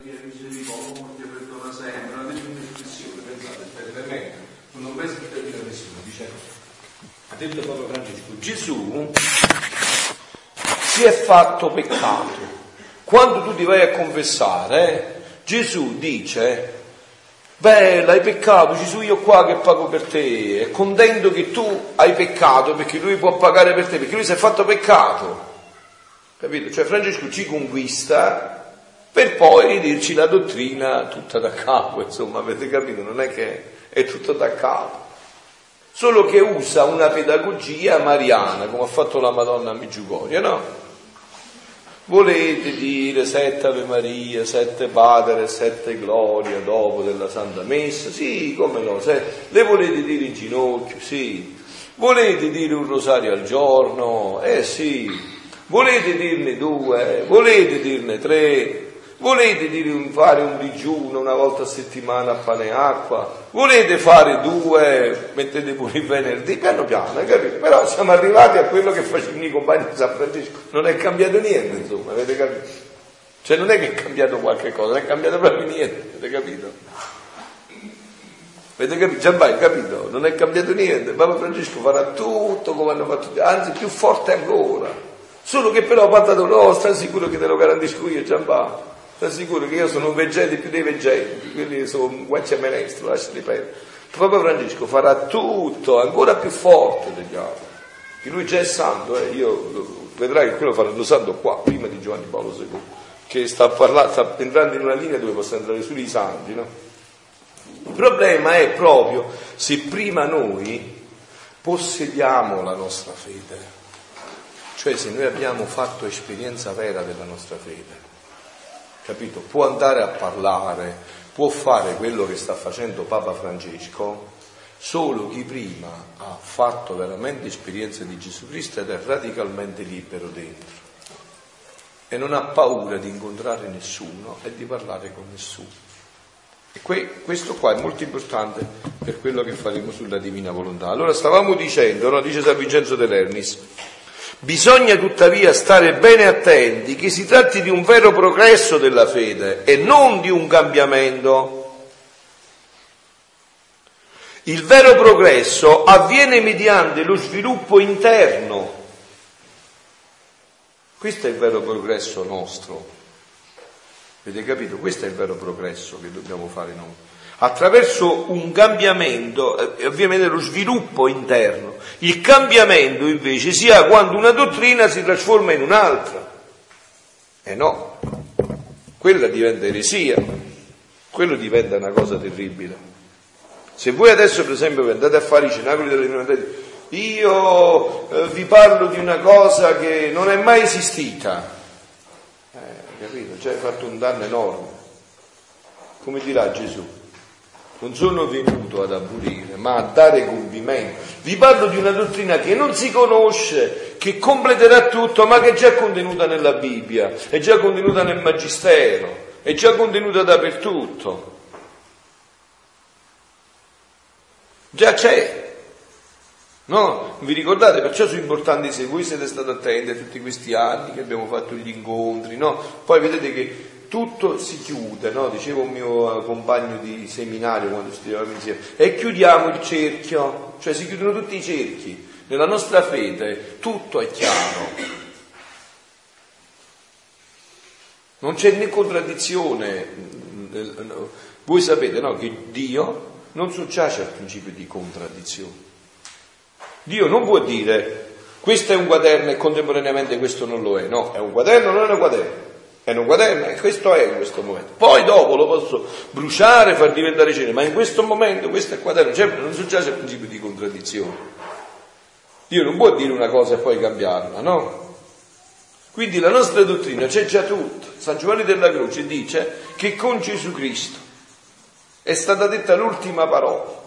misericordia, perdona sempre, la espressione, pensate, per me, sono ben scritta di nessuno, dice, ha detto Papa Francesco, Gesù si è fatto peccato. Quando tu ti vai a confessare, Gesù dice, bella, hai peccato, Gesù io qua che pago per te, è contento che tu hai peccato perché lui può pagare per te, perché lui si è fatto peccato. Capito? Cioè Francesco ci conquista per poi dirci la dottrina tutta da capo, insomma, avete capito? Non è che è tutto da capo. Solo che usa una pedagogia mariana, come ha fatto la Madonna a Migiugoria, no? Volete dire sette Ave Maria, sette Padre, sette Gloria dopo della Santa Messa? Sì, come no, le volete dire in ginocchio? Sì. Volete dire un rosario al giorno? Eh sì. Volete dirne due? Volete dirne tre? Volete fare un digiuno una volta a settimana a pane e acqua? Volete fare due, mettete pure il venerdì, piano piano, capito? Però siamo arrivati a quello che facevano i compagni di San Francesco. Non è cambiato niente, insomma, avete capito? Cioè non è che è cambiato qualche cosa, non è cambiato proprio niente, avete capito? Avete capito? Gianbai, capito? Non è cambiato niente. Papa Francesco farà tutto come hanno fatto anzi più forte ancora. Solo che però detto, no, sta sicuro che te lo garantisco io, Gianbai. Sta sicuro che io sono un veggente più dei veggenti, quelli sono un guaccia menestro, lasciali perdere. Papa Francesco farà tutto ancora più forte degli altri. Che lui già è santo, eh? io vedrai che quello farà lo santo qua, prima di Giovanni Paolo II, che sta, parlando, sta entrando in una linea dove possa entrare solo i santi, no? Il problema è proprio se prima noi possediamo la nostra fede, cioè se noi abbiamo fatto esperienza vera della nostra fede capito? Può andare a parlare, può fare quello che sta facendo Papa Francesco, solo chi prima ha fatto veramente esperienza di Gesù Cristo ed è radicalmente libero dentro e non ha paura di incontrare nessuno e di parlare con nessuno. E que- questo qua è molto importante per quello che faremo sulla divina volontà. Allora stavamo dicendo, no? dice San Vincenzo de Lernis, Bisogna tuttavia stare bene attenti che si tratti di un vero progresso della fede e non di un cambiamento. Il vero progresso avviene mediante lo sviluppo interno. Questo è il vero progresso nostro. Avete capito? Questo è il vero progresso che dobbiamo fare noi attraverso un cambiamento, eh, ovviamente lo sviluppo interno. Il cambiamento invece si ha quando una dottrina si trasforma in un'altra. E eh no, quella diventa eresia, quello diventa una cosa terribile. Se voi adesso per esempio andate a fare i cenacoli delle prime io eh, vi parlo di una cosa che non è mai esistita, eh, capito? Cioè hai fatto un danno enorme. Come dirà Gesù? Non sono venuto ad abolire, ma a dare compimento. Vi parlo di una dottrina che non si conosce, che completerà tutto, ma che è già contenuta nella Bibbia, è già contenuta nel Magistero, è già contenuta dappertutto. Già c'è. No? Vi ricordate? Perciò sono importanti se voi siete stati attenti a tutti questi anni che abbiamo fatto gli incontri, no? Poi vedete che tutto si chiude, no? diceva un mio compagno di seminario quando studiavamo insieme, e chiudiamo il cerchio, cioè si chiudono tutti i cerchi. Nella nostra fede tutto è chiaro. Non c'è né contraddizione. Voi sapete no, che Dio non soggiace al principio di contraddizione. Dio non può dire questo è un quaderno e contemporaneamente questo non lo è. No, è un quaderno, non è un quaderno è un quaderno e questo è in questo momento. Poi dopo lo posso bruciare, far diventare cenere, ma in questo momento questo è quaderno, cioè non succede il principio di contraddizione. Dio non può dire una cosa e poi cambiarla, no? Quindi la nostra dottrina c'è già tutto. San Giovanni della Croce dice che con Gesù Cristo è stata detta l'ultima parola.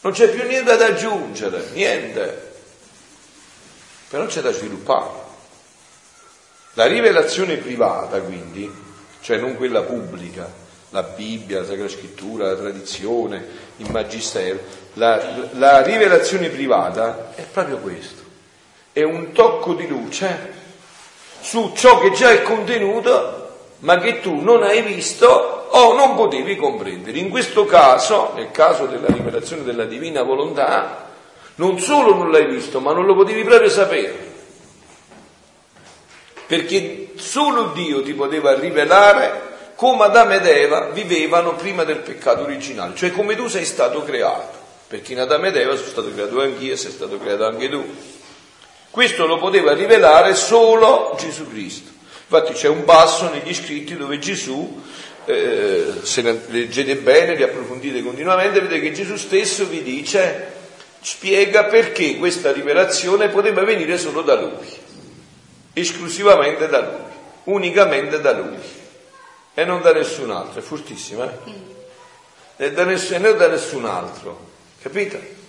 Non c'è più niente da aggiungere, niente. Però c'è da sviluppare. La rivelazione privata, quindi, cioè non quella pubblica, la Bibbia, la Sacra Scrittura, la tradizione, il Magistero, la, la rivelazione privata è proprio questo, è un tocco di luce su ciò che già è contenuto ma che tu non hai visto o non potevi comprendere. In questo caso, nel caso della rivelazione della divina volontà, non solo non l'hai visto, ma non lo potevi proprio sapere. Perché solo Dio ti poteva rivelare come Adamo ed Eva vivevano prima del peccato originale, cioè come tu sei stato creato, perché in Adamo ed Eva sono stato creato anch'io e sei stato creato anche tu. Questo lo poteva rivelare solo Gesù Cristo. Infatti c'è un passo negli scritti dove Gesù, eh, se leggete bene, li approfondite continuamente, vedete che Gesù stesso vi dice, spiega perché questa rivelazione poteva venire solo da Lui, esclusivamente da Lui, unicamente da Lui e non da nessun altro, è fortissima, eh? E da ness- da nessun altro, capite?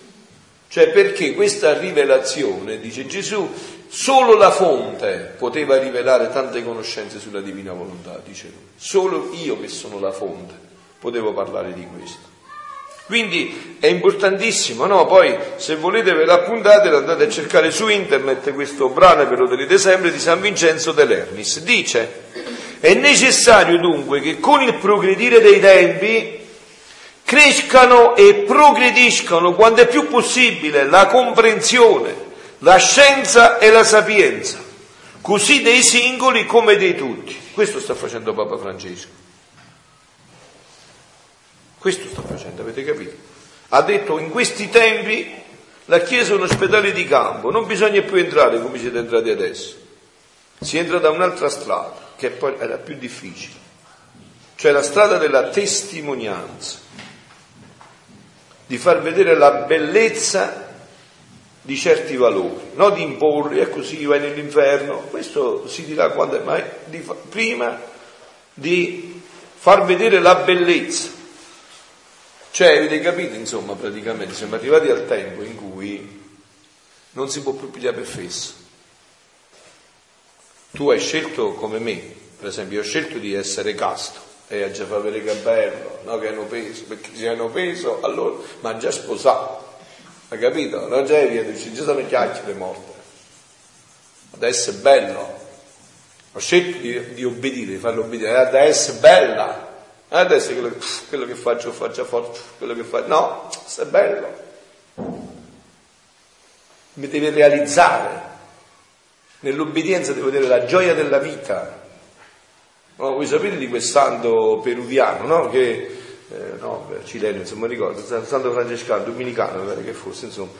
Cioè perché questa rivelazione, dice Gesù, solo la fonte poteva rivelare tante conoscenze sulla divina volontà, dice lui. Solo io che sono la fonte potevo parlare di questo. Quindi è importantissimo, no? Poi se volete ve l'appuntate, andate a cercare su internet questo brano, ve lo tenete sempre, di San Vincenzo de Lernis. Dice, è necessario dunque che con il progredire dei tempi crescano e progrediscano quando è più possibile la comprensione, la scienza e la sapienza, così dei singoli come dei tutti. Questo sta facendo Papa Francesco. Questo sta facendo, avete capito? Ha detto in questi tempi la Chiesa è un ospedale di campo, non bisogna più entrare come siete entrati adesso, si entra da un'altra strada che poi è la più difficile, cioè la strada della testimonianza, di far vedere la bellezza di certi valori, non di imporli e così vai nell'inferno, questo si dirà quando è mai, di, prima di far vedere la bellezza. Cioè, avete capito, insomma, praticamente siamo arrivati al tempo in cui non si può più pigliare per fesso tu hai scelto come me, per esempio, io ho scelto di essere casto e a già far vedere che è bello, no? che hanno peso, perché se hanno peso, allora, ma già sposato, hai capito? Non già via, dici, già sono chiacchiere morte. Adesso è bello, ho scelto di, di obbedire, di farlo obbedire, adesso è bella, adesso quello, quello che faccio faccio forza, quello che faccio, no, è bello. Mi devi realizzare, Nell'obbedienza devo vedere la gioia della vita. No, voi sapete di quel santo peruviano, no? Che, eh, no, cileno, insomma, ricordo, santo francescano, dominicano, mi pare che fosse, insomma,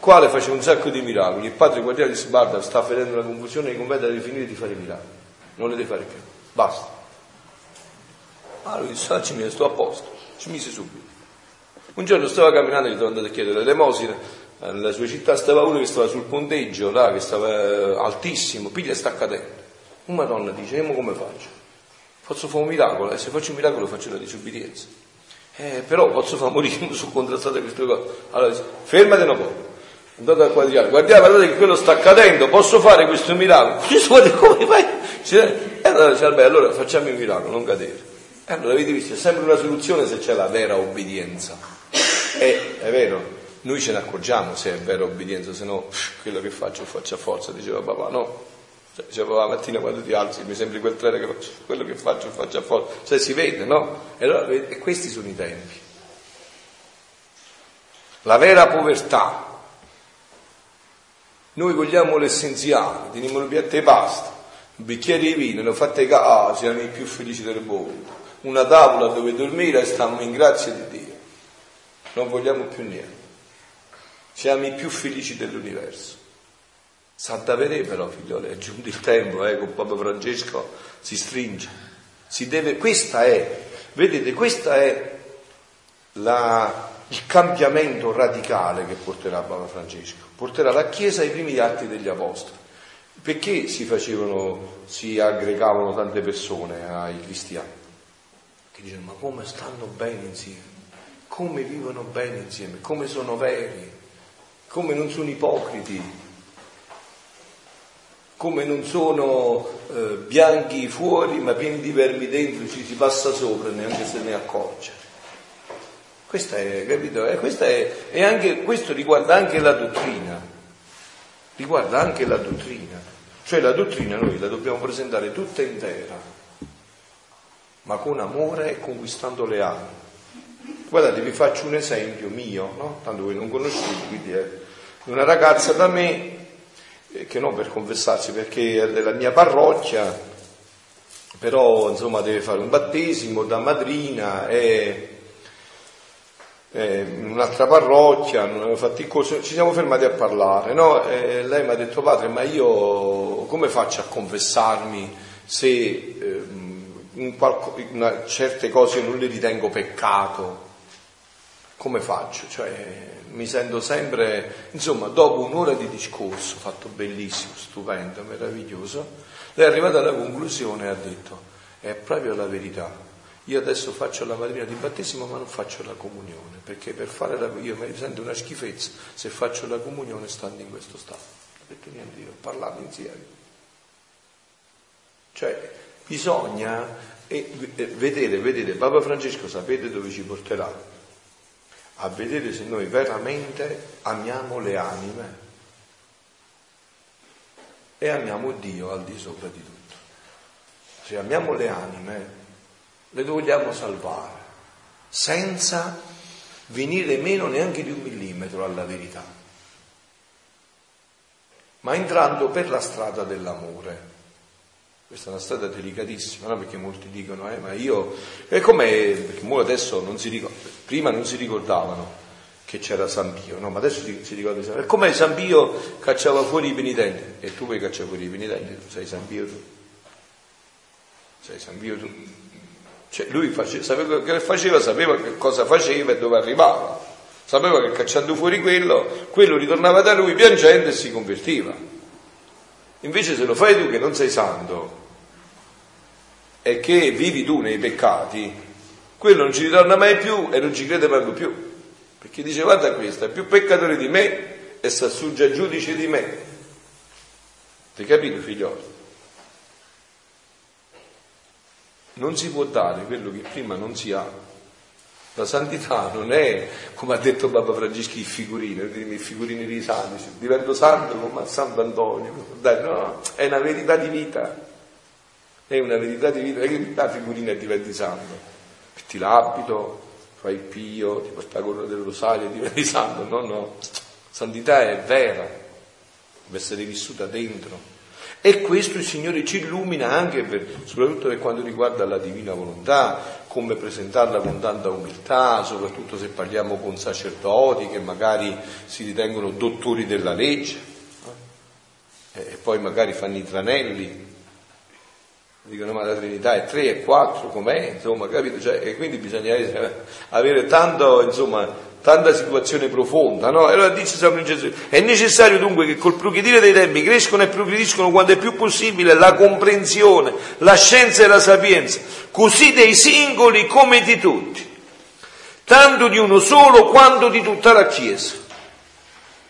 quale faceva un sacco di miracoli. Il padre guardiano disse, guarda, sta vedendo la confusione, i conventi deve finire di fare miracoli. Non ne deve fare più. Basta. Allora lui disse, ah, ci mise, sto a posto. Ci mise subito. Un giorno stava camminando gli sono andato a chiedere l'elemosina nella sua città stava uno che stava sul ponteggio, là, che stava eh, altissimo, piglia e sta cadendo. Una donna dice, e come faccio? Posso fare un miracolo? E eh, se faccio un miracolo faccio la disubbidienza. Eh, però posso far morire, sono contrastate queste cose. Allora dice, fermate un po'. Andate a guardare, guardate, guardate che quello sta cadendo, posso fare questo miracolo? Gesù, come fai? E allora dice, vabbè, allora facciamo il miracolo, non cadere. E allora avete visto, è sempre una soluzione se c'è la vera obbedienza. Eh, è vero, noi ce ne accorgiamo se è vera obbedienza, se no quello che faccio faccio a forza, diceva papà, no. Cioè, diceva la mattina quando ti alzi mi sembri quel treno che faccio, quello che faccio faccio a forza, cioè si vede, no? E, allora, e questi sono i tempi. La vera povertà. Noi vogliamo l'essenziale, teniamo un piatto e pasta, un bicchiere di vino, lo fate caso, ah, siamo i più felici del mondo. Una tavola dove dormire e stiamo in grazia di Dio. Non vogliamo più niente. Siamo i più felici dell'universo. Santa Verè però, figlioli, è giunto il tempo, eh, con Papa Francesco si stringe. Si deve, questa è, vedete, questo è la, il cambiamento radicale che porterà Papa Francesco. Porterà la Chiesa ai primi atti degli Apostoli. Perché si facevano, si aggregavano tante persone ai cristiani? Che ma come stanno bene insieme? Come vivono bene insieme? Come sono veri? come non sono ipocriti, come non sono eh, bianchi fuori ma pieni di vermi dentro, ci si passa sopra neanche se ne accorge. Questa è, capito? Eh, questa è, e anche, questo riguarda anche la dottrina, riguarda anche la dottrina, cioè la dottrina noi la dobbiamo presentare tutta intera, ma con amore e conquistando le anime. Guardate, vi faccio un esempio mio, no? tanto voi non conoscete, quindi è una ragazza da me, eh, che non per confessarsi, perché è della mia parrocchia, però insomma deve fare un battesimo da madrina e in un'altra parrocchia, corso, ci siamo fermati a parlare, no? Lei mi ha detto padre, ma io come faccio a confessarmi se eh, qualco, in certe cose non le ritengo peccato? Come faccio? Cioè, mi sento sempre, insomma, dopo un'ora di discorso, fatto bellissimo, stupendo, meraviglioso, lei è arrivata alla conclusione e ha detto, è proprio la verità io adesso faccio la madrina di battesimo ma non faccio la comunione, perché per fare la io mi sento una schifezza se faccio la comunione stando in questo stato. Ho detto niente, io ho parlato insieme. Cioè, bisogna vedere, vedete, Papa Francesco sapete dove ci porterà? A vedere se noi veramente amiamo le anime e amiamo Dio al di sopra di tutto. Se amiamo le anime, le vogliamo salvare, senza venire meno neanche di un millimetro alla verità, ma entrando per la strada dell'amore. Questa è una strada delicatissima, no? perché molti dicono, eh, ma io... E com'è? Perché adesso non si ricorda, prima non si ricordavano che c'era San Pio, no? ma adesso si, si ricorda San Pio. E com'è San Pio cacciava fuori i penitenti? E tu puoi cacciare fuori i penitenti? Sei San Pio tu? Sei San Pio tu? Cioè lui faceva, sapeva che faceva, sapeva che cosa faceva e dove arrivava. Sapeva che cacciando fuori quello, quello ritornava da lui piangendo e si convertiva. Invece se lo fai tu che non sei santo e che vivi tu nei peccati, quello non ci ritorna mai più e non ci crede mai più. Perché dice guarda questo, è più peccatore di me e si assurge a giudice di me. Ti capito figliolo? Non si può dare quello che prima non si ha. La santità non è, come ha detto Papa Franceschi, il figurino, i figurini di santi, divento santo come Sant'Antonio. Dai, no, è una verità di vita. È una verità di vita, è che la figurina diventi santo. Metti l'abito, fai il pio, ti porta la corona del rosario e diventi santo. No, no. Santità è vera, deve essere vissuta dentro. E questo il Signore ci illumina anche per, soprattutto per quanto riguarda la divina volontà, come presentarla con tanta umiltà, soprattutto se parliamo con sacerdoti che magari si ritengono dottori della legge e poi magari fanno i tranelli, dicono ma la Trinità è tre e quattro, com'è? Insomma, capito? Cioè, e quindi bisogna avere tanto, insomma, tanta situazione profonda, no? E allora dice sempre Gesù, è necessario dunque che col progredire dei tempi crescono e progrediscono quanto è più possibile la comprensione, la scienza e la sapienza, così dei singoli come di tutti, tanto di uno solo quanto di tutta la Chiesa.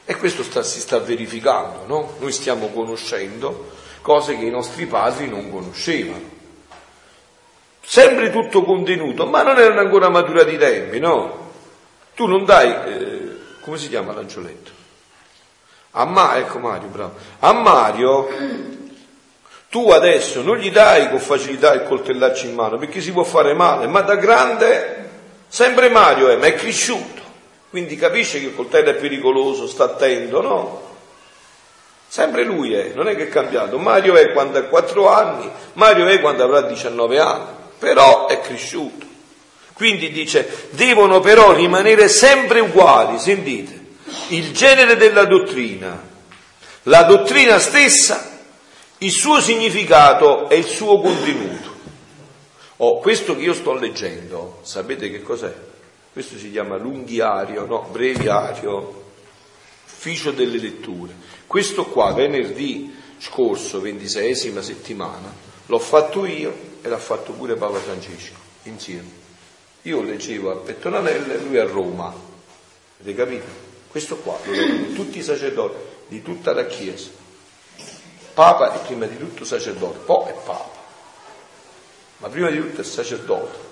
E questo sta, si sta verificando, no? Noi stiamo conoscendo cose che i nostri padri non conoscevano. Sempre tutto contenuto, ma non erano ancora maturati i tempi, no? Tu non dai, eh, come si chiama l'angioletto? A Mario, ecco Mario, bravo. A Mario, tu adesso non gli dai con facilità il coltellaccio in mano perché si può fare male, ma da grande, sempre Mario è, ma è cresciuto. Quindi capisce che il coltello è pericoloso, sta attento, no? Sempre lui è, non è che è cambiato. Mario è quando ha 4 anni, Mario è quando avrà 19 anni, però è cresciuto. Quindi dice, devono però rimanere sempre uguali, sentite, il genere della dottrina, la dottrina stessa, il suo significato e il suo contenuto. Oh, questo che io sto leggendo, sapete che cos'è? Questo si chiama lunghiario, no, breviario, ufficio delle letture. Questo qua, venerdì scorso, ventiseiesima settimana, l'ho fatto io e l'ha fatto pure Papa Francesco, insieme. Io leggevo a Pettonanella e lui a Roma. Avete capito? Questo qua lo leggono tutti i sacerdoti di tutta la Chiesa. Papa è prima di tutto sacerdote, poi è Papa. Ma prima di tutto è sacerdote.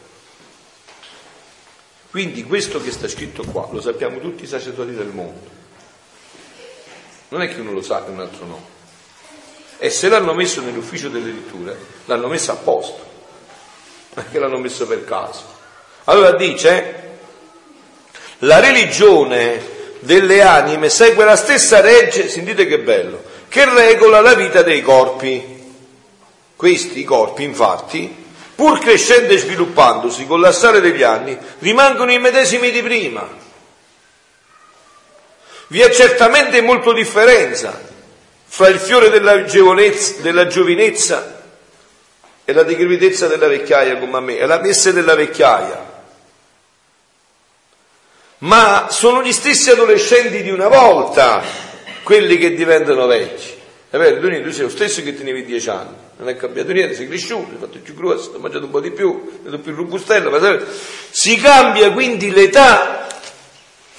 Quindi questo che sta scritto qua lo sappiamo tutti i sacerdoti del mondo. Non è che uno lo sa e un altro no. E se l'hanno messo nell'ufficio delle letture, l'hanno messo a posto perché l'hanno messo per caso. Allora dice, la religione delle anime segue la stessa legge, sentite che bello, che regola la vita dei corpi. Questi corpi, infatti, pur crescendo e sviluppandosi con l'assare degli anni, rimangono i medesimi di prima. Vi è certamente molta differenza fra il fiore della, della giovinezza e la decrepitezza della vecchiaia come a me, è la messa della vecchiaia. Ma sono gli stessi adolescenti di una volta quelli che diventano vecchi. È vero, tu, tu sei lo stesso che tenevi dieci anni, non è cambiato niente, sei cresciuto, hai fatto più grosso, hai mangiato un po' di più, hai più robustello, si cambia quindi l'età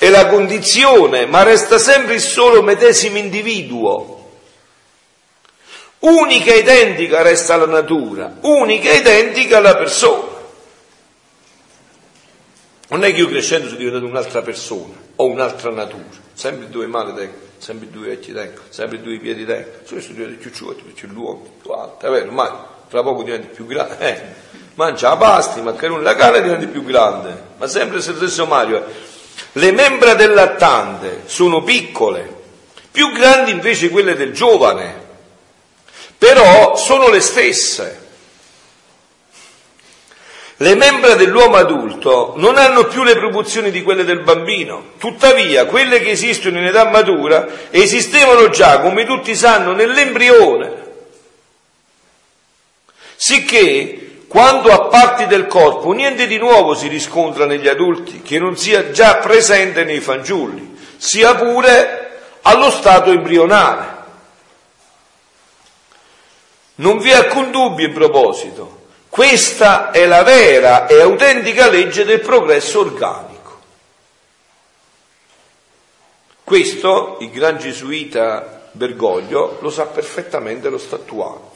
e la condizione, ma resta sempre il solo medesimo individuo. Unica e identica resta la natura, unica e identica la persona. Non è che io crescendo sono diventato un'altra persona o un'altra natura, sempre due mani tengo, sempre due vecchi tengo, sempre due piedi tengo, sono diventato più giovane, più l'uomo, più alto, è vero, ormai tra poco diventi più grande, eh, mangia la pasta, ma che non la carne diventi più grande, ma sempre lo stesso Mario. Le membra del lattante sono piccole, più grandi invece quelle del giovane, però sono le stesse. Le membra dell'uomo adulto non hanno più le proporzioni di quelle del bambino, tuttavia quelle che esistono in età matura esistevano già, come tutti sanno, nell'embrione. Sicché quando a parti del corpo niente di nuovo si riscontra negli adulti che non sia già presente nei fanciulli, sia pure allo stato embrionale. Non vi è alcun dubbio in proposito. Questa è la vera e autentica legge del progresso organico. Questo il gran gesuita Bergoglio lo sa perfettamente, lo sta attuando,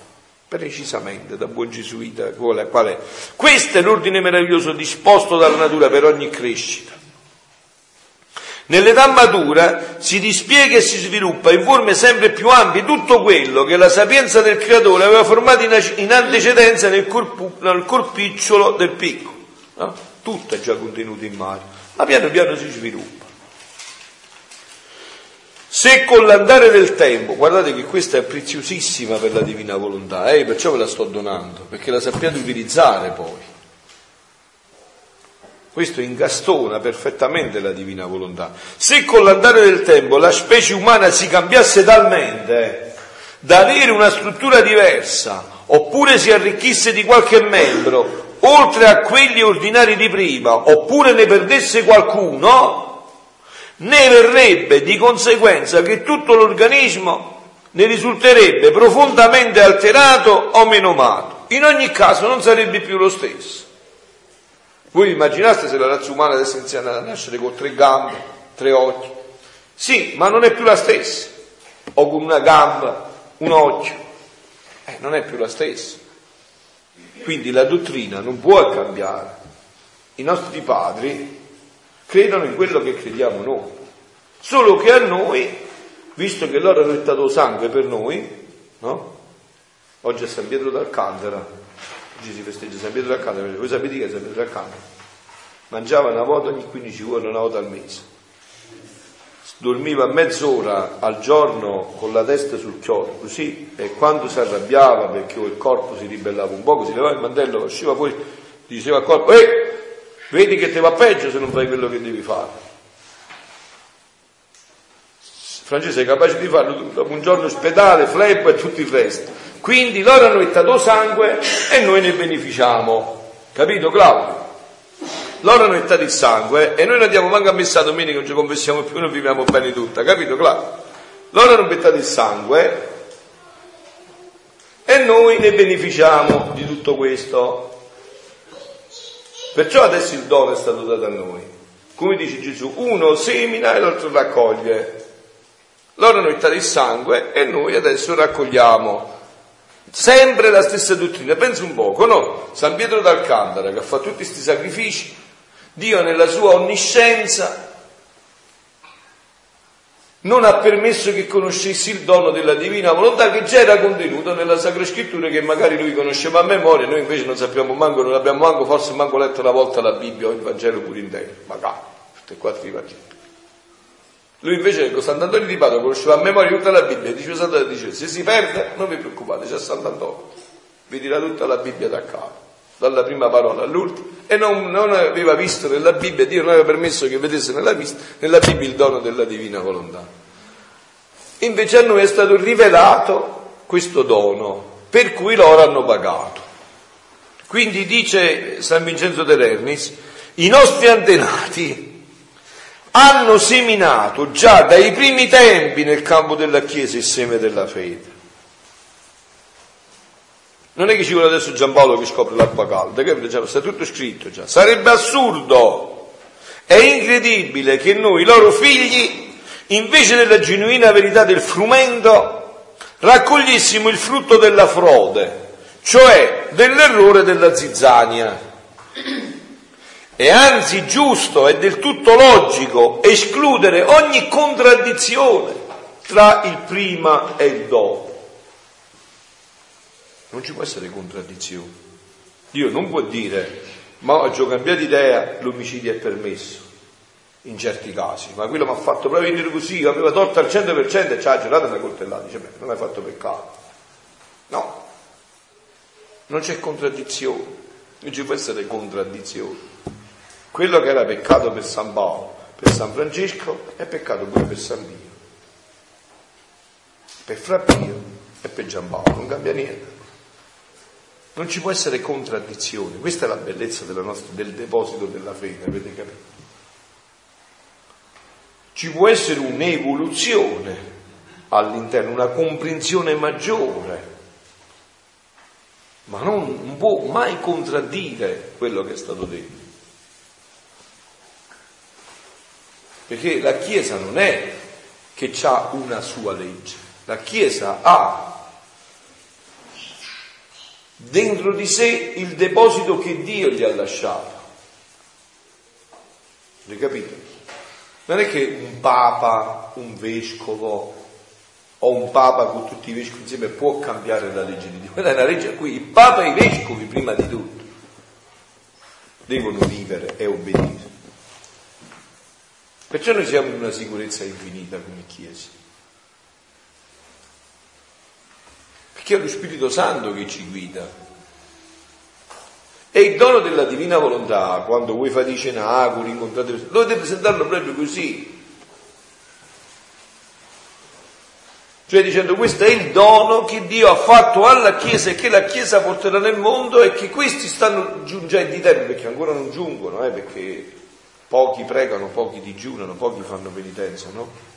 precisamente da buon gesuita qual è. Questo è l'ordine meraviglioso disposto dalla natura per ogni crescita. Nell'età matura si dispiega e si sviluppa in forme sempre più ampie tutto quello che la sapienza del creatore aveva formato in antecedenza nel, corpu, nel corpicciolo del piccolo. No? Tutto è già contenuto in Mario, ma piano piano si sviluppa. Se con l'andare del tempo, guardate che questa è preziosissima per la divina volontà, eh, perciò ve la sto donando, perché la sappiate utilizzare poi. Questo ingastona perfettamente la divina volontà. Se con l'andare del tempo la specie umana si cambiasse talmente da avere una struttura diversa, oppure si arricchisse di qualche membro, oltre a quelli ordinari di prima, oppure ne perdesse qualcuno, ne verrebbe di conseguenza che tutto l'organismo ne risulterebbe profondamente alterato o menomato. In ogni caso non sarebbe più lo stesso. Voi immaginaste se la razza umana adesso inizia a nascere con tre gambe, tre occhi? Sì, ma non è più la stessa. O con una gamba, un occhio. Eh, non è più la stessa. Quindi la dottrina non può cambiare. I nostri padri credono in quello che crediamo noi. Solo che a noi, visto che loro hanno dato sangue per noi, no? Oggi è San Pietro d'Alcantara, oggi si festeggia San Pietro d'Alcantara, voi sapete che è San Pietro d'Alcantara? Mangiava una volta ogni 15 giorni, una volta al mese. Dormiva mezz'ora al giorno con la testa sul chiodo, così, e quando si arrabbiava perché il corpo si ribellava un po', si levava il mantello, usciva poi, diceva al corpo, eh, vedi che ti va peggio se non fai quello che devi fare. Francese è capace di farlo dopo un giorno ospedale, flebo e tutto il resto. Quindi loro hanno mettato sangue e noi ne beneficiamo. Capito Claudio? Loro hanno mettato il sangue e noi non andiamo manco a messa domenica, non ci confessiamo più, non viviamo bene tutta. Capito Claudio? Loro hanno mettato il sangue e noi ne beneficiamo di tutto questo. Perciò adesso il dono è stato dato a noi. Come dice Gesù, uno semina e l'altro raccoglie. Loro hanno mettato il sangue e noi adesso raccogliamo Sempre la stessa dottrina, pensa un poco, no? San Pietro d'Alcantara che ha fatto tutti questi sacrifici, Dio nella sua onniscienza non ha permesso che conoscessi il dono della divina volontà che già era contenuto nella Sacra Scrittura che magari lui conosceva a memoria, noi invece non sappiamo manco, non abbiamo manco, forse manco letto una volta la Bibbia o il Vangelo pure intero, ma qua, tutte e quattro i Vangeli. Lui invece con Sant'Antonio di Padova conosceva a memoria tutta la Bibbia, diceva Sant'Antonio, dice, se si perde non vi preoccupate, c'è Sant'Antonio, vi dirà tutta la Bibbia da capo dalla prima parola all'ultima, e non, non, aveva visto nella Bibbia, Dio non aveva permesso che vedesse nella, nella Bibbia il dono della divina volontà. Invece a noi è stato rivelato questo dono, per cui loro hanno pagato. Quindi dice San Vincenzo de Lernis, i nostri antenati hanno seminato già dai primi tempi nel campo della Chiesa il seme della fede. Non è che ci vuole adesso Giampaolo che scopre l'acqua calda, capito? sta tutto scritto già. Sarebbe assurdo, è incredibile che noi, i loro figli, invece della genuina verità del frumento, raccogliessimo il frutto della frode, cioè dell'errore della zizzania. È anzi giusto e del tutto logico escludere ogni contraddizione tra il prima e il dopo. Non ci può essere contraddizione. Dio non può dire, ma ho cambiato idea, l'omicidio è permesso, in certi casi, ma quello mi ha fatto proprio venire così, aveva torto al 100% e ci ha girato una coltellata, dice, beh, non hai fatto peccato. No, non c'è contraddizione, non ci può essere contraddizione. Quello che era peccato per San Paolo, per San Francesco, è peccato pure per San Pio. Per Fra Pio e per Giampaolo, non cambia niente. Non ci può essere contraddizione, questa è la bellezza nostra, del deposito della fede, avete capito? Ci può essere un'evoluzione all'interno, una comprensione maggiore, ma non, può mai contraddire quello che è stato detto. Perché la Chiesa non è che ha una sua legge, la Chiesa ha dentro di sé il deposito che Dio gli ha lasciato. Avete capito? Non è che un papa, un vescovo o un papa con tutti i vescovi insieme può cambiare la legge di Dio. Quella è una legge a cui il papa e i vescovi prima di tutto devono vivere e obbedire. Perciò noi siamo in una sicurezza infinita come Chiesa. Perché è lo Spirito Santo che ci guida. E il dono della divina volontà, quando voi fate i cenacoli, incontrate, dovete presentarlo proprio così. Cioè dicendo questo è il dono che Dio ha fatto alla Chiesa e che la Chiesa porterà nel mondo e che questi stanno giungendo i tempi perché ancora non giungono, eh, perché pochi pregano, pochi digiunano, pochi fanno penitenza, no?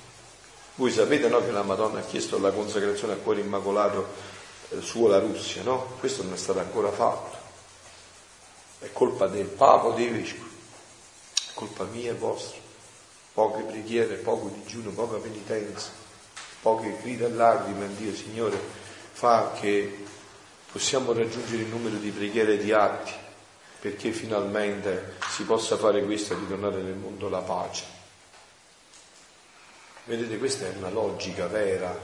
Voi sapete no, che la Madonna ha chiesto la consacrazione al cuore immacolato suo la Russia, no? Questo non è stato ancora fatto. È colpa del Papa o dei vescovi, è colpa mia e vostra. Poche preghiere, poco digiuno, poca penitenza, poche grida e lacrime a Dio, Signore, fa che possiamo raggiungere il numero di preghiere e di atti perché finalmente si possa fare questo e ritornare nel mondo la pace. Vedete, questa è una logica vera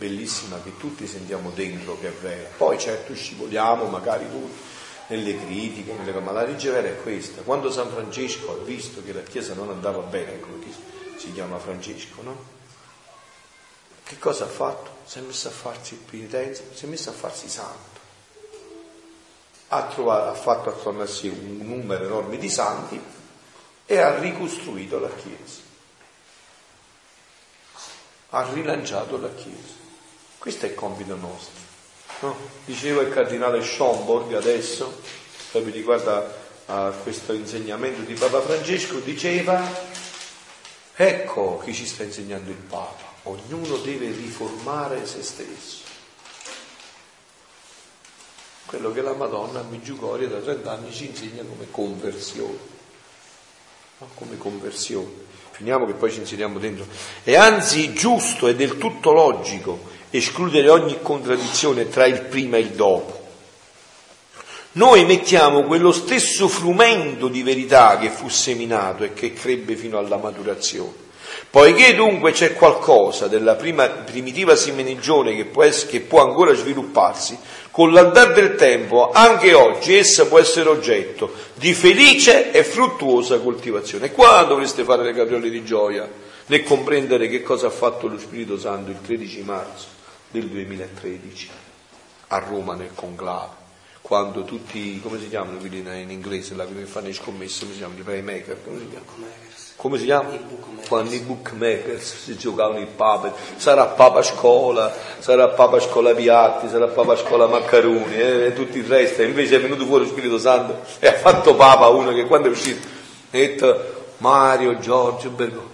bellissima che tutti sentiamo dentro che è vera. Poi certo scivoliamo magari nelle critiche, nelle... ma la legge vera è questa. Quando San Francesco ha visto che la Chiesa non andava bene, ecco che si chiama Francesco, no? Che cosa ha fatto? Si è messo a farsi penitenza, si è messo a farsi santo. Ha, trovato, ha fatto attorno a sé un numero enorme di santi e ha ricostruito la Chiesa. Ha rilanciato la Chiesa. Questo è il compito nostro. No? Diceva il cardinale Schomburg adesso, proprio riguardo a questo insegnamento di Papa Francesco, diceva, ecco chi ci sta insegnando il Papa, ognuno deve riformare se stesso. Quello che la Madonna a Migiugoria da 30 anni ci insegna come conversione. No? Come conversione. Finiamo che poi ci inseriamo dentro. È anzi giusto e del tutto logico escludere ogni contraddizione tra il prima e il dopo. Noi mettiamo quello stesso frumento di verità che fu seminato e che crebbe fino alla maturazione, Poiché dunque c'è qualcosa della prima, primitiva semenigione che può, che può ancora svilupparsi, con l'andare del tempo anche oggi essa può essere oggetto di felice e fruttuosa coltivazione. Qua dovreste fare le capriole di gioia nel comprendere che cosa ha fatto lo Spirito Santo il 13 marzo del 2013 a Roma nel conclave quando tutti, come si chiamano quelli in inglese, là, che fanno le scommesse, come si chiamano, i playmaker, come si chiamano? Come si chiama? Quando i bookmakers si giocavano il papa, sarà papa scuola, sarà papa scuola piatti, sarà papa scuola maccaroni eh, e tutto il resto. E invece è venuto fuori lo Spirito Santo e ha fatto papa uno che quando è uscito ha detto Mario, Giorgio, Bergo.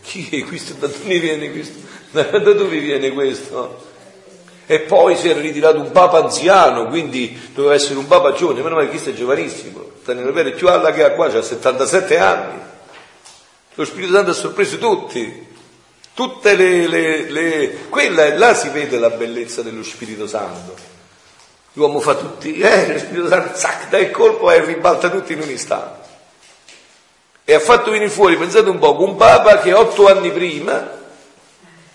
Chi è questo? Da dove viene questo? Da dove viene questo? E poi si era ritirato un papa anziano, quindi doveva essere un papa giovane, meno male che questo è giovanissimo. Daniele Pere più alla che ha qua, ha 77 anni. Lo Spirito Santo ha sorpreso tutti. Tutte le, le, le... Quella, là si vede la bellezza dello Spirito Santo. L'uomo fa tutti, eh, lo Spirito Santo, zac, dà il colpo e ribalta tutti in un istante. E ha fatto venire fuori, pensate un po', un Papa che otto anni prima,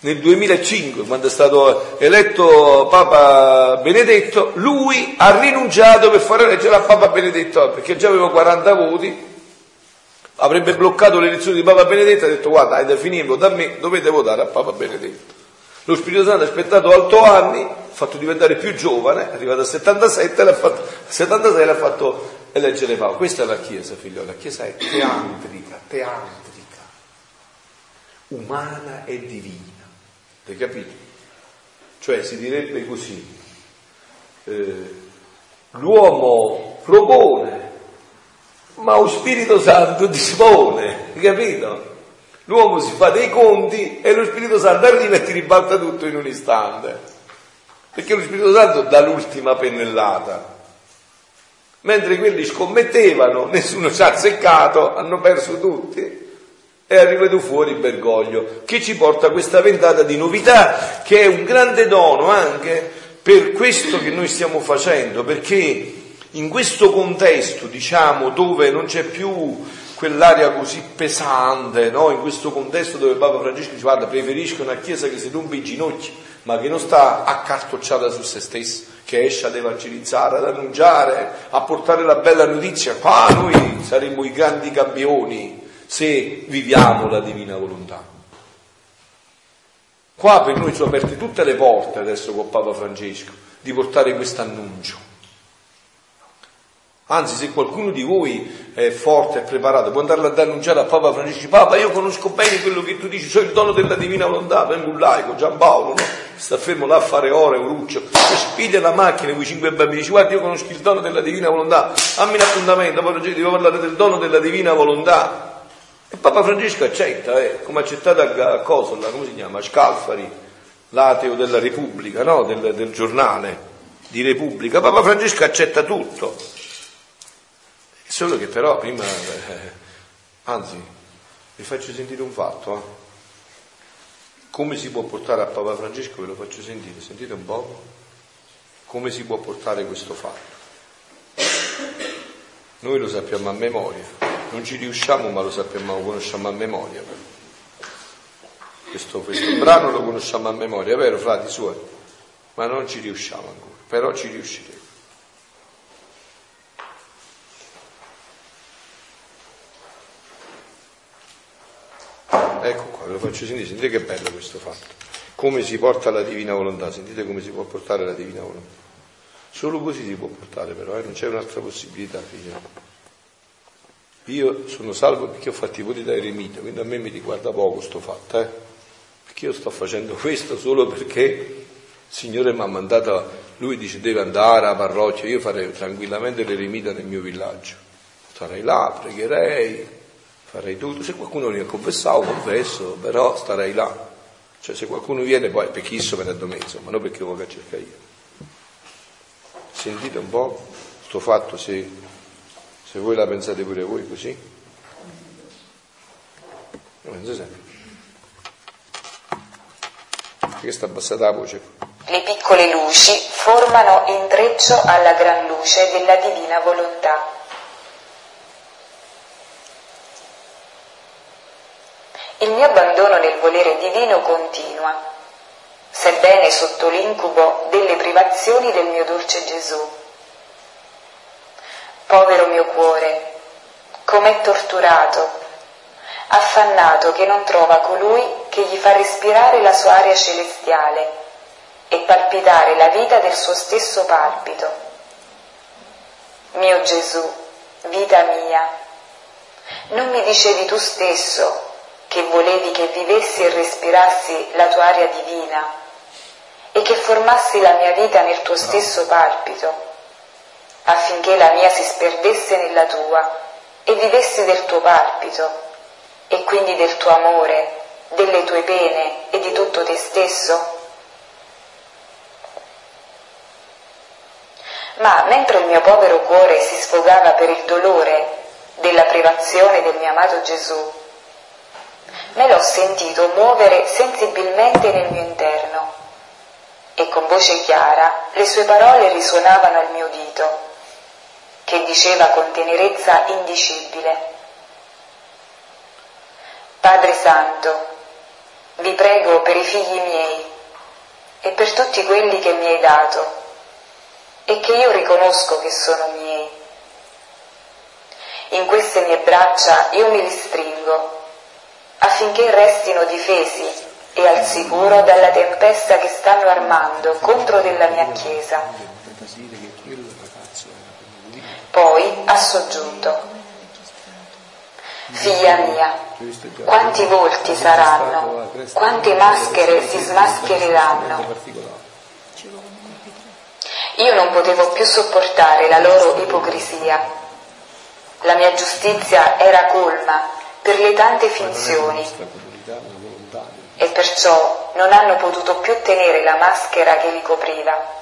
nel 2005, quando è stato eletto Papa Benedetto, lui ha rinunciato per fare eleggere a Papa Benedetto, perché già aveva 40 voti, avrebbe bloccato l'elezione di Papa Benedetto e ha detto guarda, hai da finirlo da me, dovete votare a Papa Benedetto. Lo Spirito Santo ha aspettato 8 anni, ha fatto diventare più giovane, è arrivato a 77, l'ha fatto, 76 l'ha fatto eleggere Papa. Questa è la Chiesa, figlio, la Chiesa è teantrica, teantrica, umana e divina. Hai capito? Cioè si direbbe così, eh, l'uomo propone ma lo Spirito Santo dispone, capito? L'uomo si fa dei conti e lo Spirito Santo arriva e ti ribalta tutto in un istante. Perché lo Spirito Santo dà l'ultima pennellata. Mentre quelli scommettevano, nessuno ci ha azzeccato, hanno perso tutti. È arrivato fuori il Bergoglio, che ci porta questa ventata di novità, che è un grande dono anche per questo che noi stiamo facendo, perché in questo contesto, diciamo, dove non c'è più quell'aria così pesante, no? in questo contesto dove Papa Francesco dice guarda preferisco una chiesa che si rompe i ginocchi, ma che non sta accartocciata su se stessa, che esce ad evangelizzare, ad annunciare, a portare la bella notizia, qua noi saremmo i grandi campioni se viviamo la divina volontà. Qua per noi sono aperte tutte le porte adesso con Papa Francesco di portare questo annuncio. Anzi, se qualcuno di voi è forte e preparato, può andare ad annunciare a Papa Francesco, Papa, io conosco bene quello che tu dici, sono il dono della divina volontà, vengo un laico, Giampaolo, no? sta fermo là a fare ore, Uruccio, spiglia la macchina con i cinque bambini, dice, guarda, io conosco il dono della divina volontà, dammi un appuntamento, Francesco, devo parlare del dono della divina volontà. Papa Francesco accetta, eh, come accettato a Cosola, come si chiama, Scalfari, l'ateo della Repubblica, no? del, del giornale di Repubblica, Papa Francesco accetta tutto. Solo che però prima, eh, anzi, vi faccio sentire un fatto. Eh. Come si può portare a Papa Francesco? Ve lo faccio sentire, sentite un po'. Come si può portare questo fatto? Noi lo sappiamo a memoria, non ci riusciamo ma lo sappiamo, lo conosciamo a memoria. Questo, questo brano lo conosciamo a memoria, vero frati suoi? Ma non ci riusciamo ancora, però ci riusciremo. Ecco qua, ve lo faccio sentire, sentite che bello questo fatto. Come si porta la divina volontà, sentite come si può portare la divina volontà. Solo così si può portare però, eh? non c'è un'altra possibilità, figlio. Io sono salvo perché ho fatto i voti da eremita, quindi a me mi riguarda poco sto fatto, eh? Perché io sto facendo questo solo perché il Signore mi ha mandato, lui dice deve andare alla parrocchia, io farei tranquillamente l'eremita nel mio villaggio. Starei là, pregherei, farei tutto, se qualcuno viene a confessare, confesso, però starei là. Cioè se qualcuno viene poi per chi so me ne do mezzo, ma non perché voglio cercare io. Sentite un po' sto fatto se, se voi la pensate pure voi così. Lo penso sempre. Perché sta abbassata la voce? Le piccole luci formano intreccio alla gran luce della divina volontà il mio abbandono nel volere divino continua, sebbene sotto l'incubo delle privazioni del mio dolce Gesù. Povero mio cuore, com'è torturato, affannato che non trova colui che gli fa respirare la sua aria celestiale e palpitare la vita del suo stesso palpito. Mio Gesù, vita mia, non mi dicevi tu stesso che volevi che vivessi e respirassi la tua aria divina e che formassi la mia vita nel tuo stesso palpito, affinché la mia si sperdesse nella tua e vivessi del tuo palpito e quindi del tuo amore, delle tue pene e di tutto te stesso? Ma mentre il mio povero cuore si sfogava per il dolore della privazione del mio amato Gesù, me l'ho sentito muovere sensibilmente nel mio interno e con voce chiara le sue parole risuonavano al mio udito, che diceva con tenerezza indicibile. Padre Santo, vi prego per i figli miei e per tutti quelli che mi hai dato e che io riconosco che sono miei. In queste mie braccia io mi ristringo affinché restino difesi e al sicuro dalla tempesta che stanno armando contro della mia Chiesa. Poi ha soggiunto, Figlia mia, quanti volti saranno, quante maschere si smaschereranno. Io non potevo più sopportare la loro ipocrisia. La mia giustizia era colma per le tante finzioni e perciò non hanno potuto più tenere la maschera che li copriva.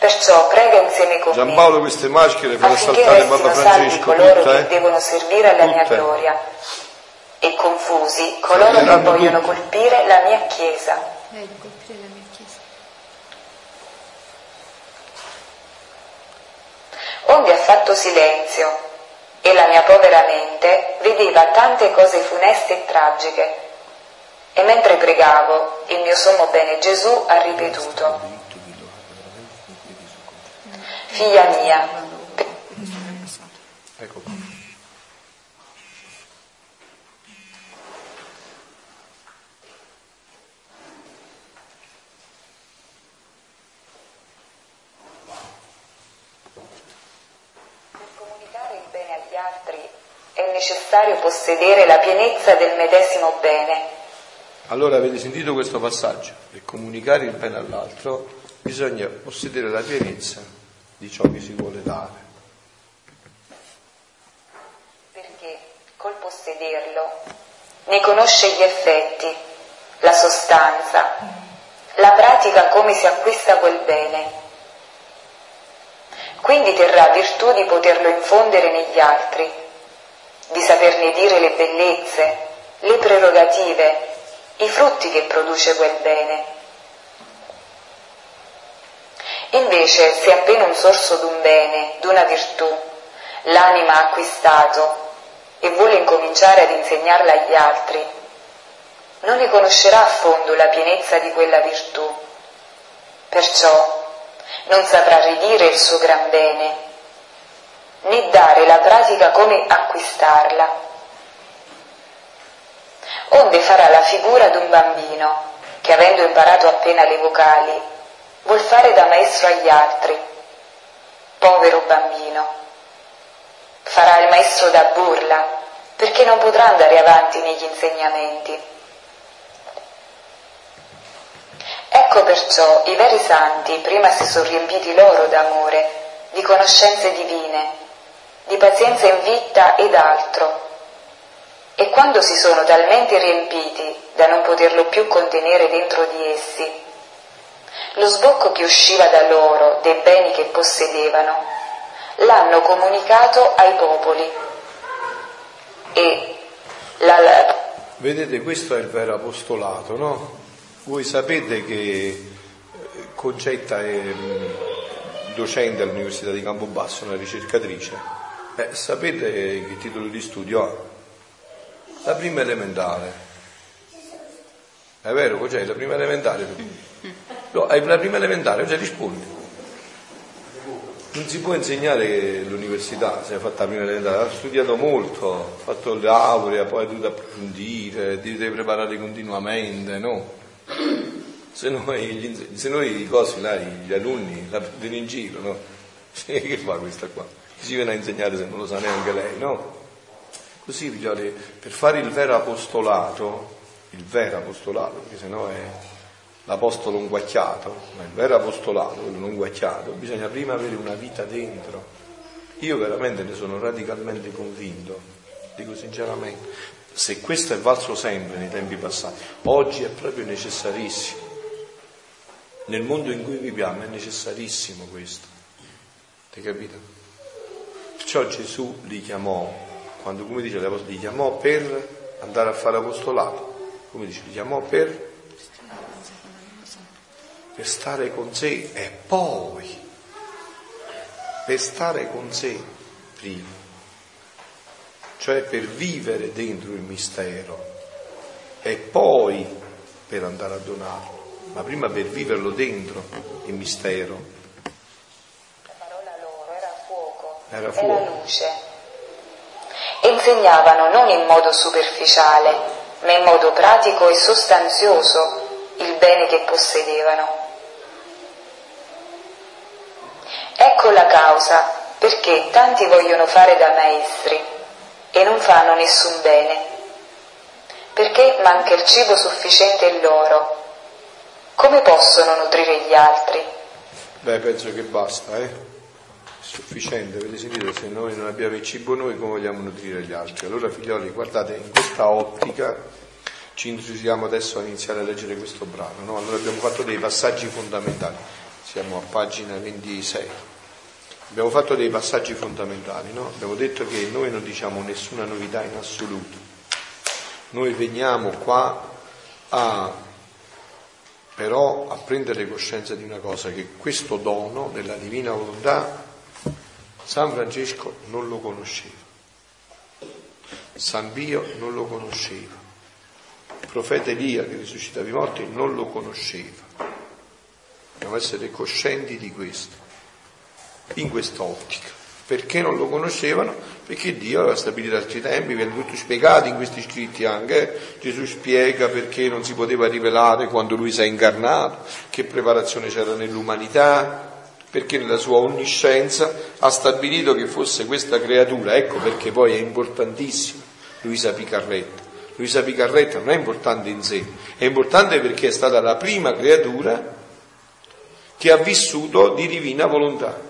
Perciò prega insieme con Giampaolo me queste maschere assaltare restino Papa salvi Francesco, coloro tutte, che eh? devono servire alla mia Tutte. gloria e confusi coloro che vogliono tutti. colpire la mia Chiesa. Eh, di colpire la mia chiesa. Onde ha fatto silenzio e la mia povera mente vedeva tante cose funeste e tragiche. E mentre pregavo, il mio sommo bene Gesù ha ripetuto, Figlia mia, Ecco qua. per comunicare il bene agli altri è necessario possedere la pienezza del medesimo bene. Allora avete sentito questo passaggio? Per comunicare il bene all'altro bisogna possedere la pienezza di ciò che si vuole dare. perché col possederlo ne conosce gli effetti, la sostanza, la pratica come si acquista quel bene. Quindi terrà virtù di poterlo infondere negli altri, di saperne dire le bellezze, le prerogative, i frutti che produce quel bene. Invece, se appena un sorso d'un bene, d'una virtù, l'anima ha acquistato e vuole incominciare ad insegnarla agli altri, non ne conoscerà a fondo la pienezza di quella virtù. Perciò non saprà ridire il suo gran bene, né dare la pratica come acquistarla. Onde farà la figura d'un bambino che, avendo imparato appena le vocali, vuol fare da maestro agli altri. Povero bambino farà il maestro da burla, perché non potrà andare avanti negli insegnamenti. Ecco perciò i veri santi prima si sono riempiti loro d'amore, di conoscenze divine, di pazienza in vita ed altro. E quando si sono talmente riempiti da non poterlo più contenere dentro di essi, lo sbocco che usciva da loro dei beni che possedevano, l'hanno comunicato ai popoli. E la, Vedete, questo è il vero apostolato, no? Voi sapete che eh, Concetta è mm, docente all'Università di Campobasso, una ricercatrice. Eh, sapete che titolo di studio ha? La prima elementare. È vero, cos'è? La prima elementare. No, hai la prima elementare, cosa rispondi? Non si può insegnare l'università, se hai fatto la prima elementare, ha studiato molto, ha fatto laurea, poi ha dovuto approfondire, ti devi preparare continuamente, no? Se noi, se noi i cosi là, gli alunni la prendono in giro, no? Che fa questa qua? Chi si viene a insegnare se non lo sa neanche lei, no? Così, per fare il vero apostolato, il vero apostolato, perché sennò è l'apostolo un guacchiato, ma il vero apostolato, quello non guacchiato, bisogna prima avere una vita dentro. Io veramente ne sono radicalmente convinto, dico sinceramente, se questo è valso sempre nei tempi passati, oggi è proprio necessarissimo. Nel mondo in cui viviamo è necessarissimo questo. Hai capito? Perciò Gesù li chiamò, quando come dice l'Apostolo, li chiamò per andare a fare apostolato. Come dice, li chiamò per per stare con sé e poi per stare con sé prima, cioè per vivere dentro il mistero e poi per andare a donarlo, ma prima per viverlo dentro il mistero. La parola loro era fuoco, Era fuoco. era luce. E insegnavano non in modo superficiale, ma in modo pratico e sostanzioso il bene che possedevano. Ecco la causa perché tanti vogliono fare da maestri e non fanno nessun bene, perché manca il cibo sufficiente in loro. Come possono nutrire gli altri? Beh, penso che basta, eh? Sufficiente, avete sentito? Se noi non abbiamo il cibo noi, come vogliamo nutrire gli altri? Allora, figlioli, guardate, in questa ottica ci introduciamo adesso a iniziare a leggere questo brano, no? Allora abbiamo fatto dei passaggi fondamentali, siamo a pagina 26. Abbiamo fatto dei passaggi fondamentali, no? Abbiamo detto che noi non diciamo nessuna novità in assoluto. Noi veniamo qua a però a prendere coscienza di una cosa, che questo dono della divina volontà San Francesco non lo conosceva, San Pio non lo conosceva, il profeta Elia che risuscitava i morti non lo conosceva. Dobbiamo essere coscienti di questo, in quest'ottica. Perché non lo conoscevano? Perché Dio aveva stabilito altri tempi, viene tutto spiegato in questi scritti anche. eh. Gesù spiega perché non si poteva rivelare quando lui si è incarnato, che preparazione c'era nell'umanità, perché nella sua onniscienza ha stabilito che fosse questa creatura. Ecco perché poi è importantissimo Luisa Picarretta. Luisa Picarretta non è importante in sé, è importante perché è stata la prima creatura che ha vissuto di divina volontà.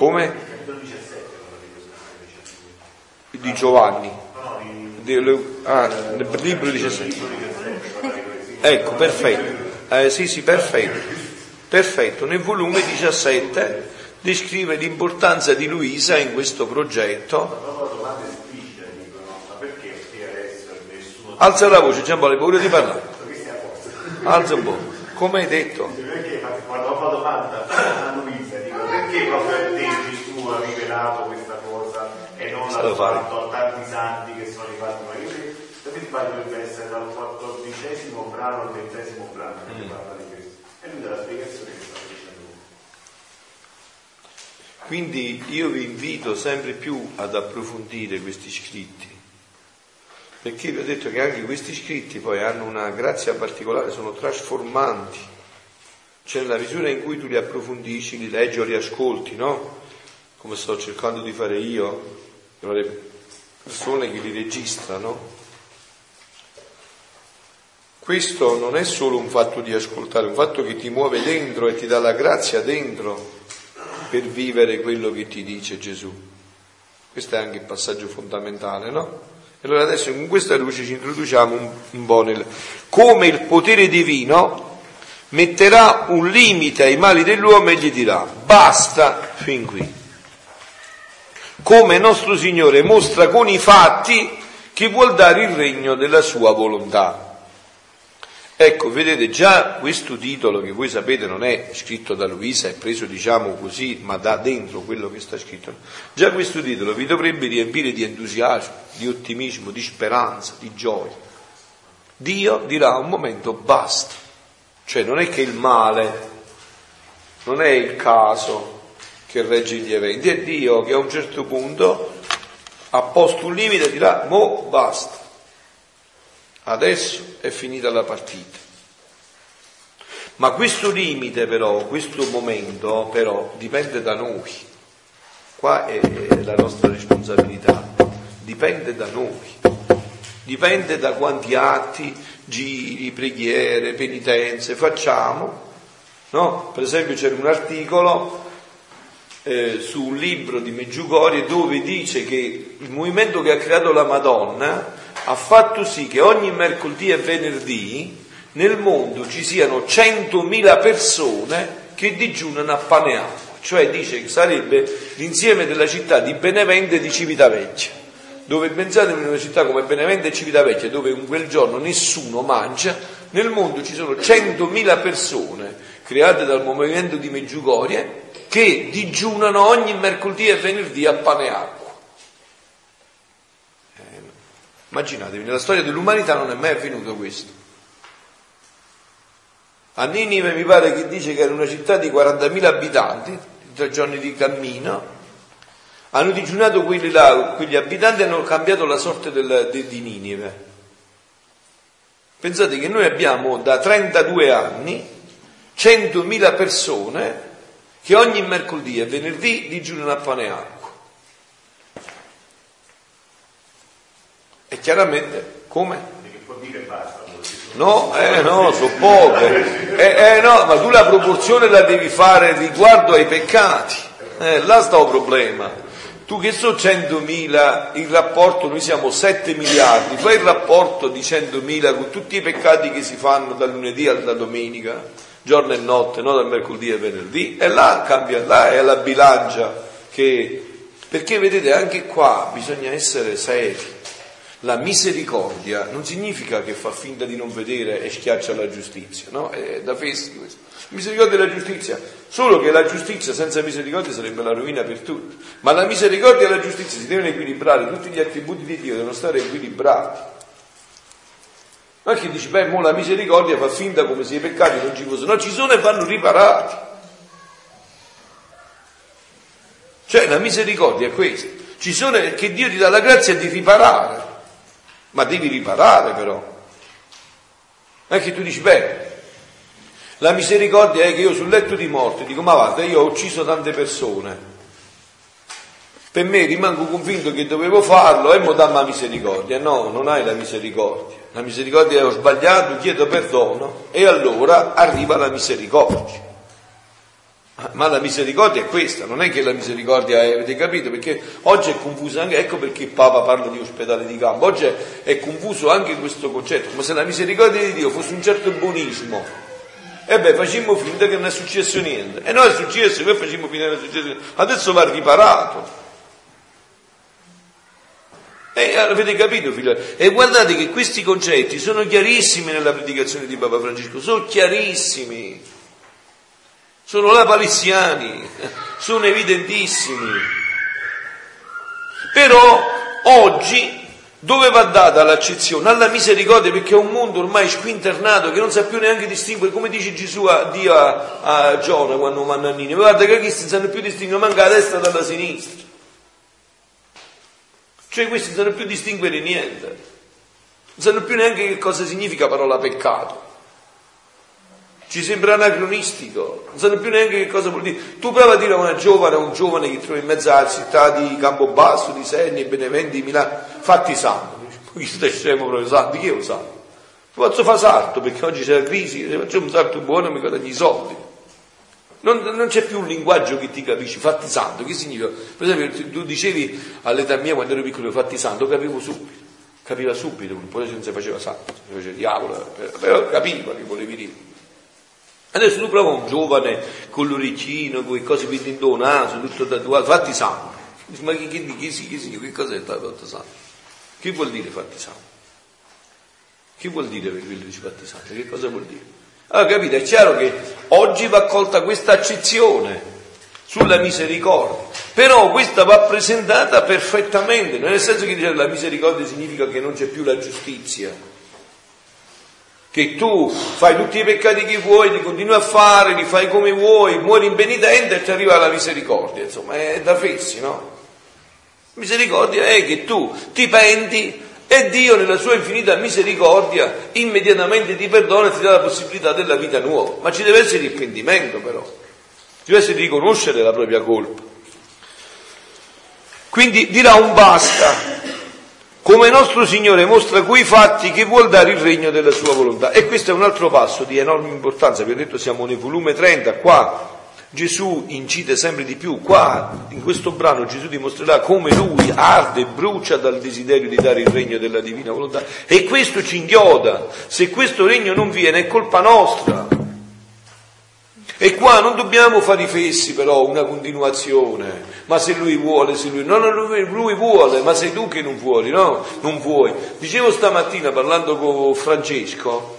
Come? Di Giovanni. Ah, nel libro 17. Ecco, perfetto. Eh, sì, sì, perfetto. Perfetto. Nel volume 17 descrive l'importanza di Luisa in questo progetto. Alza la voce, Giampaolo, hai paura di parlare? Alza un po'. Come hai detto? Perché infatti, quando ho fatto domanda a Luisa, dico perché proprio a te Gesù ha rivelato questa cosa e non l'ha Stato fare. tanti santi che sono arrivati ma io se mi sbaglio dovrebbe essere dal quattordicesimo brano al ventesimo brano che parla di questo. E lui dà la spiegazione che sta facendo Quindi io vi invito sempre più ad approfondire questi scritti, perché vi ho detto che anche questi scritti poi hanno una grazia particolare, sono trasformanti, cioè nella misura in cui tu li approfondisci, li leggi o li ascolti, no? Come sto cercando di fare io, per le persone che li registrano. Questo non è solo un fatto di ascoltare, è un fatto che ti muove dentro e ti dà la grazia dentro per vivere quello che ti dice Gesù. Questo è anche il passaggio fondamentale, no? E allora adesso con questa luce ci introduciamo un, un po' nel... come il potere divino metterà un limite ai mali dell'uomo e gli dirà basta fin qui. Come nostro Signore mostra con i fatti che vuol dare il regno della sua volontà. Ecco, vedete, già questo titolo che voi sapete non è scritto da Luisa, è preso diciamo così, ma da dentro quello che sta scritto. Già questo titolo vi dovrebbe riempire di entusiasmo, di ottimismo, di speranza, di gioia. Dio dirà a un momento basta. Cioè non è che il male, non è il caso che regge gli eventi, è Dio che a un certo punto ha posto un limite e dirà mo basta. Adesso è finita la partita. Ma questo limite però, questo momento però dipende da noi. Qua è la nostra responsabilità. Dipende da noi. Dipende da quanti atti, giri, preghiere, penitenze facciamo. No? Per esempio c'era un articolo eh, su un libro di Meggiugorie dove dice che il movimento che ha creato la Madonna ha fatto sì che ogni mercoledì e venerdì nel mondo ci siano 100.000 persone che digiunano a pane acqua, cioè dice che sarebbe l'insieme della città di Benevento e di Civitavecchia, dove pensate in una città come Benevento e Civitavecchia, dove in quel giorno nessuno mangia, nel mondo ci sono 100.000 persone create dal movimento di Meggiugorie che digiunano ogni mercoledì e venerdì a pane e acqua. Immaginatevi, nella storia dell'umanità non è mai avvenuto questo. A Ninive mi pare che dice che era una città di 40.000 abitanti, tre giorni di cammino, hanno digiunato quelli là, quegli abitanti hanno cambiato la sorte del, de, di Ninive. Pensate che noi abbiamo da 32 anni 100.000 persone che ogni mercoledì e venerdì digiunano a pane e acqua. E chiaramente come? No, eh no, sono poche. Eh, eh no, ma tu la proporzione la devi fare riguardo ai peccati. Eh, là sta il problema. Tu che so 100.000, il rapporto, noi siamo 7 miliardi, fai il rapporto di 100.000 con tutti i peccati che si fanno dal lunedì alla domenica, giorno e notte, no dal mercoledì al venerdì, e là cambia, là è la bilancia che... Perché vedete, anche qua bisogna essere seri. La misericordia non significa che fa finta di non vedere e schiaccia la giustizia, no? È da festi questo. Misericordia e la giustizia, solo che la giustizia senza misericordia sarebbe la rovina per tutti. Ma la misericordia e la giustizia si devono equilibrare, tutti gli attributi di Dio devono stare equilibrati. Non è che dici, beh, mo la misericordia fa finta come se i peccati non ci fossero, no, ci sono e vanno riparati. Cioè la misericordia è questa, ci sono che Dio ti dà la grazia di riparare ma devi riparare però. Non è che tu dici, beh, la misericordia è che io sul letto di morte dico, ma guarda, io ho ucciso tante persone. Per me rimango convinto che dovevo farlo e mo dammi la misericordia. No, non hai la misericordia. La misericordia è ho sbagliato, chiedo perdono e allora arriva la misericordia. Ma la misericordia è questa, non è che la misericordia è, avete capito? Perché oggi è confuso anche, ecco perché il Papa parla di ospedale di campo, oggi è, confuso anche questo concetto, come se la misericordia di Dio fosse un certo buonismo. E beh, facciamo finta che non è successo niente. E noi è successo, noi facciamo finta che non è successo niente. Adesso va riparato. E avete capito, figlio? E guardate che questi concetti sono chiarissimi nella predicazione di Papa Francesco, sono chiarissimi sono lapalissiani, sono evidentissimi. Però oggi dove va data l'accezione? Alla misericordia perché è un mondo ormai squinternato che non sa più neanche distinguere, come dice Gesù a Dio a, a Giona quando vanno a Ninive, guarda che questi non sanno più distinguere manca la destra dalla sinistra. Cioè questi non sanno più distinguere niente, non sanno più neanche che cosa significa parola peccato ci sembra anacronistico, non sanno più neanche che cosa vuol dire. Tu prova a dire a una giovane, a un giovane che trovi in mezzo alla città di Campobasso, di Senni, Beneventi, di Milano, fatti santo. Qui stai scemo proprio santo, chi è un santo? Posso fare salto perché oggi c'è la crisi, se facciamo un salto buono mi guadagni i soldi. Non, non, c'è più un linguaggio che ti capisci, fatti santo, che significa? Per esempio, tu dicevi all'età mia quando ero piccolo fatti santo, capivo subito, capiva subito, poi se non si faceva santo, si faceva diavolo, però capiva che volevi dire. Adesso tu prova un giovane con l'orecchino, con le cose il naso, tutto tatuato, fatti santo. Ma che, che, che, che, che, che cos'è il fatto santo? Che vuol dire fatti santo? Che vuol dire per quello dice battesante? Che cosa vuol dire? Allora capite, è chiaro che oggi va colta questa accezione sulla misericordia, però questa va presentata perfettamente, nel senso che la misericordia significa che non c'è più la giustizia, che tu fai tutti i peccati che vuoi, li continui a fare, li fai come vuoi, muori impenitente e ti arriva la misericordia, insomma è da fessi, no? Misericordia è che tu ti penti e Dio nella sua infinita misericordia immediatamente ti perdona e ti dà la possibilità della vita nuova. Ma ci deve essere il pentimento però, ci deve essere riconoscere la propria colpa. Quindi dirà un basta, come nostro Signore mostra coi fatti che vuol dare il regno della sua volontà. E questo è un altro passo di enorme importanza, vi ho detto siamo nel volume 30, qua Gesù incide sempre di più. Qua, in questo brano, Gesù dimostrerà come lui arde e brucia dal desiderio di dare il regno della divina volontà. E questo ci inghioda. Se questo regno non viene, è colpa nostra. E qua non dobbiamo fare i fessi, però, una continuazione. Ma se lui vuole, se lui. No, no, lui, vuole, ma sei tu che non vuoi, no? Non vuoi. Dicevo stamattina parlando con Francesco,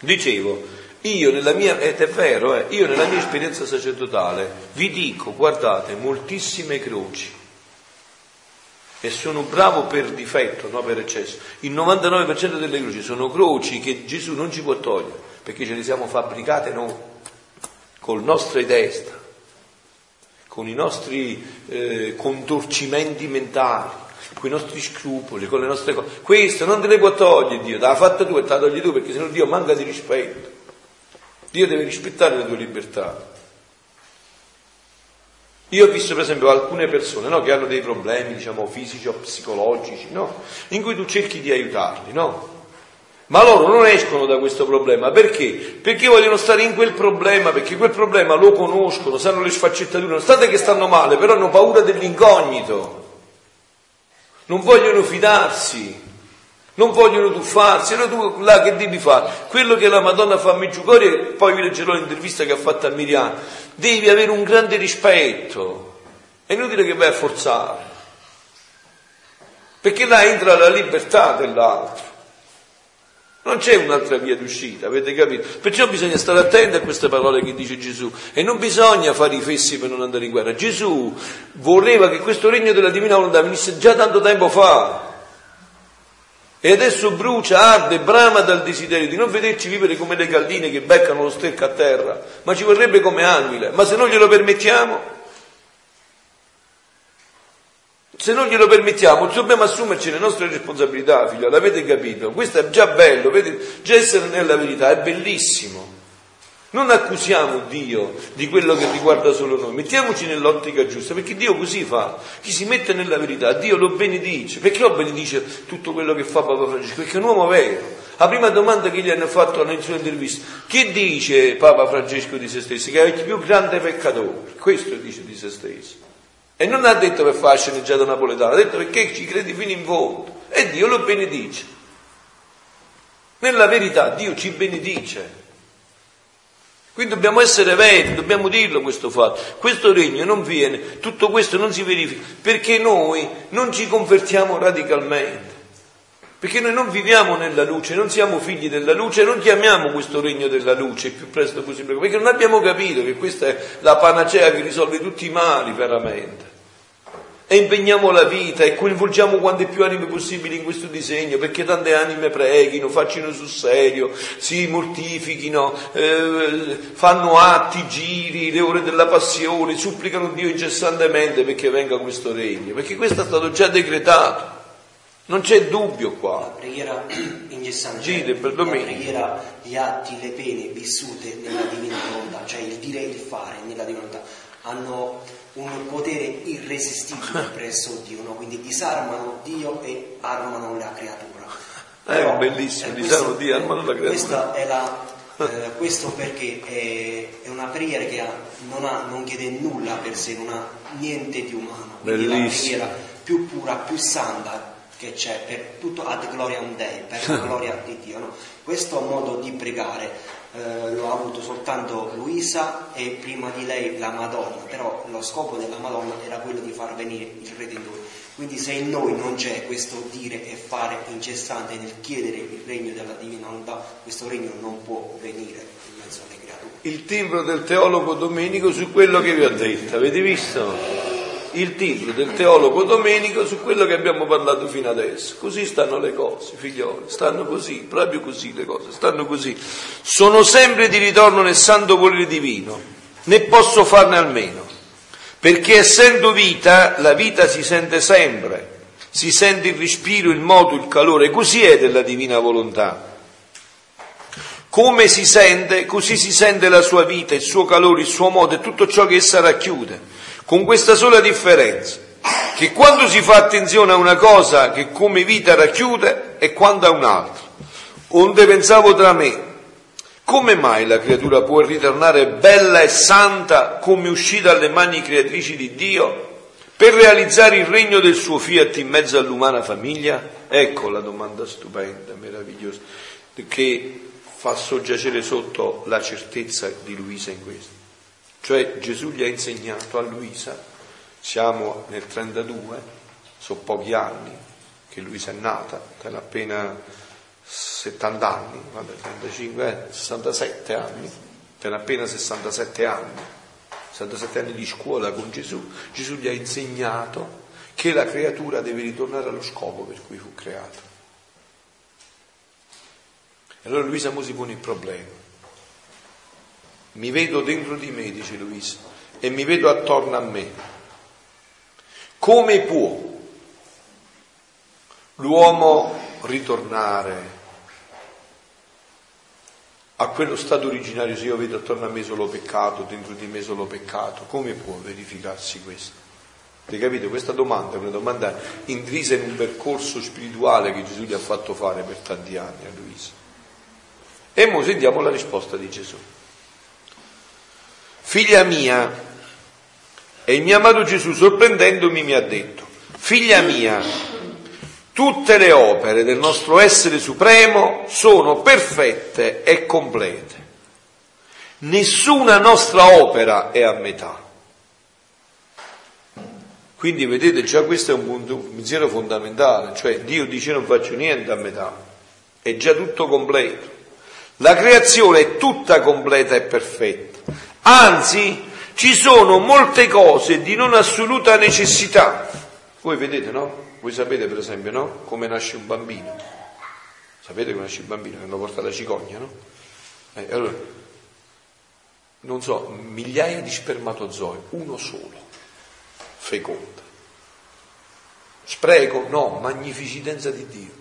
dicevo io nella mia, ed è vero, eh, io nella mia esperienza sacerdotale vi dico, guardate, moltissime croci, e sono bravo per difetto, non per eccesso. Il 99% delle croci sono croci che Gesù non ci può togliere, perché ce le siamo fabbricate noi, col nostre testa, con i nostri eh, contorcimenti mentali, con i nostri scrupoli, con le nostre cose. Questo non te le può togliere Dio, te l'ha fatta tu e te la togli tu, perché sennò Dio manca di rispetto. Dio deve rispettare le tue libertà. Io ho visto per esempio alcune persone no, che hanno dei problemi, diciamo, fisici o psicologici, no? in cui tu cerchi di aiutarli, no? Ma loro non escono da questo problema, perché? Perché vogliono stare in quel problema, perché quel problema lo conoscono, sanno le sfaccettature, nonostante che stanno male, però hanno paura dell'incognito, non vogliono fidarsi, non vogliono tuffarsi, allora tu là che devi fare? Quello che la Madonna fa a Meggiugorie, poi vi leggerò l'intervista che ha fatto a Miriam, devi avere un grande rispetto, è inutile che vai a forzare, perché là entra la libertà dell'altro. Non c'è un'altra via d'uscita, avete capito? Perciò bisogna stare attenti a queste parole che dice Gesù e non bisogna fare i fessi per non andare in guerra. Gesù voleva che questo regno della divina volontà venisse già tanto tempo fa. E adesso brucia, arde, brama dal desiderio di non vederci vivere come le galline che beccano lo stecco a terra, ma ci vorrebbe come anguile. Ma se non glielo permettiamo, se non glielo permettiamo, dobbiamo assumerci le nostre responsabilità, figlio, l'avete capito? Questo è già bello, vedete? Già essere nella verità è bellissimo. Non accusiamo Dio di quello che riguarda solo noi, mettiamoci nell'ottica giusta, perché Dio così fa. Chi si mette nella verità, Dio lo benedice. Perché lo benedice tutto quello che fa Papa Francesco? Perché è un uomo vero. La prima domanda che gli hanno fatto nella sua intervista, che dice Papa Francesco di se stesso? Che è il più grande peccatore. Questo dice di se stesso. E non ha detto per fare sceneggiato napoletano, ha detto perché ci credi fino in fondo. E Dio lo benedice. Nella verità Dio ci benedice. Quindi dobbiamo essere veri, dobbiamo dirlo questo fatto. Questo regno non viene, tutto questo non si verifica perché noi non ci convertiamo radicalmente. Perché noi non viviamo nella luce, non siamo figli della luce, non chiamiamo questo regno della luce il più presto possibile, perché non abbiamo capito che questa è la panacea che risolve tutti i mali veramente e impegniamo la vita e coinvolgiamo quante più anime possibili in questo disegno perché tante anime preghino, facciano sul serio, si mortifichino, eh, fanno atti, giri, le ore della passione, supplicano Dio incessantemente perché venga questo regno, perché questo è stato già decretato. Non c'è dubbio qua. La preghiera incessante, per la preghiera, gli atti, le pene vissute nella divina volontà, cioè il dire e il fare nella divina volontà, hanno un potere irresistibile presso Dio, no? quindi disarmano Dio e armano la creatura. È Però, bellissimo, eh, disarmano Dio e armano la creatura. È la, eh, questo perché è, è, una preghiera che ha, non, ha, non, chiede nulla per sé, non ha niente di umano. Quindi bellissimo. la preghiera più pura, più santa che c'è, per tutto ad gloria Dei, per la gloria di Dio. No? Questo modo di pregare eh, lo ha avuto soltanto Luisa e prima di lei la Madonna, però lo scopo della Madonna era quello di far venire il Redentore. Quindi se in noi non c'è questo dire e fare incessante nel chiedere il regno della divina volontà, questo regno non può venire in mezzo alle creature. Il timbro del teologo Domenico su quello che vi ho detto, avete visto? Il titolo del teologo Domenico su quello che abbiamo parlato fino adesso. Così stanno le cose, figlioli, stanno così, proprio così le cose, stanno così. Sono sempre di ritorno nel santo volere divino, né posso farne almeno, perché essendo vita, la vita si sente sempre, si sente il respiro, il moto, il calore, così è della divina volontà. Come si sente, così si sente la sua vita, il suo calore, il suo modo e tutto ciò che essa racchiude con questa sola differenza, che quando si fa attenzione a una cosa che come vita racchiude e quando a un'altra. Onde pensavo tra me, come mai la creatura può ritornare bella e santa come uscita dalle mani creatrici di Dio per realizzare il regno del suo fiat in mezzo all'umana famiglia? Ecco la domanda stupenda, meravigliosa, che fa soggiacere sotto la certezza di Luisa in questo. Cioè Gesù gli ha insegnato a Luisa, siamo nel 32, sono pochi anni che Luisa è nata, ten appena 70 anni, vabbè 35, eh, 67 anni, ten appena 67 anni, 67 anni di scuola con Gesù, Gesù gli ha insegnato che la creatura deve ritornare allo scopo per cui fu creata. E allora Luisa mo si pone il problema mi vedo dentro di me, dice Luisa, e mi vedo attorno a me. Come può l'uomo ritornare a quello stato originario se io vedo attorno a me solo peccato, dentro di me solo peccato? Come può verificarsi questo? Avete capito? Questa domanda è una domanda intrisa in un percorso spirituale che Gesù gli ha fatto fare per tanti anni a Luisa. E ora sentiamo la risposta di Gesù. Figlia mia, e il mio amato Gesù sorprendendomi mi ha detto, figlia mia, tutte le opere del nostro essere supremo sono perfette e complete. Nessuna nostra opera è a metà. Quindi vedete, già questo è un pensiero fondamentale, cioè Dio dice non faccio niente a metà, è già tutto completo. La creazione è tutta completa e perfetta. Anzi, ci sono molte cose di non assoluta necessità. Voi vedete, no? Voi sapete, per esempio, no? Come nasce un bambino. Sapete come nasce il bambino? Che lo porta la cicogna, no? Eh, allora, non so, migliaia di spermatozoi, uno solo, feconda. Spreco? No, magnificenza di Dio.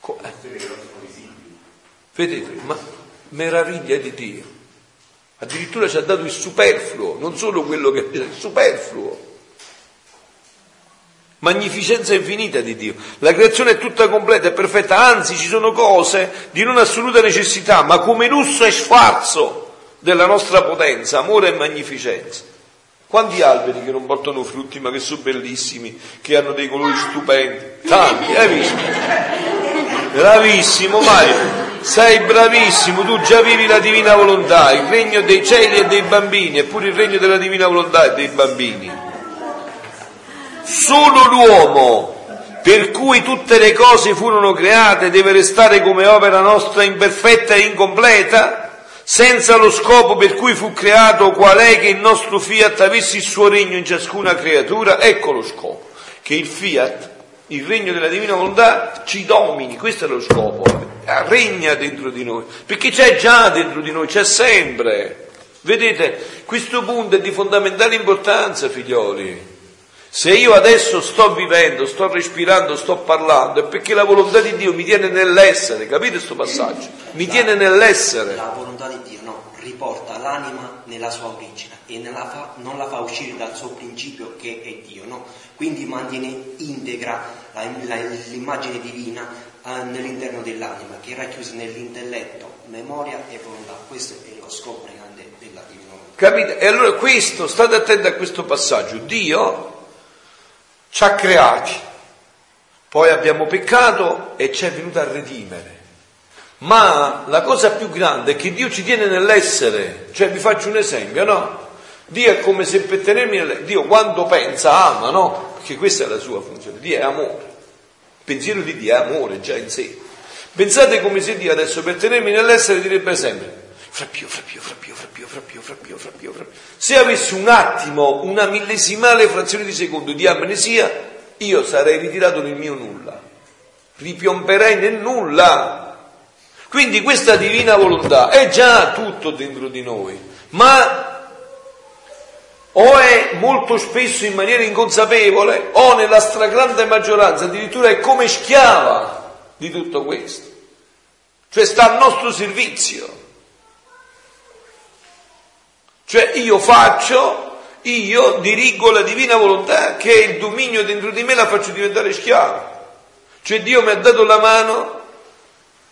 Co- eh. Vedete, ma meraviglia di Dio. Addirittura ci ha dato il superfluo, non solo quello che è superfluo. Magnificenza infinita di Dio. La creazione è tutta completa e perfetta, anzi ci sono cose di non assoluta necessità, ma come lusso e sfarzo della nostra potenza, amore e magnificenza. Quanti alberi che non portano frutti ma che sono bellissimi, che hanno dei colori stupendi? Tanti, hai visto? Bravissimo Mario. Sei bravissimo, tu già vivi la divina volontà, il regno dei cieli e dei bambini, eppure il regno della divina volontà è dei bambini. Solo l'uomo, per cui tutte le cose furono create, deve restare come opera nostra imperfetta e incompleta, senza lo scopo per cui fu creato, qual è che il nostro fiat avesse il suo regno in ciascuna creatura, ecco lo scopo, che il fiat il regno della divina volontà ci domini, questo è lo scopo, regna dentro di noi, perché c'è già dentro di noi, c'è sempre. Vedete, questo punto è di fondamentale importanza, figlioli. Se io adesso sto vivendo, sto respirando, sto parlando, è perché la volontà di Dio mi tiene nell'essere, capite questo passaggio? Mi tiene nell'essere. La volontà di Dio, no, riporta l'anima nella sua origine e fa, non la fa uscire dal suo principio che è Dio, no? quindi mantiene integra la, la, l'immagine divina eh, nell'interno dell'anima che è racchiusa nell'intelletto, memoria e volontà. Questo è lo scopo grande della divina volontà. Capite? E allora questo, state attenti a questo passaggio, Dio ci ha creati, poi abbiamo peccato e ci è venuto a redimere. Ma la cosa più grande è che Dio ci tiene nell'essere, cioè vi faccio un esempio, no? Dio è come se per tenermi nel... Dio quando pensa ama, no? Perché questa è la sua funzione. Dio è amore. Pensiero di Dio è amore già in sé. Pensate come se Dio adesso per tenermi nell'essere direbbe sempre fra più, fra più, fra più, fra più, fra più, fra più, fra più, fra più. Se avessi un attimo, una millesimale frazione di secondo di amnesia, io sarei ritirato nel mio nulla. Ripiomperei nel nulla. Quindi questa divina volontà è già tutto dentro di noi, ma o è molto spesso in maniera inconsapevole o nella stragrande maggioranza addirittura è come schiava di tutto questo. Cioè sta al nostro servizio. Cioè io faccio, io dirigo la divina volontà che è il dominio dentro di me, la faccio diventare schiava. Cioè Dio mi ha dato la mano,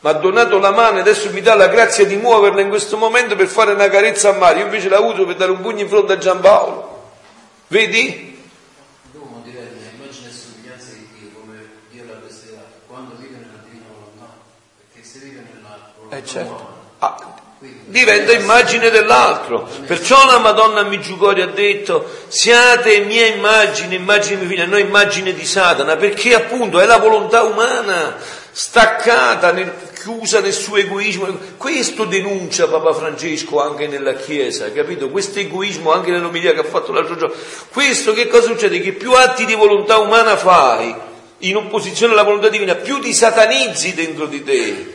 mi ha donato la mano e adesso mi dà la grazia di muoverla in questo momento per fare una carezza a Mario. Io invece la uso per dare un pugno in fronte a Giampaolo. Vedi? Eh certo. Ah, diventa immagine dell'altro. Perciò la Madonna Migiugori ha detto siate mia immagine, immagine mia figlia, non immagine di Satana, perché appunto è la volontà umana staccata, nel, chiusa nel suo egoismo. Questo denuncia Papa Francesco anche nella Chiesa, capito? Questo egoismo anche nell'omilia che ha fatto l'altro giorno. Questo che cosa succede? Che più atti di volontà umana fai in opposizione alla volontà divina, più ti satanizzi dentro di te,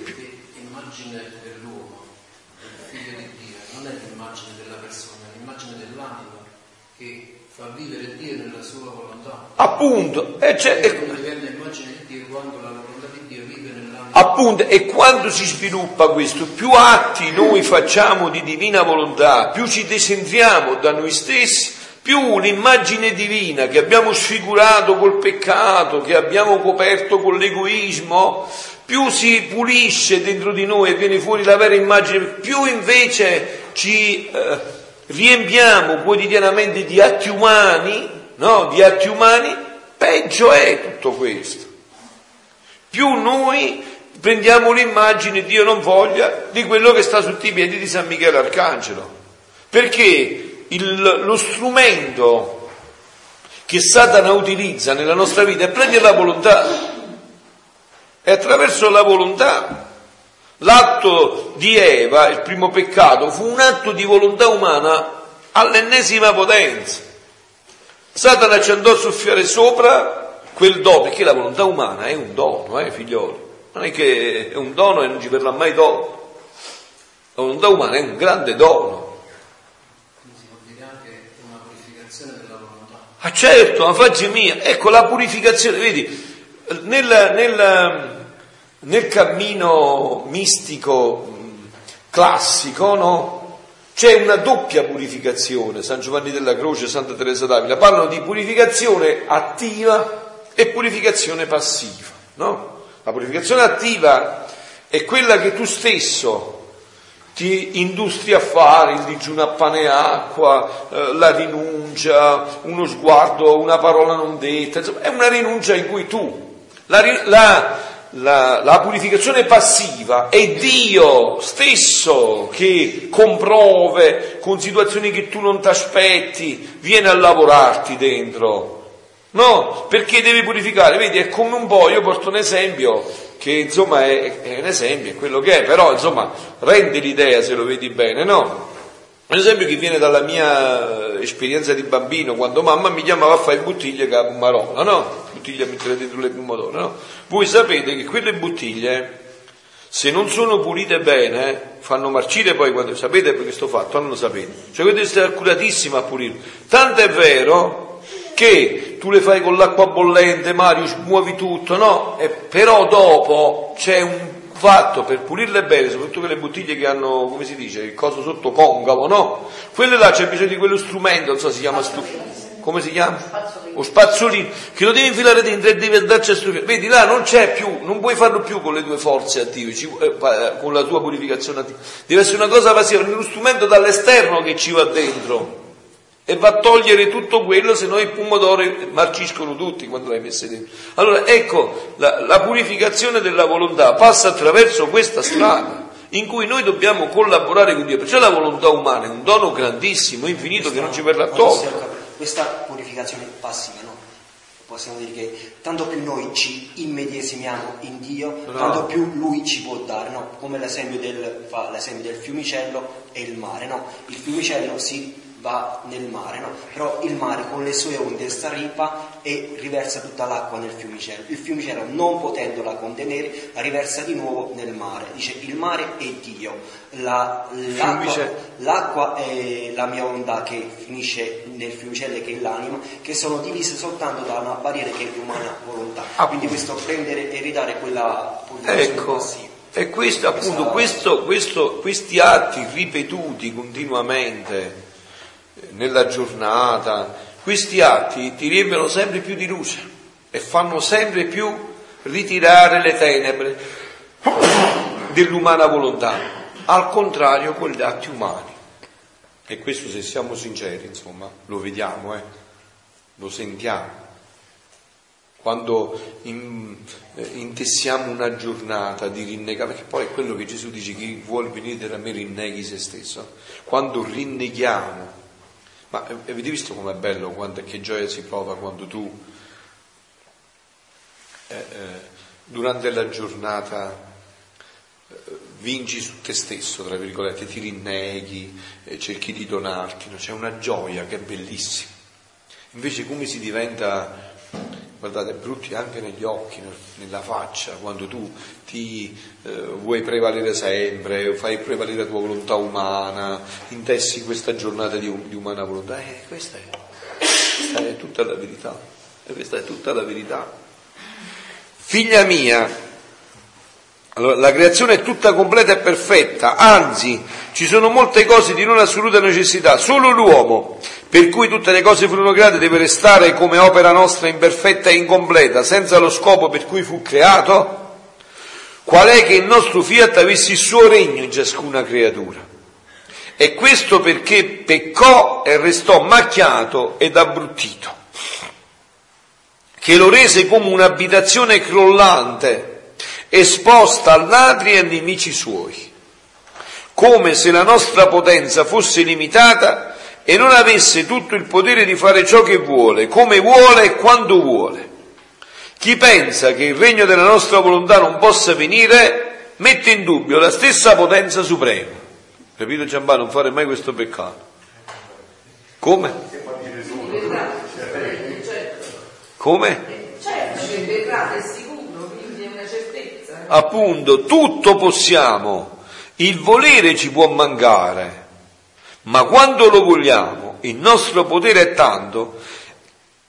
fa vivere Dio nella sua volontà. Appunto, e c'è, e, diventa immagine di Dio quando la volontà di Dio vive nell'anima. Appunto, e quando si sviluppa questo, più atti noi facciamo di divina volontà, più ci desentriamo da noi stessi, più l'immagine divina che abbiamo sfigurato col peccato, che abbiamo coperto con l'egoismo, più si pulisce dentro di noi e viene fuori la vera immagine, più invece ci eh, riempiamo quotidianamente di atti umani, no? Di atti umani, peggio è tutto questo. Più noi prendiamo l'immagine, Dio non voglia, di quello che sta sotto i piedi di San Michele Arcangelo. Perché il, lo strumento che Satana utilizza nella nostra vita è prendere la volontà. E attraverso la volontà L'atto di Eva, il primo peccato, fu un atto di volontà umana all'ennesima potenza. Satana ci andò a soffiare sopra quel dono, perché la volontà umana è un dono, eh, figlioli. Non è che è un dono e non ci verrà mai dono. La volontà umana è un grande dono. Quindi si può dire anche una purificazione della volontà. Ah certo, ma faccia mia. Ecco la purificazione, vedi, nel, nel nel cammino mistico classico, no? C'è una doppia purificazione, San Giovanni della Croce, Santa Teresa d'Avila, parlano di purificazione attiva e purificazione passiva, no? La purificazione attiva è quella che tu stesso ti industri a fare, il digiuno a pane e acqua, eh, la rinuncia, uno sguardo, una parola non detta, insomma, è una rinuncia in cui tu la, la la, la, purificazione passiva è Dio stesso che con prove, con situazioni che tu non ti aspetti, viene a lavorarti dentro. No, perché devi purificare? Vedi, è come un po', io porto un esempio che insomma è, è un esempio, è quello che è, però insomma rende l'idea se lo vedi bene, no? Un esempio che viene dalla mia eh, esperienza di bambino, quando mamma mi chiamava a fare bottiglie che a Maronna, no? Bottiglie mettere dentro le pomodore, no? Voi sapete che quelle bottiglie, se non sono pulite bene, fanno marcire poi quando sapete questo fatto, non lo sapete. Cioè quindi stai accuratissimo a pulire. Tanto è vero che tu le fai con l'acqua bollente, Mario, muovi tutto, no? E però dopo c'è un fatto per pulirle bene, soprattutto quelle bottiglie che hanno, come si dice, il coso sotto concavo, no? Quelle là c'è bisogno di quello strumento, non so si chiama stu... come si chiama? O spazzolino, che lo devi infilare dentro e devi andarci a studiare. Vedi, là non c'è più, non puoi farlo più con le tue forze attive, ci, eh, con la tua purificazione attiva. Deve essere una cosa passiva, uno strumento dall'esterno che ci va dentro e va a togliere tutto quello, se no i pomodori marciscono tutti quando l'hai messo dentro. Allora ecco, la, la purificazione della volontà passa attraverso questa strada in cui noi dobbiamo collaborare con Dio. Perciò la volontà umana è un dono grandissimo, infinito, che non ci verrà tolto. Questa purificazione passiva, no? Possiamo dire che tanto più noi ci immedesimiamo in Dio, no. tanto più Lui ci può dare, no? Come l'esempio del, fa l'esempio del fiumicello e il mare, no? Il fiumicello si va nel mare, no? però il mare con le sue onde straripa e riversa tutta l'acqua nel fiumicello. Il fiumicello, non potendola contenere, la riversa di nuovo nel mare. Dice il mare è Dio, la, l'acqua, l'acqua, è la mia onda che finisce nel fiumicello che è l'anima, che sono divise soltanto da una barriera che è l'umana volontà. Ah. Quindi questo prendere e ridare quella ecco. passiva. E questo, appunto, questo, questo, questi atti ripetuti continuamente nella giornata, questi atti ti riempiono sempre più di luce e fanno sempre più ritirare le tenebre dell'umana volontà. Al contrario, con gli atti umani. E questo, se siamo sinceri, insomma, lo vediamo, eh? lo sentiamo. Quando in, eh, intessiamo una giornata di rinnegare, perché poi è quello che Gesù dice, chi vuole venire da me rinneghi se stesso. Quando rinneghiamo ma avete visto com'è bello, quando, che gioia si prova quando tu eh, eh, durante la giornata eh, vinci su te stesso, tra virgolette, ti rinneghi, cerchi di donarti, no? c'è una gioia che è bellissima. Invece come si diventa guardate, brutti anche negli occhi, nella faccia, quando tu ti eh, vuoi prevalere sempre, fai prevalere la tua volontà umana, intessi questa giornata di, di umana volontà, eh, questa, è, questa è tutta la verità, e questa è tutta la verità. Figlia mia, allora, la creazione è tutta completa e perfetta, anzi ci sono molte cose di non assoluta necessità, solo l'uomo, per cui tutte le cose furono create, deve restare come opera nostra imperfetta e incompleta, senza lo scopo per cui fu creato? Qual è che il nostro fiat avesse il suo regno in ciascuna creatura? E questo perché peccò e restò macchiato ed abbruttito, che lo rese come un'abitazione crollante esposta a ladri e a nemici suoi, come se la nostra potenza fosse limitata e non avesse tutto il potere di fare ciò che vuole, come vuole e quando vuole. Chi pensa che il regno della nostra volontà non possa venire, mette in dubbio la stessa potenza suprema. Capito Giambà? Non fare mai questo peccato. Come? Come? Certo, che verrà, è sicuro appunto tutto possiamo, il volere ci può mancare, ma quando lo vogliamo il nostro potere è tanto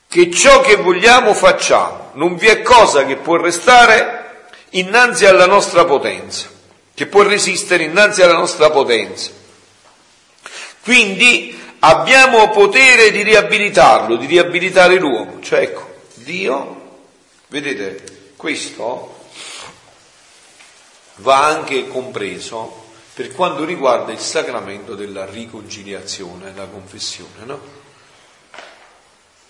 che ciò che vogliamo facciamo, non vi è cosa che può restare innanzi alla nostra potenza, che può resistere innanzi alla nostra potenza. Quindi abbiamo potere di riabilitarlo, di riabilitare l'uomo, cioè ecco, Dio, vedete, questo va anche compreso per quanto riguarda il sacramento della riconciliazione, la confessione, no?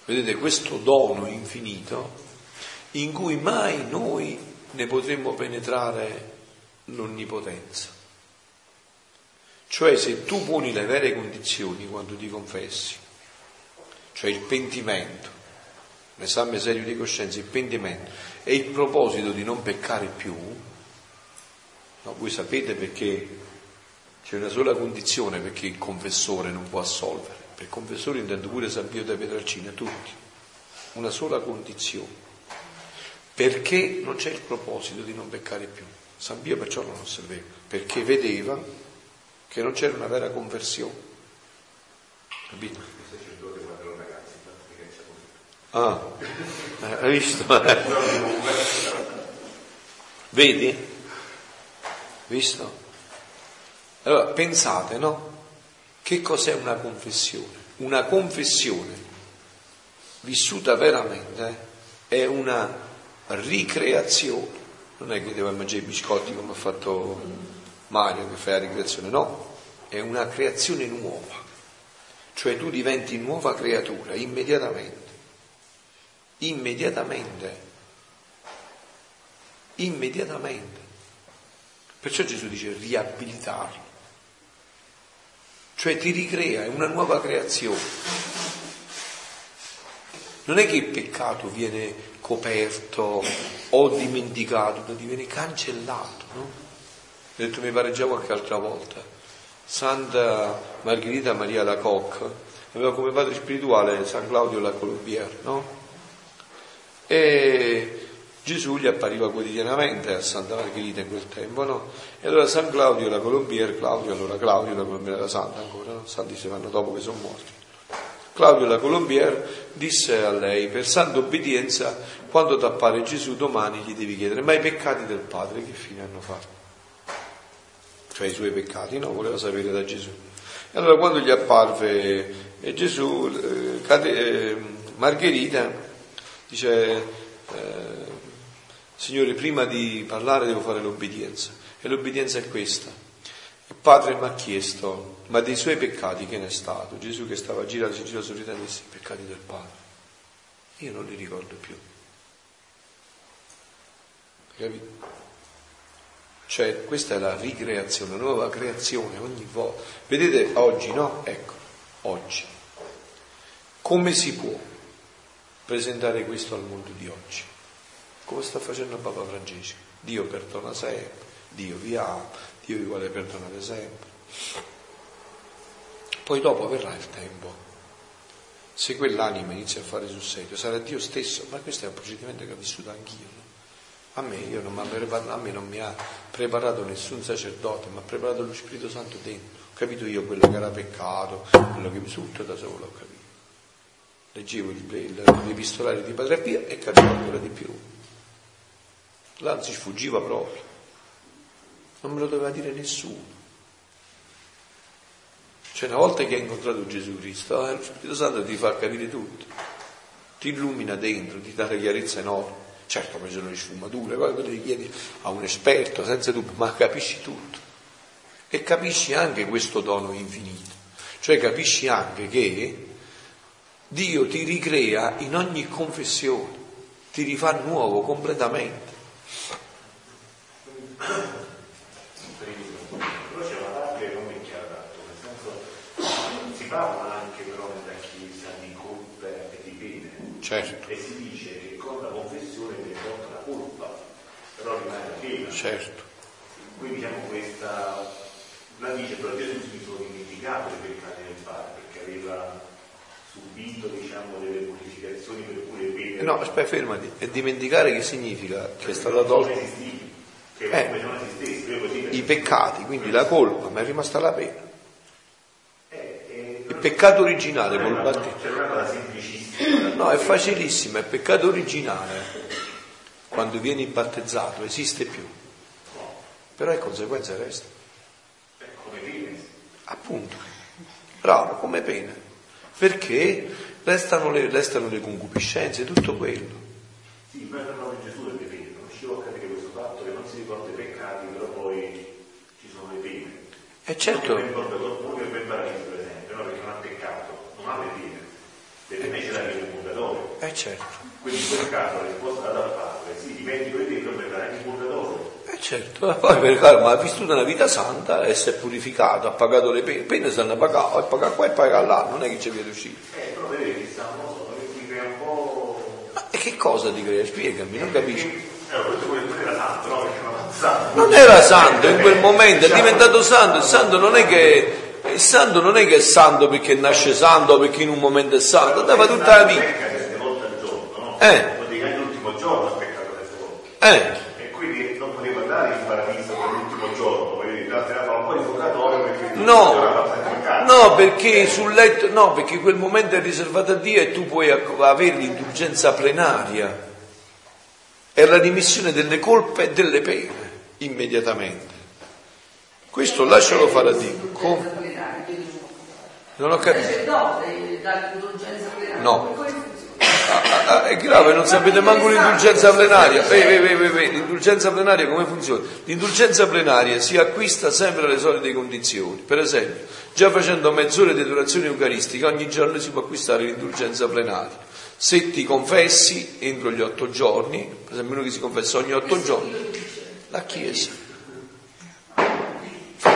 Vedete questo dono infinito in cui mai noi ne potremmo penetrare l'onnipotenza. Cioè se tu poni le vere condizioni quando ti confessi, cioè il pentimento, l'esame serio di coscienza, il pentimento e il proposito di non peccare più, No, voi sapete perché c'è una sola condizione perché il confessore non può assolvere. Per confessore intendo pure San Pio da Pietralcina, tutti. Una sola condizione. Perché non c'è il proposito di non peccare più. San Pio perciò non osservava, perché vedeva che non c'era una vera conversione. Capito? Ah, hai visto? Vedi? Visto? Allora pensate, no? Che cos'è una confessione? Una confessione vissuta veramente è una ricreazione. Non è che devo mangiare i biscotti come ha fatto Mario che fa la ricreazione, no, è una creazione nuova. Cioè tu diventi nuova creatura immediatamente. Immediatamente. Immediatamente. Perciò Gesù dice riabilitarlo. Cioè ti ricrea, è una nuova creazione. Non è che il peccato viene coperto o dimenticato, ma viene cancellato, no? Ho detto mi pare già qualche altra volta. Santa Margherita Maria da Koch aveva come padre spirituale San Claudio la Colombier, no? E Gesù gli appariva quotidianamente a Santa Margherita in quel tempo, no? E allora San Claudio la Colombier, Claudio, allora Claudio la Colombier era santa ancora, no? Santi si fanno dopo che sono morti. Claudio la Colombier disse a lei, per santa obbedienza, quando ti appare Gesù domani gli devi chiedere, ma i peccati del Padre che fine hanno fatto? Cioè i suoi peccati, no? Voleva sapere da Gesù. E allora quando gli apparve eh, Gesù, eh, eh, Margherita dice, eh, Signore, prima di parlare devo fare l'obbedienza. E l'obbedienza è questa. Il padre mi ha chiesto, ma dei suoi peccati che ne è stato? Gesù che stava girare, si gira sorridendo e disse, i peccati del padre. Io non li ricordo più. Capito? Cioè, questa è la ricreazione, la nuova creazione ogni volta. Vedete oggi, no? Ecco, oggi. Come si può presentare questo al mondo di oggi? Come sta facendo Papa Francesco? Dio perdona sempre, Dio vi ama, Dio vi vuole perdonare sempre. Poi dopo verrà il tempo. Se quell'anima inizia a fare sul serio, sarà Dio stesso, ma questo è un procedimento che ho vissuto anch'io. No? A me, non a me non mi ha preparato nessun sacerdote, mi ha preparato lo Spirito Santo dentro. Ho capito io quello che era peccato, quello che mi tutto da solo ho capito. Leggevo gli epistolari di Padre Pia e capivo ancora di più. L'anzi sfuggiva proprio. Non me lo doveva dire nessuno. Cioè una volta che hai incontrato Gesù Cristo, eh, lo Spirito Santo ti fa capire tutto, ti illumina dentro, ti dà la chiarezza enorme. Certo, poi sono le sfumature, poi le chiedi a un esperto, senza dubbio, ma capisci tutto. E capisci anche questo dono infinito. Cioè capisci anche che Dio ti ricrea in ogni confessione, ti rifà nuovo completamente. Parla anche però nella Chiesa di colpe e di pene. Certo. E si dice che con la confessione viene tolta la colpa, però rimane la pena. Certo. Quindi diciamo questa, la dice però Gesù si sono dimenticato dei peccati del Padre perché aveva subito diciamo delle purificazioni per cui le pene. No, aspetta, fermati. E dimenticare che significa che è stata tolta. Che eh, esistesse, I peccati, quindi la colpa, ma è rimasta la pena peccato originale col battesimo. No, è facilissimo, è peccato originale. Quando vieni battezzato esiste più. Però le conseguenze restano. Appunto. Bravo, come pena. Perché restano le, restano le concupiscenze, tutto quello. Sì, ma Gesù è pene, non riuscivo a capire questo fatto che non si ricorda i peccati, però poi ci sono le pene. E certo. Non ricorda pure per paradiso, non ha le pene, le pene ce l'ha in purgatorio. Eh certo. Quindi in quel caso la risposta dal padre, sì, dimentico di te, però verrà in purgatorio. Eh certo, ma poi per caso, ma ha vissuto una vita santa e si è purificato, ha pagato le pene, pene stanno a pagare, e paga qua e paga là, non è che ci viene uscito. Eh, però stanno, so, ti crea un po'. Ma e che cosa ti crea? Spiegami, non. Eh, non era santo, no? Perché non era santo. Non era santo in quel momento, è diventato santo, il santo non è che il santo non è che è santo perché nasce santo o perché in un momento è santo, andava tutta la vita. Eh. Eh. E quindi non poteva andare in paradiso per l'ultimo giorno, era un po' di purgatorio perché no. No, perché sul letto, no, perché quel momento è riservato a Dio e tu puoi avere l'indulgenza plenaria. È la dimissione delle colpe e delle pene immediatamente. Questo lascialo fare a Dio. Come? Non ho capito. No. Ah, ah, è grave, non sapete manco l'indulgenza plenaria. Beh, beh, beh, l'indulgenza plenaria come funziona? L'indulgenza plenaria si acquista sempre alle solite condizioni. Per esempio, già facendo mezz'ora di durazione eucaristica, ogni giorno si può acquistare l'indulgenza plenaria. Se ti confessi entro gli otto giorni, per esempio uno che si confessa ogni otto giorni, la Chiesa.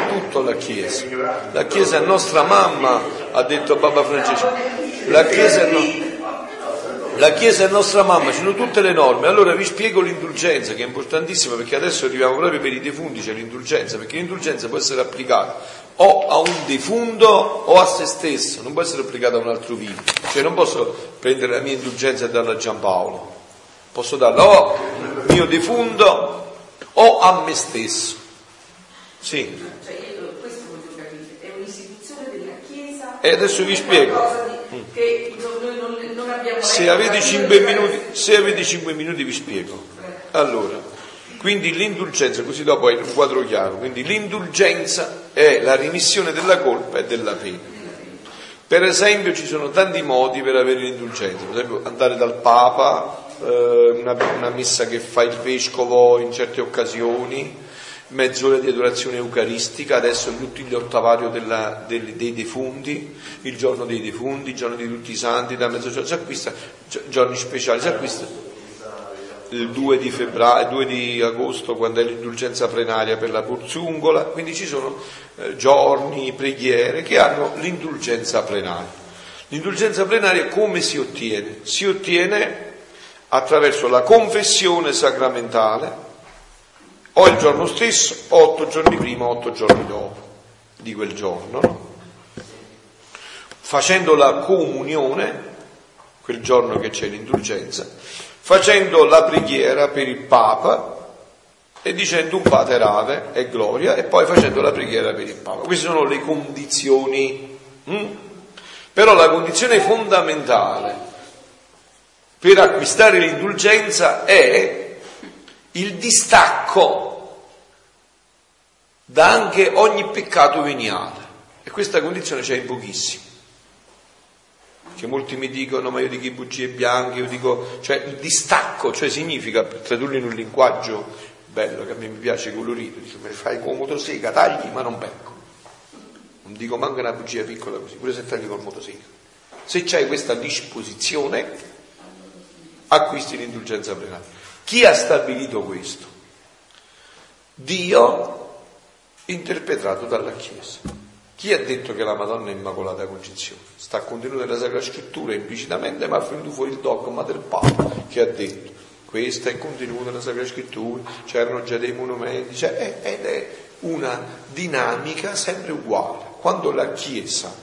tutto alla Chiesa. La Chiesa è nostra mamma, ha detto Papa Francesco. La Chiesa è, no... la Chiesa è nostra mamma, ci sono tutte le norme. Allora vi spiego l'indulgenza, che è importantissima, perché adesso arriviamo proprio per i defunti, c'è l'indulgenza, perché l'indulgenza può essere applicata o a un defunto o a se stesso, non può essere applicata a un altro vivo. Cioè non posso prendere la mia indulgenza e darla a Giampaolo, posso darla o al mio defunto o a me stesso. Sì. Cioè io questo voglio capire, è un'istituzione della Chiesa. E adesso vi spiego. Di, che noi non, non abbiamo se avete, 5 minuti, se avete 5 minuti vi spiego. Allora, quindi l'indulgenza, così dopo hai un quadro chiaro, quindi l'indulgenza è la rimissione della colpa e della pena. Per esempio ci sono tanti modi per avere l'indulgenza, per esempio andare dal Papa, eh, una, una messa che fa il vescovo in certe occasioni, mezz'ora di adorazione eucaristica, adesso tutti gli ottavario della, dei, dei, defunti, il giorno dei defunti, il giorno di tutti i santi, da mezzogiorno, si acquista, giorni speciali, si acquista il 2 di, febbraio, 2 di agosto quando è l'indulgenza plenaria per la Porzungola, quindi ci sono eh, giorni, preghiere che hanno l'indulgenza plenaria. L'indulgenza plenaria come si ottiene? Si ottiene attraverso la confessione sacramentale, o il giorno stesso, o otto giorni prima, otto giorni dopo di quel giorno, no? facendo la comunione, quel giorno che c'è l'indulgenza, facendo la preghiera per il Papa e dicendo un Pater Ave e Gloria e poi facendo la preghiera per il Papa. Queste sono le condizioni. Hm? Però la condizione fondamentale per acquistare l'indulgenza è il distacco da anche ogni peccato veniale. E questa condizione c'è in pochissimi che molti mi dicono ma io dico i bugie bianche, io dico, cioè il distacco, cioè significa, per tradurlo in un linguaggio bello che a me mi piace colorito, dico, mi fai con motosega, tagli ma non becco. Non dico manca una bugia piccola così, pure se tagli con motosega. Se c'hai questa disposizione, acquisti l'indulgenza plenaria. Chi ha stabilito questo? Dio interpretato dalla Chiesa. Chi ha detto che la Madonna è Immacolata Concezione? Sta contenuto nella Sacra Scrittura implicitamente, ma ha venuto fuori il dogma del Papa che ha detto questo è contenuto nella Sacra Scrittura, c'erano già dei monumenti, cioè, ed è una dinamica sempre uguale. Quando la Chiesa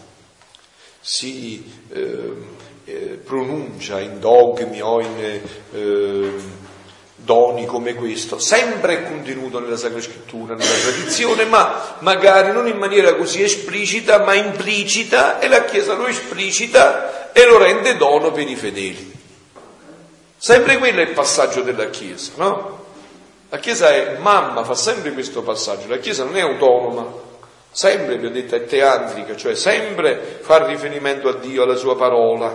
si eh, eh, pronuncia in dogmi o in eh, doni come questo, sempre è contenuto nella Sacra Scrittura, nella tradizione, ma magari non in maniera così esplicita, ma implicita, e la Chiesa lo esplicita e lo rende dono per i fedeli. Sempre quello è il passaggio della Chiesa, no? La Chiesa è mamma, fa sempre questo passaggio, la Chiesa non è autonoma, sempre, vi ho detto, è teatrica, cioè sempre fa riferimento a Dio, alla sua parola,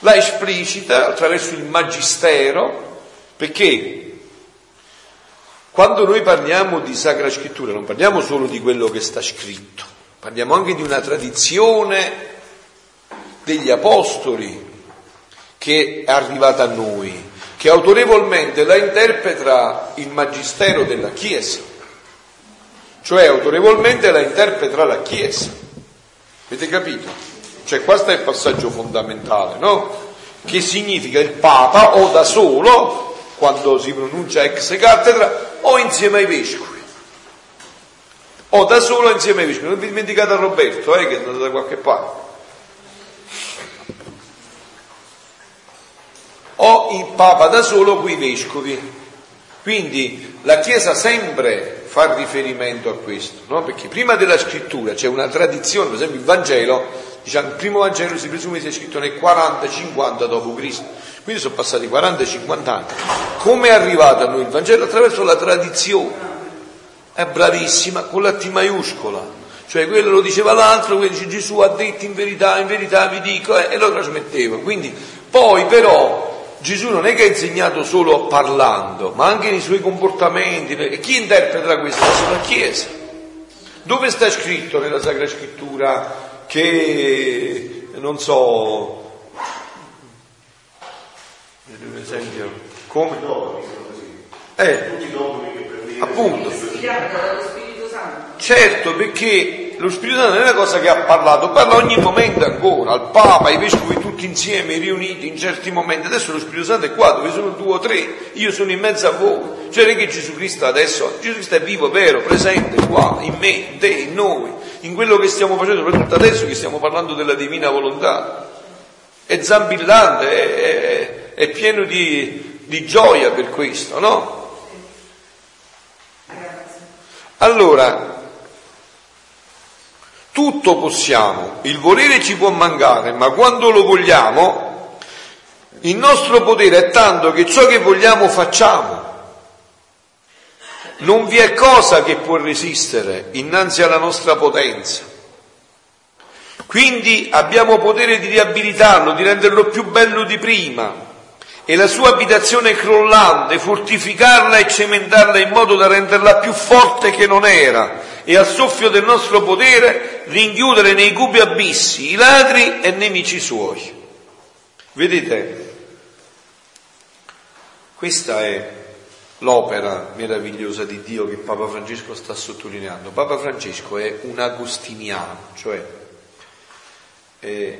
la esplicita attraverso il magistero, perché quando noi parliamo di Sacra Scrittura non parliamo solo di quello che sta scritto, parliamo anche di una tradizione degli Apostoli che è arrivata a noi, che autorevolmente la interpreta il Magistero della Chiesa, cioè autorevolmente la interpreta la Chiesa. Avete capito? Cioè questo è il passaggio fondamentale, no? Che significa il Papa o da solo quando si pronuncia ex cattedra o insieme ai vescovi o da solo insieme ai vescovi non vi dimenticate a Roberto eh, che è andato da qualche parte o il Papa da solo con i vescovi quindi la Chiesa sempre fa riferimento a questo no? perché prima della scrittura c'è una tradizione per esempio il Vangelo diciamo, il primo Vangelo si presume sia scritto nel 40-50 d.C quindi sono passati 40-50 anni. Come è arrivato a noi il Vangelo? Attraverso la tradizione. È bravissima, con la T maiuscola. Cioè quello lo diceva l'altro, quello dice Gesù ha detto in verità, in verità vi dico, eh, e lo trasmetteva. Quindi poi però Gesù non è che ha insegnato solo parlando, ma anche nei suoi comportamenti. E chi interpreta questo? La Chiesa. Dove sta scritto nella Sacra Scrittura che, non so, un esempio come? Eh, appunto. Certo, perché lo Spirito Santo non è una cosa che ha parlato, parla ogni momento ancora, al Papa, ai Vescovi tutti insieme, riuniti in certi momenti. Adesso lo Spirito Santo è qua, dove sono due o tre, io sono in mezzo a voi. Cioè non è che Gesù Cristo adesso, Gesù Cristo è vivo, vero, presente qua, in me, in te, in noi, in quello che stiamo facendo, soprattutto adesso che stiamo parlando della divina volontà. È zambillante, è, è, è pieno di, di gioia per questo, no? Allora, tutto possiamo, il volere ci può mancare, ma quando lo vogliamo, il nostro potere è tanto che ciò che vogliamo facciamo. Non vi è cosa che può resistere innanzi alla nostra potenza. Quindi abbiamo potere di riabilitarlo, di renderlo più bello di prima, e la sua abitazione crollante, fortificarla e cementarla in modo da renderla più forte che non era e al soffio del nostro potere rinchiudere nei cubi abissi i ladri e nemici suoi. Vedete, questa è l'opera meravigliosa di Dio che Papa Francesco sta sottolineando. Papa Francesco è un agostiniano, cioè è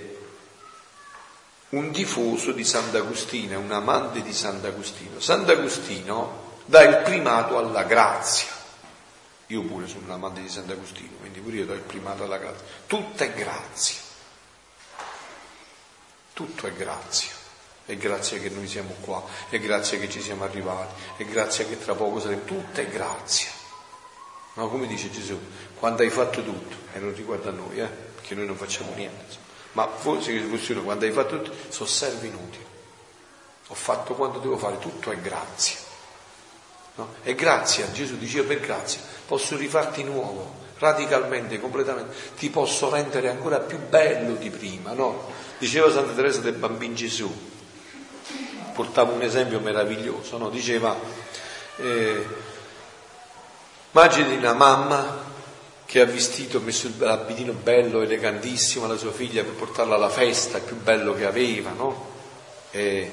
un tifoso di Sant'Agostino, un amante di Sant'Agostino. Sant'Agostino dà il primato alla grazia. Io pure sono un amante di Sant'Agostino, quindi pure io do il primato alla grazia. Tutta è grazia. Tutto è grazia. È grazia che noi siamo qua, è grazia che ci siamo arrivati, è grazia che tra poco saremo. Tutta è grazia. Ma come dice Gesù, quando hai fatto tutto, e non riguarda noi, eh, perché noi non facciamo niente. Insomma ma forse che funziona quando hai fatto tutto, sono servi inutili. Ho fatto quanto devo fare, tutto è grazia. No? È grazia, Gesù diceva per grazia, posso rifarti nuovo, radicalmente, completamente, ti posso rendere ancora più bello di prima, no? Diceva Santa Teresa del Bambino Gesù, portava un esempio meraviglioso, no? Diceva, eh, immagini una mamma che ha vestito, messo l'abitino bello, elegantissimo alla sua figlia per portarla alla festa, il più bello che aveva, no? E,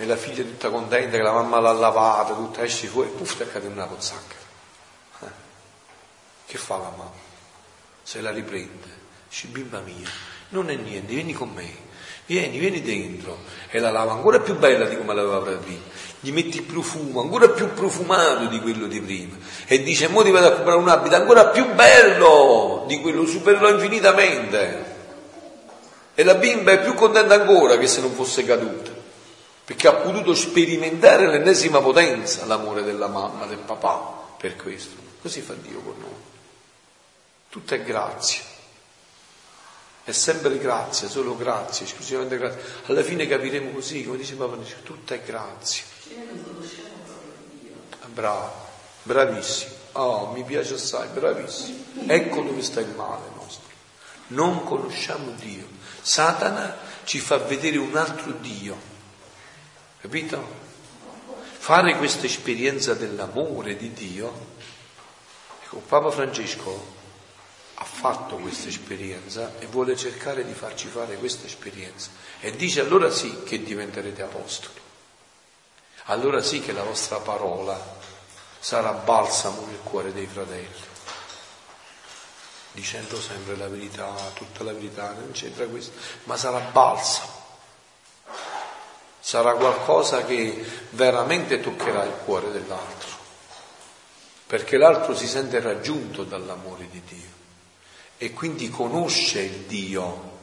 e la figlia tutta contenta che la mamma l'ha lavata, tutta esce fuori, puff, ti accade una pozzacca. Eh? Che fa la mamma? Se la riprende, dice, bimba mia, non è niente, vieni con me. Vieni, vieni dentro. E la lava ancora più bella di come l'aveva prima. Gli metti il profumo ancora più profumato di quello di prima. E dice, mo ti vado a comprare un abito ancora più bello di quello, supererò infinitamente. E la bimba è più contenta ancora che se non fosse caduta. Perché ha potuto sperimentare l'ennesima potenza, l'amore della mamma, del papà, per questo. Così fa Dio con noi. Tutto è grazia. È sempre grazia, solo grazia, esclusivamente grazia. Alla fine capiremo così, come dice Papa, tutta è grazia. Bravo, bravissimo. Oh, mi piace assai, bravissimo. Ecco dove sta il male nostro. Non conosciamo Dio. Satana ci fa vedere un altro Dio. Capito? Fare questa esperienza dell'amore di Dio. Ecco, Papa Francesco ha fatto questa esperienza e vuole cercare di farci fare questa esperienza. E dice allora sì che diventerete apostoli. Allora sì che la vostra parola sarà balsamo nel cuore dei fratelli. Dicendo sempre la verità, tutta la verità, non c'entra questo, ma sarà balsamo. Sarà qualcosa che veramente toccherà il cuore dell'altro, perché l'altro si sente raggiunto dall'amore di Dio e quindi conosce il Dio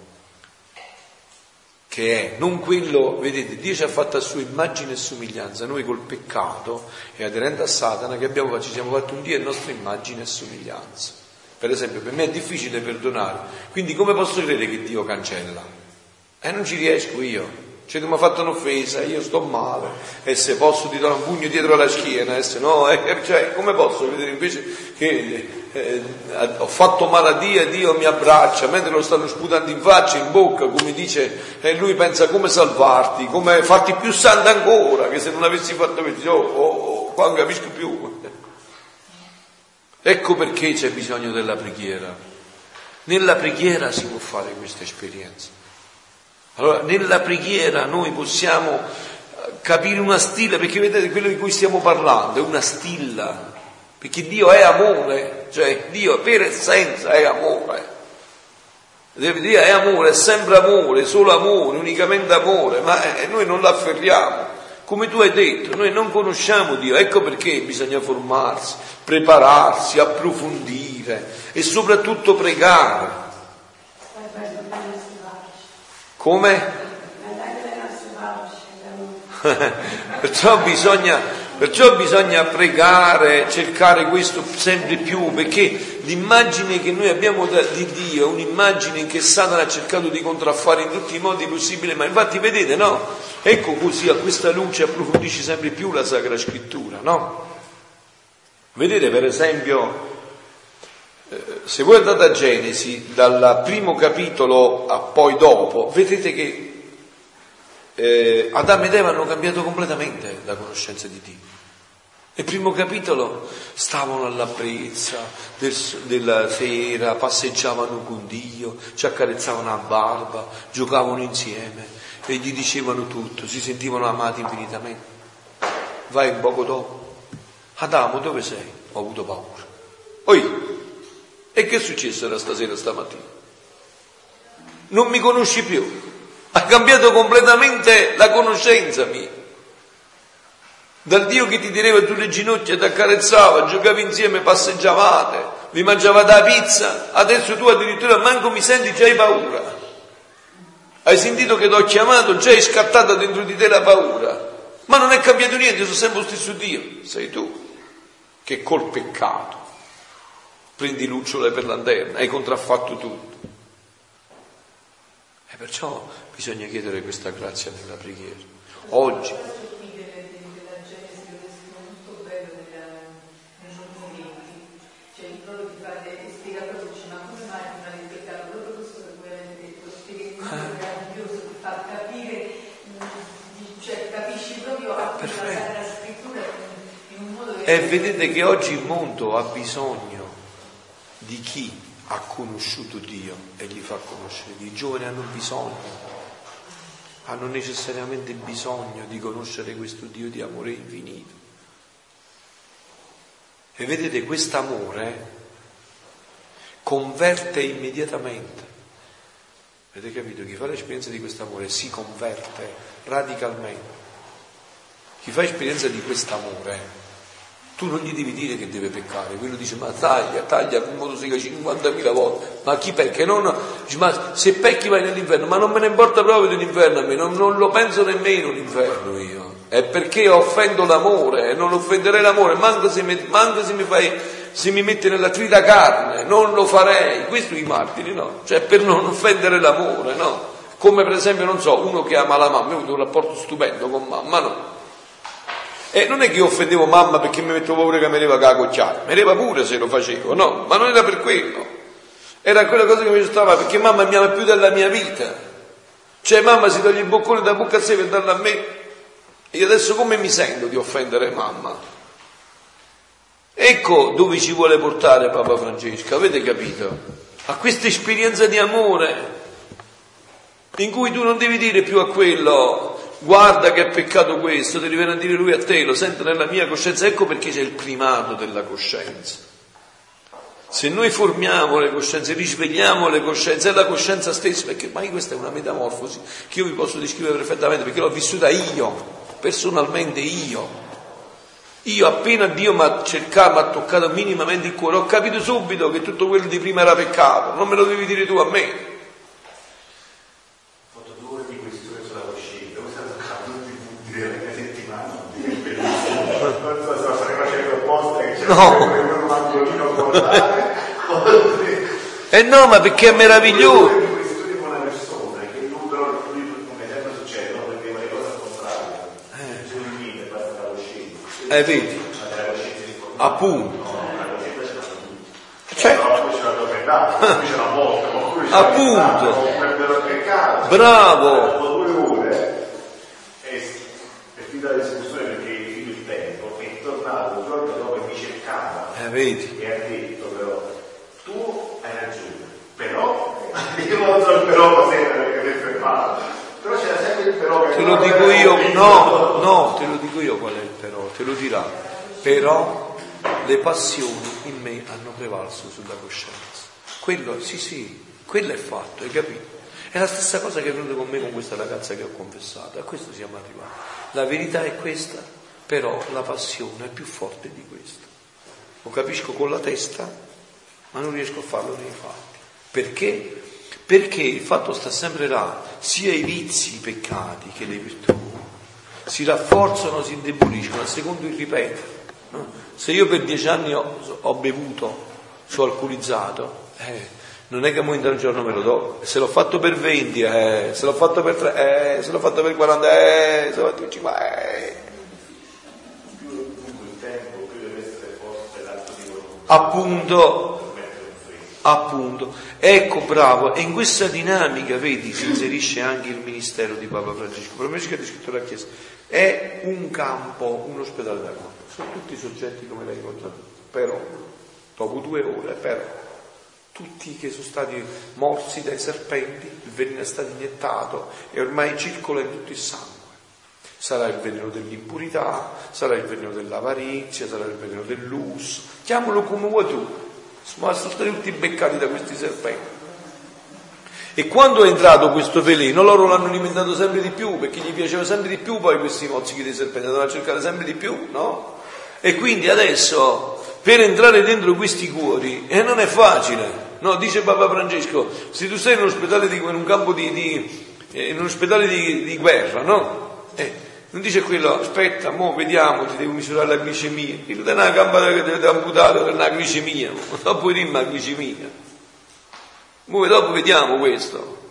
che è, non quello, vedete, Dio ci ha fatto a sua immagine e somiglianza, noi col peccato e aderendo a Satana che abbiamo ci siamo fatti un Dio a nostra immagine e somiglianza. Per esempio, per me è difficile perdonare, quindi come posso credere che Dio cancella? E eh, non ci riesco io. Cioè tu mi hai fatto un'offesa, io sto male, e se posso ti do un pugno dietro la schiena, e se no, eh, cioè, come posso vedere invece che eh, ho fatto male a Dio e Dio mi abbraccia, mentre lo stanno sputando in faccia, in bocca, come dice, e lui pensa come salvarti, come farti più santo ancora, che se non avessi fatto questo, oh, oh, oh, qua non capisco più. Ecco perché c'è bisogno della preghiera. Nella preghiera si può fare questa esperienza. Allora, nella preghiera noi possiamo capire una stilla, perché vedete quello di cui stiamo parlando è una stilla perché Dio è amore, cioè Dio per essenza è amore. Dio è amore, è sempre amore, solo amore, unicamente amore, ma eh, noi non l'afferriamo. Come tu hai detto, noi non conosciamo Dio, ecco perché bisogna formarsi, prepararsi, approfondire e soprattutto pregare. Come? Perciò bisogna Perciò bisogna pregare, cercare questo sempre più, perché l'immagine che noi abbiamo di Dio è un'immagine che Satana ha cercato di contraffare in tutti i modi possibili, ma infatti vedete, no? Ecco così a questa luce approfondisce sempre più la Sacra Scrittura, no? Vedete per esempio, se voi andate a Genesi, dal primo capitolo a poi dopo, vedete che eh, Adamo ed Eva hanno cambiato completamente la conoscenza di Dio. Nel primo capitolo stavano alla brezza del, della sera, passeggiavano con Dio, ci accarezzavano a barba, giocavano insieme e gli dicevano tutto, si sentivano amati infinitamente. Vai un poco dopo. Adamo, dove sei? Ho avuto paura. Oi, e che è successo da stasera stamattina? Non mi conosci più. Ha cambiato completamente la conoscenza mia. Dal Dio che ti teneva tu le ginocchia, ti accarezzava, giocavi insieme, passeggiavate, vi mangiavate la pizza, adesso tu addirittura manco mi senti, già hai paura. Hai sentito che ti ho chiamato, già hai scattata dentro di te la paura. Ma non è cambiato niente, sono sempre lo stesso Dio, sei tu che col peccato prendi lucciole per lanterna, hai contraffatto tutto. E perciò bisogna chiedere questa grazia nella preghiera. Oggi. E vedete che oggi il mondo ha bisogno di chi ha conosciuto Dio e gli fa conoscere Dio. I giovani hanno bisogno hanno necessariamente bisogno di conoscere questo Dio di amore infinito. E vedete, quest'amore converte immediatamente. Avete capito? Chi fa l'esperienza di quest'amore si converte radicalmente. Chi fa esperienza di quest'amore tu non gli devi dire che deve peccare, quello dice ma taglia, taglia con motosega 50.000 volte, ma chi pecca? No, no. Dice, ma se pecchi vai nell'inferno, ma non me ne importa proprio dell'inferno a me, non, non lo penso nemmeno l'inferno io, è perché offendo l'amore e non offenderei l'amore, manco se mi, manco se mi fai, se mi metti nella trita carne, non lo farei, questo i martiri, no? Cioè per non offendere l'amore, no? Come per esempio, non so, uno che ama la mamma, io ho avuto un rapporto stupendo con mamma, no? E non è che io offendevo mamma perché mi mettevo paura che mi arriva la cocchiara, mi arriva pure se lo facevo, no, ma non era per quello. Era quella cosa che mi stava perché mamma mi ama più della mia vita. Cioè mamma si toglie il boccone da bocca a sé per darlo a me. E adesso come mi sento di offendere mamma? Ecco dove ci vuole portare Papa Francesco, avete capito? A questa esperienza di amore in cui tu non devi dire più a quello guarda che peccato questo, devi venire a dire lui a te, lo sento nella mia coscienza, ecco perché c'è il primato della coscienza. Se noi formiamo le coscienze, risvegliamo le coscienze, è la coscienza stessa, perché mai questa è una metamorfosi che io vi posso descrivere perfettamente, perché l'ho vissuta io, personalmente io. Io appena Dio mi ha cercato, mi ha toccato minimamente il cuore, ho capito subito che tutto quello di prima era peccato, non me lo devi dire tu a me. No. Eh no, ma perché è meraviglioso. Eh, vedi? Appunto. Certo. Appunto. Bravo. vedi? E ha detto però, tu hai ragione, però, io non so il però cos'era perché mi è fermato, però c'era sempre il però che... Te lo dico io, no, no, te lo dico io qual è il però, te lo dirà, però le passioni in me hanno prevalso sulla coscienza. Quello, sì, sì, quello è fatto, hai capito? È la stessa cosa che è venuta con me con questa ragazza che ho confessato, a questo siamo arrivati. La verità è questa, però la passione è più forte di questo. Lo capisco con la testa, ma non riesco a farlo nei fatti. Perché? Perché il fatto sta sempre là, sia i vizi, i peccati che le virtù si rafforzano, si indeboliscono, a secondo il ripetere. Se io per dieci anni ho, ho bevuto, sono alcolizzato, eh, non è che un giorno me lo do. Se l'ho fatto per 20, eh, se l'ho fatto per 3, eh, se l'ho fatto per 40, eh, se l'ho fatto per 50, eh. Appunto, appunto. Ecco, bravo, e in questa dinamica, vedi, si inserisce anche il ministero di Papa Francesco. Francesco ha descritto la Chiesa. È un campo, un ospedale da campo. Sono tutti soggetti come l'hai incontrato, però, dopo due ore, però, tutti che sono stati morsi dai serpenti, il veleno è stato iniettato e ormai circola in tutto il sangue. Sarà il veleno dell'impurità, sarà il veleno dell'avarizia, sarà il veleno dell'uso, chiamalo come vuoi tu, sono stati tutti beccati da questi serpenti. E quando è entrato questo veleno, loro l'hanno alimentato sempre di più, perché gli piaceva sempre di più poi questi mozzichi di serpente, andavano a cercare sempre di più, no? E quindi adesso, per entrare dentro questi cuori, eh, non è facile, no? Dice Papa Francesco, se tu sei in un ospedale di, in un campo di, di eh, in un ospedale di, di guerra, no? Eh, non dice quello, aspetta, mo vediamo, ti devo misurare la glicemia. Il dà una gamba che deve amputare per una glicemia, dopo rimma la glicemia. Noi dopo vediamo questo.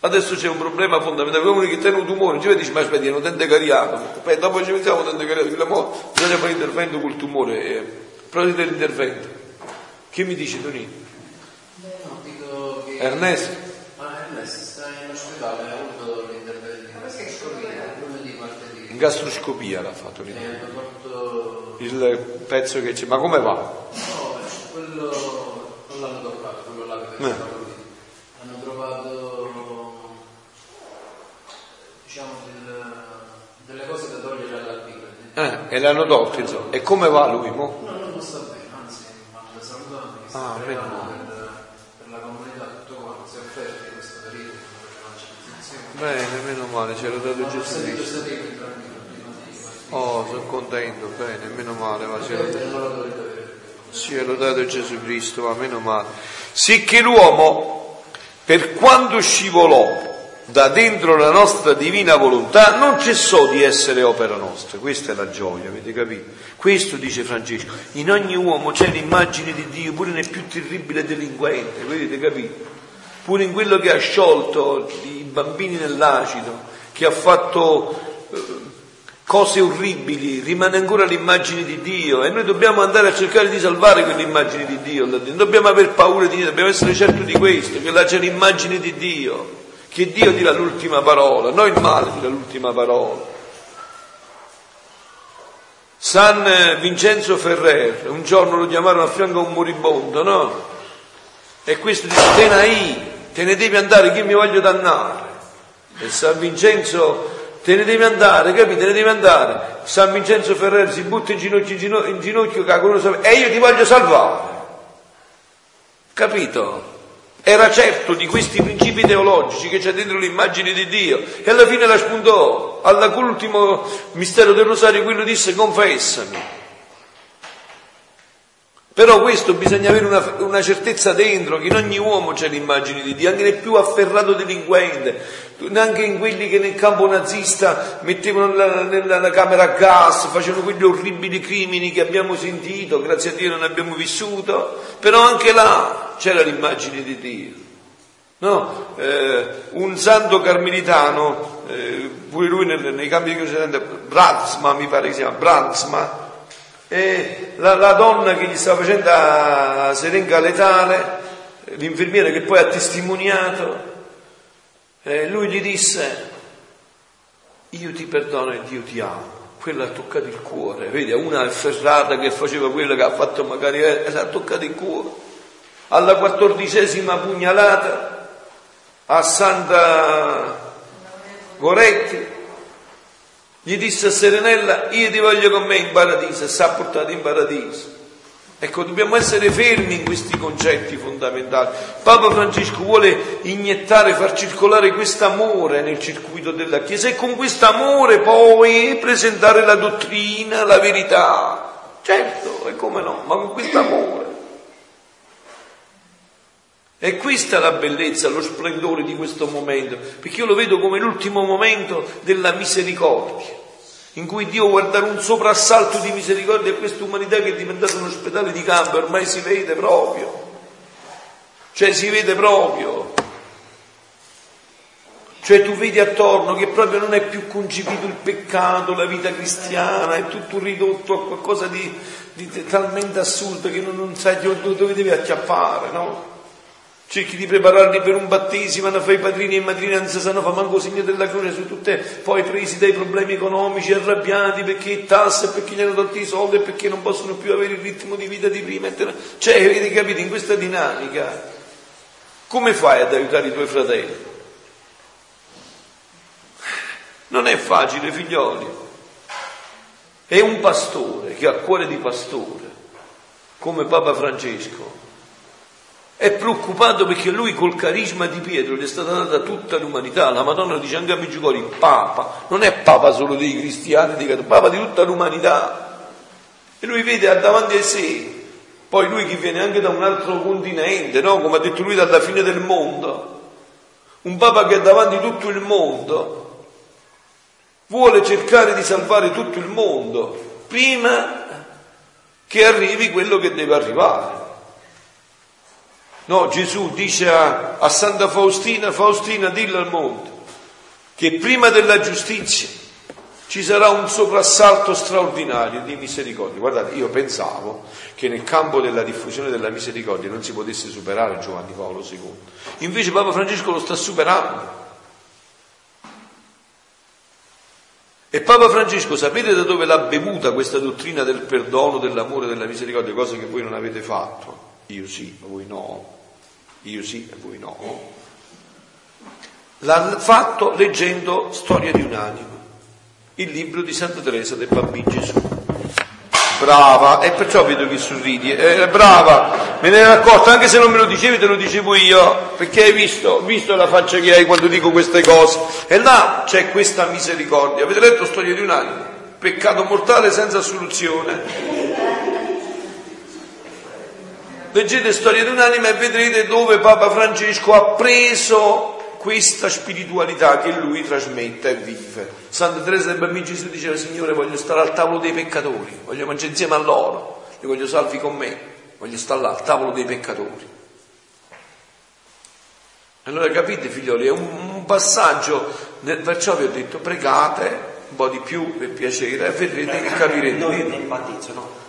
Adesso c'è un problema fondamentale, uno che tiene un tumore, ci dice ma aspetta, non tende cariato, poi dopo ci pensiamo tende cariato, bisogna fare intervento col tumore, eh, proprio dell'intervento. Che mi dici Tonino? Dico. Ernesto? Ah, Ernesto sta in ospedale, ha avuto l'intervento in gastroscopia, lunedì, martedì. In gastroscopia l'ha fatto lì. Fatto... Il pezzo che c'è, ma come va? No, quello non l'hanno toccato, quello là che eh. Eh, e l'hanno tolto, insomma. E come va lui, mo? No, non sta bene, anzi, manda salutando, sta ah, per, per la comunità tutto quanto, si è offerto in questo periodo, Bene, meno male, c'è dato Gesù Cristo. Oh, sono contento, bene, meno male, ma c'è lodato. Sia lodato Gesù Cristo, ma meno male. Sì che l'uomo, per quando scivolò da dentro la nostra divina volontà non cessò di essere opera nostra. Questa è la gioia, avete capito? Questo dice Francesco. In ogni uomo c'è l'immagine di Dio, pure nel più terribile delinquente, avete capito? Pure in quello che ha sciolto i bambini nell'acido, che ha fatto eh, cose orribili, rimane ancora l'immagine di Dio e noi dobbiamo andare a cercare di salvare quell'immagine di Dio. Non dobbiamo aver paura di Dio, dobbiamo essere certi di questo, che là c'è l'immagine di Dio che Dio dirà l'ultima parola, non il male dirà l'ultima parola. San Vincenzo Ferrer, un giorno lo chiamarono a fianco a un moribondo, no? E questo ne te ne devi andare, che mi voglio dannare. E San Vincenzo, te ne devi andare, capite? Te ne devi andare. San Vincenzo Ferrer si butta in ginocchio, in ginocchio, in ginocchio e io ti voglio salvare. Capito? era certo di questi principi teologici che c'è dentro l'immagine di Dio e alla fine la spuntò. All'ultimo mistero del rosario quello disse confessami. Però questo bisogna avere una, una, certezza dentro, che in ogni uomo c'è l'immagine di Dio, anche nel più afferrato delinquente, anche in quelli che nel campo nazista mettevano nella, nella camera a gas, facevano quegli orribili crimini che abbiamo sentito, grazie a Dio non abbiamo vissuto, però anche là c'era l'immagine di Dio. No? Eh, un santo carmelitano, eh, pure lui nei, nei campi di Occidente, Bradsma mi pare che si chiama, Bradsma, e la, la, donna che gli stava facendo la seringa letale, l'infermiera che poi ha testimoniato, eh, lui gli disse, io ti perdono e Dio ti amo. Quello ha toccato il cuore, vedi, una afferrata che faceva quello che ha fatto magari, eh, ha toccato il cuore. Alla quattordicesima pugnalata, a Santa Goretti, gli disse a Serenella, io ti voglio con me in paradiso, e si ha portato in paradiso. Ecco, dobbiamo essere fermi in questi concetti fondamentali. Papa Francesco vuole iniettare, far circolare quest'amore nel circuito della Chiesa e con quest'amore poi presentare la dottrina, la verità. Certo, e come no, ma con quest'amore. E questa è la bellezza, lo splendore di questo momento, perché io lo vedo come l'ultimo momento della misericordia in cui Dio vuole dare un soprassalto di misericordia a questa umanità che è diventata un ospedale di campo, ormai si vede proprio, cioè si vede proprio, cioè tu vedi attorno che proprio non è più concepito il peccato, la vita cristiana, è tutto ridotto a qualcosa di, di talmente assurdo che non, non sai dove devi acchiappare, no? Cerchi di prepararli per un battesimo, hanno fai padrini e madrine, non si sanno fa manco segno della croce, sono tutte poi presi dai problemi economici, arrabbiati perché tasse, perché gli hanno tolto i soldi perché non possono più avere il ritmo di vita di prima. Cioè, avete capito, in questa dinamica, come fai ad aiutare i tuoi fratelli? Non è facile, figlioli. È un pastore che ha cuore di pastore, come Papa Francesco, è preoccupato perché lui col carisma di Pietro gli è stata data tutta l'umanità. La Madonna dice anche a Meggiugori, Papa, non è Papa solo dei cristiani, dei Papa di tutta l'umanità. E lui vede davanti a sé, poi lui che viene anche da un altro continente, no? come ha detto lui dalla fine del mondo, un Papa che ha davanti tutto il mondo, vuole cercare di salvare tutto il mondo prima che arrivi quello che deve arrivare. No, Gesù dice a, a Santa Faustina, Faustina dillo al mondo, che prima della giustizia ci sarà un soprassalto straordinario di misericordia. Guardate, io pensavo che nel campo della diffusione della misericordia non si potesse superare Giovanni Paolo II. Invece Papa Francesco lo sta superando. E Papa Francesco, sapete da dove l'ha bevuta questa dottrina del perdono, dell'amore, della misericordia, cosa che voi non avete fatto? Io sì, ma voi no. Io sì e voi no. L'ha fatto leggendo Storia di un'anima, il libro di Santa Teresa del Bambino Gesù. Brava, e perciò vedo che sorridi. Eh, brava, me ne ero accorto, anche se non me lo dicevi, te lo dicevo io, perché hai visto, visto la faccia che hai quando dico queste cose. E là c'è questa misericordia. Avete letto Storia di un'anima? Peccato mortale senza soluzione Leggete Storia di un'anima e vedrete dove Papa Francesco ha preso questa spiritualità che lui trasmette e vive. Santa Teresa del Bambino Gesù diceva, Signore, voglio stare al tavolo dei peccatori, voglio mangiare insieme a loro, li voglio salvi con me, voglio stare là al tavolo dei peccatori. Allora capite figlioli, è un, un passaggio, perciò vi ho detto pregate un po' di più per piacere e vedrete che capirete. Noi nel battezzo, no?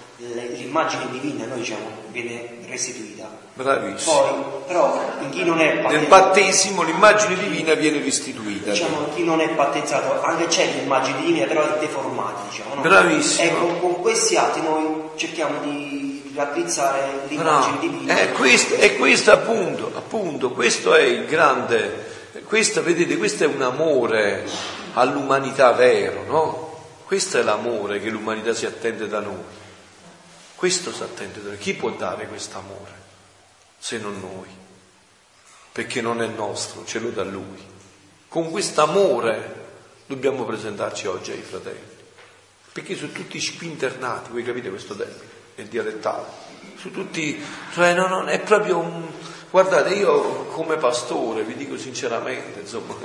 L'immagine divina noi diciamo viene restituita. Bravissimo. Poi, però, in chi non è battezzato... Nel battesimo l'immagine divina viene restituita. Diciamo, chi non è battezzato, anche c'è l'immagine divina, però è deformata, diciamo. No? Bravissimo. Ecco, con questi atti noi cerchiamo di raddrizzare l'immagine no. divina. È questo, è questo appunto, appunto, questo è il grande... Questo, vedete, questo è un amore all'umanità vero, no? Questo è l'amore che l'umanità si attende da noi. Questo si attende da noi. Chi può dare questo amore se non noi? Perché non è nostro, ce lo dà Lui. Con questo amore dobbiamo presentarci oggi ai fratelli. Perché sono tutti spinternati, voi capite questo termine, è dialettale. Sono tutti, cioè no, no, è proprio un... Guardate, io come pastore, vi dico sinceramente, insomma,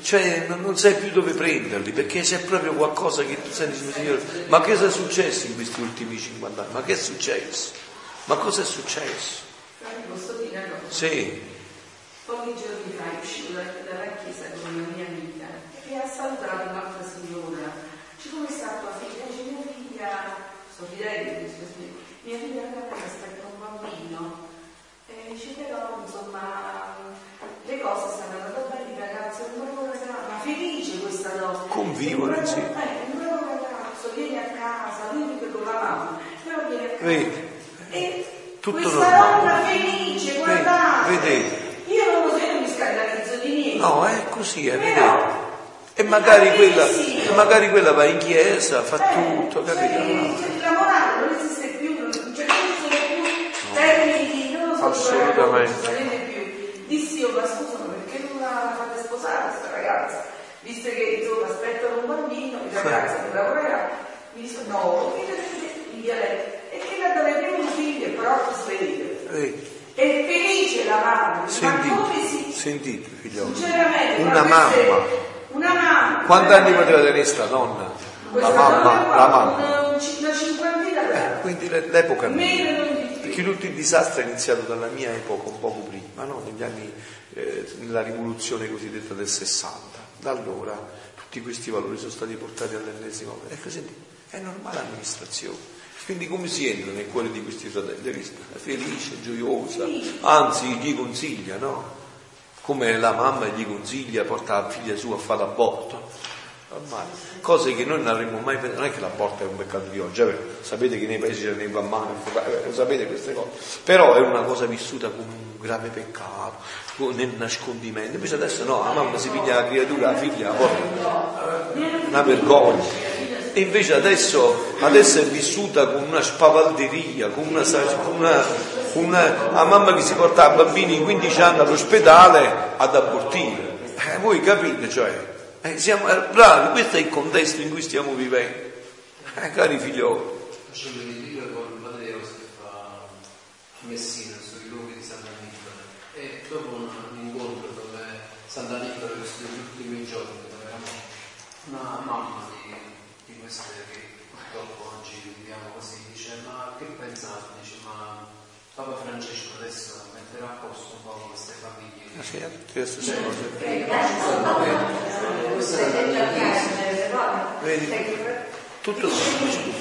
cioè non sai più dove prenderli perché c'è proprio qualcosa che tu senti, Signore, ma che è successo in questi ultimi 50 anni? Ma che è successo? Ma cosa è successo? Posso dire una cosa? Sì. Pochi giorni fa è uscito dalla chiesa con una mia amica e ha salutato un'altra signora. Dice come sta tua figlia? Dice mia figlia, sto ridendo, mia figlia a casa aspetta un bambino. E dice però insomma le cose stanno andando bene ragazzo, un nuovo ragazzo, ma felice Convivono insieme. Un nuovo ragazzo, vieni a casa, lui vive con la mamma, però vieni a casa. Vedi? E Tutto questa normale. donna felice, guardate. Vedete? Io non lo so, io non mi scandalizzo di niente. No, è così, è vedete? Però, E magari quella, e magari quella va in chiesa, fa eh, tutto, cioè, capito? cioè, la morale non esiste più, non, termini di non lo so, assolutamente. non più. Dissi io, ma scusano, perché non la fate sposare questa ragazza? Visto che insomma aspettano un bambino, il ragazzo è bravo ragazzo, mi dice no, in dialetto, e che la daremo un figlio, però sveglia. Eh. È felice la madre, Sentite, ma come si... sentite figliolo, Sinceramente, una ma mamma. queste- Una mamma. Quanti anni poteva tenere sta donna? La mamma, qua, la mamma. Una, cinquantina d'anni. Quindi l'e- l'epoca Meno perché tutto il disastro è iniziato dalla mia epoca un poco prima, no? negli anni, eh, nella rivoluzione cosiddetta del 60. Da allora tutti questi valori sono stati portati all'ennesimo. Ecco, senti, è normale amministrazione. Quindi come si entra nel cuore di questi fratelli? Felice, gioiosa, anzi gli consiglia, no? Come la mamma gli consiglia, porta la figlia sua a fare l'aborto. Ormai, cose che noi non avremmo mai pensato, non è che l'aborto è un peccato di oggi, vero? sapete che nei paesi c'è nei bambini, lo sapete queste cose, però è una cosa vissuta come un grave peccato, nel nascondimento, invece adesso no, la mamma si piglia la creatura, la figlia porta, una vergogna. E invece adesso, adesso è vissuta con una spavalderia, con una, con una, con una- la mamma che si porta i bambini in 15 anni all'ospedale ad abortire. Eh, voi capite, cioè, eh, siamo eh, bravi, questo è il contesto in cui stiamo vivendo. Eh, cari figlioli, Faccio vedere con il padre Eros che fa a Messina, sui luoghi di Santa Nicola. E dopo un, un incontro dove Santa Nicola, questi ultimi giorni, dove eravamo una mamma di, di queste che purtroppo oggi viviamo così, dice ma che pensate? Dice ma Papa Francesco adesso metterà a posto un po' queste famiglie. Ah, sì, eh, tutte le stesse cose. Vedi? Tutto così,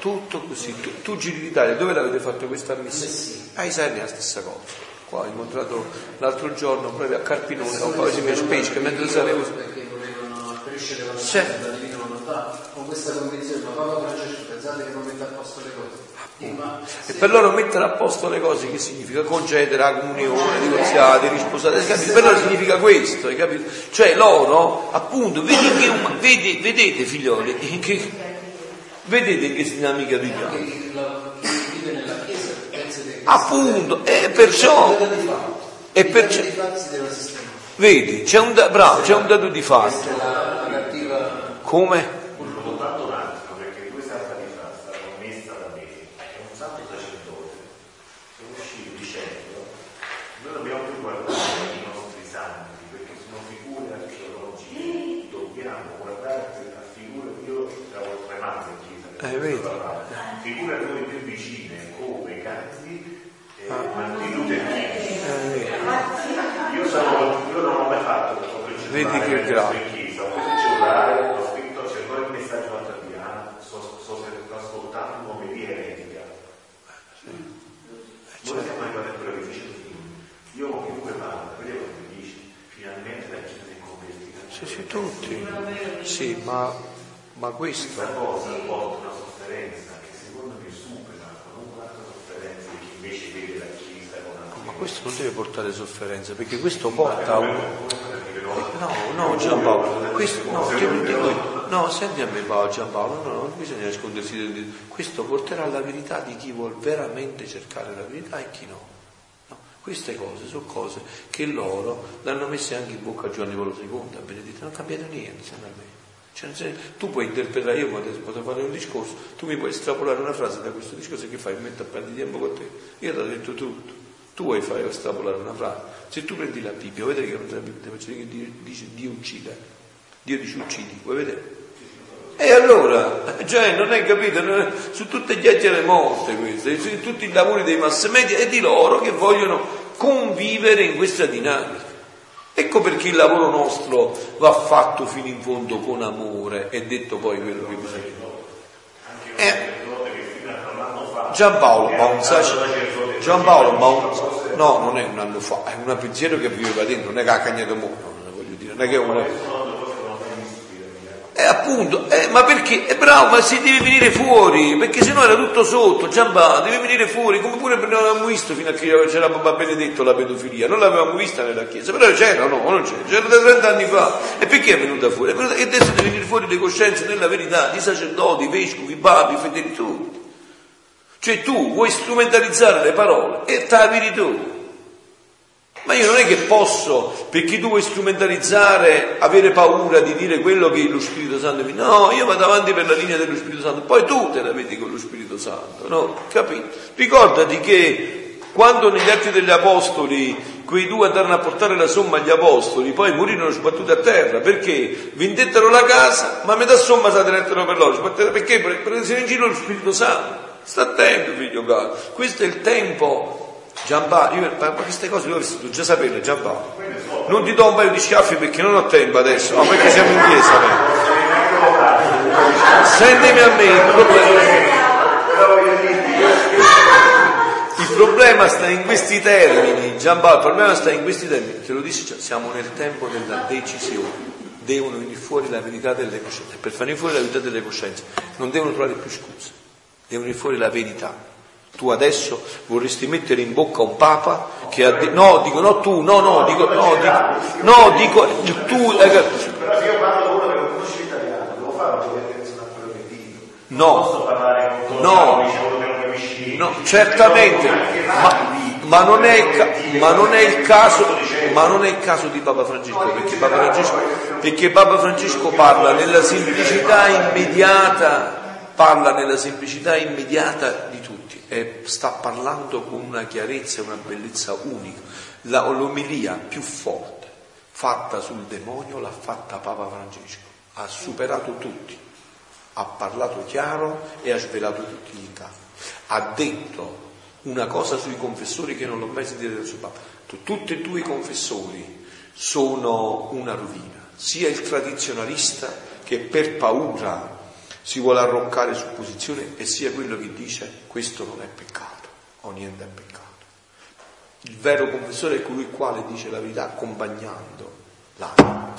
tutto così. Tu, tu giri l'Italia, dove l'avete fatto questa missione? A Isernia è la stessa cosa. Qua ho incontrato l'altro giorno proprio a Carpinone, ho poi si mi specie, mentre sarevo... perché volevano accrescere la la divina volontà con questa convinzione, ma Papa Francesco pensate che non mette a posto le cose? Eh, E per loro mettere a posto le cose che significa concedere la comunione, divorziati, risposati, hai capito? per loro significa questo, hai capito? Cioè loro, appunto, vedi che um- vedete figlioli, che, vedete che dinamica viviamo? chi la- chi vive nella Chiesa pensa che Appunto, e perciò, e perciò, vedi, c'è un, da- bravo, c'è un dato di fatto. Come? soltanto un si è convertita. Sì, sì, tutti. Sì, ma, ma questo... Questa cosa porta una sofferenza che secondo me supera qualunque altra sofferenza di chi invece vede la Chiesa con una Ma questo non deve portare sofferenza, perché questo porta a un... No, no Giampaolo, questo, no, dico, no, senti a me Paolo, Giampaolo, no, non bisogna nascondersi dito. Questo porterà alla verità di chi vuol veramente cercare la verità e chi no. No, Queste cose sono cose che loro l'hanno messe anche in bocca a Giovanni Paolo II, a Benedetto, non è cambiato niente, secondo me. Cioè, tu puoi interpretare, io adesso posso fare un discorso, tu mi puoi estrapolare una frase da questo discorso e che fai? Metto a perdere tempo con te. Io ti ho detto tutto. Tu vuoi fare estrapolare una frase. Se tu prendi la Bibbia, vedete che non Bibbia vedere che Dio dice Dio uccide. Dio dice uccidi, vuoi vedere? E allora, cioè, non hai capito, non- su tutte chiacchiere morte queste, su tutti i lavori dei mass media e di loro che vogliono convivere in questa dinamica. Ecco perché il lavoro nostro va fatto fino in fondo con amore e detto poi quello che bisogna. Eh, Giampaolo, sacerdote, Giampaolo, ma un, no, non è un anno fa, è un pensiero che viveva dentro, non è che ha cagnato mo, non voglio dire, non è che è un... Eh, appunto, eh, ma perché? È bravo, ma si deve venire fuori, perché sennò era tutto sotto, Giampaolo, deve venire fuori, come pure non avevamo visto fino a che c'era Papa Benedetto la pedofilia, non l'avevamo vista nella Chiesa, però c'era, no, non c'era, c'era da 30 anni fa. E perché è venuta fuori? E adesso deve venire fuori le coscienze nella verità, di sacerdoti, vescovi, papi, fedeli, tutti. Cioè tu vuoi strumentalizzare le parole e t'aviri tu. Ma io non è che posso, perché tu vuoi strumentalizzare, avere paura di dire quello che lo Spirito Santo mi... No, io vado avanti per la linea dello Spirito Santo, poi tu te la vedi con lo Spirito Santo, no? Capito? Ricordati che quando negli atti degli Apostoli quei due andarono a portare la somma agli Apostoli, poi morirono sbattuti a terra, perché vendettero la casa, ma metà somma si tenettero per loro, perché presero in giro lo Spirito Santo. Sta attento, figlio caro. Questo è il tempo. Giampaolo, io, ma queste cose ho già sapere, Giampaolo. Non ti do un paio di schiaffi perché non ho tempo adesso, no, perché siamo in chiesa. Sentimi a me, il problema, il problema sta in questi termini, Giampaolo, il problema sta in questi termini, te lo cioè, siamo nel tempo della decisione devono venire fuori la verità delle coscienze. Per fare fuori la verità delle coscienze non devono trovare più scuse deve venire fuori la verità. Tu adesso vorresti mettere in bocca un papa che ha detto, no, dico, no tu, no, no, dico, no, dico, no, dico, tu... No. Non posso parlare con tutti no. No, certamente, ma, ma, non è, ma non è il caso, ma non è il caso di Papa Francesco, perché Papa Francesco, perché Papa Francesco parla nella semplicità immediata parla nella semplicità immediata di tutti e sta parlando con una chiarezza e una bellezza unica. La, l'omelia più forte fatta sul demonio l'ha fatta Papa Francesco, ha superato tutti, ha parlato chiaro e ha svelato tutti gli inganni. Ha detto una cosa sui confessori che non l'ho mai sentita del suo Papa. Tutti e due i confessori sono una rovina, sia il tradizionalista che per paura si vuole arroccare su posizione e sia quello che dice questo non è peccato o niente è peccato. Il vero confessore è colui il quale dice la verità accompagnando l'anima.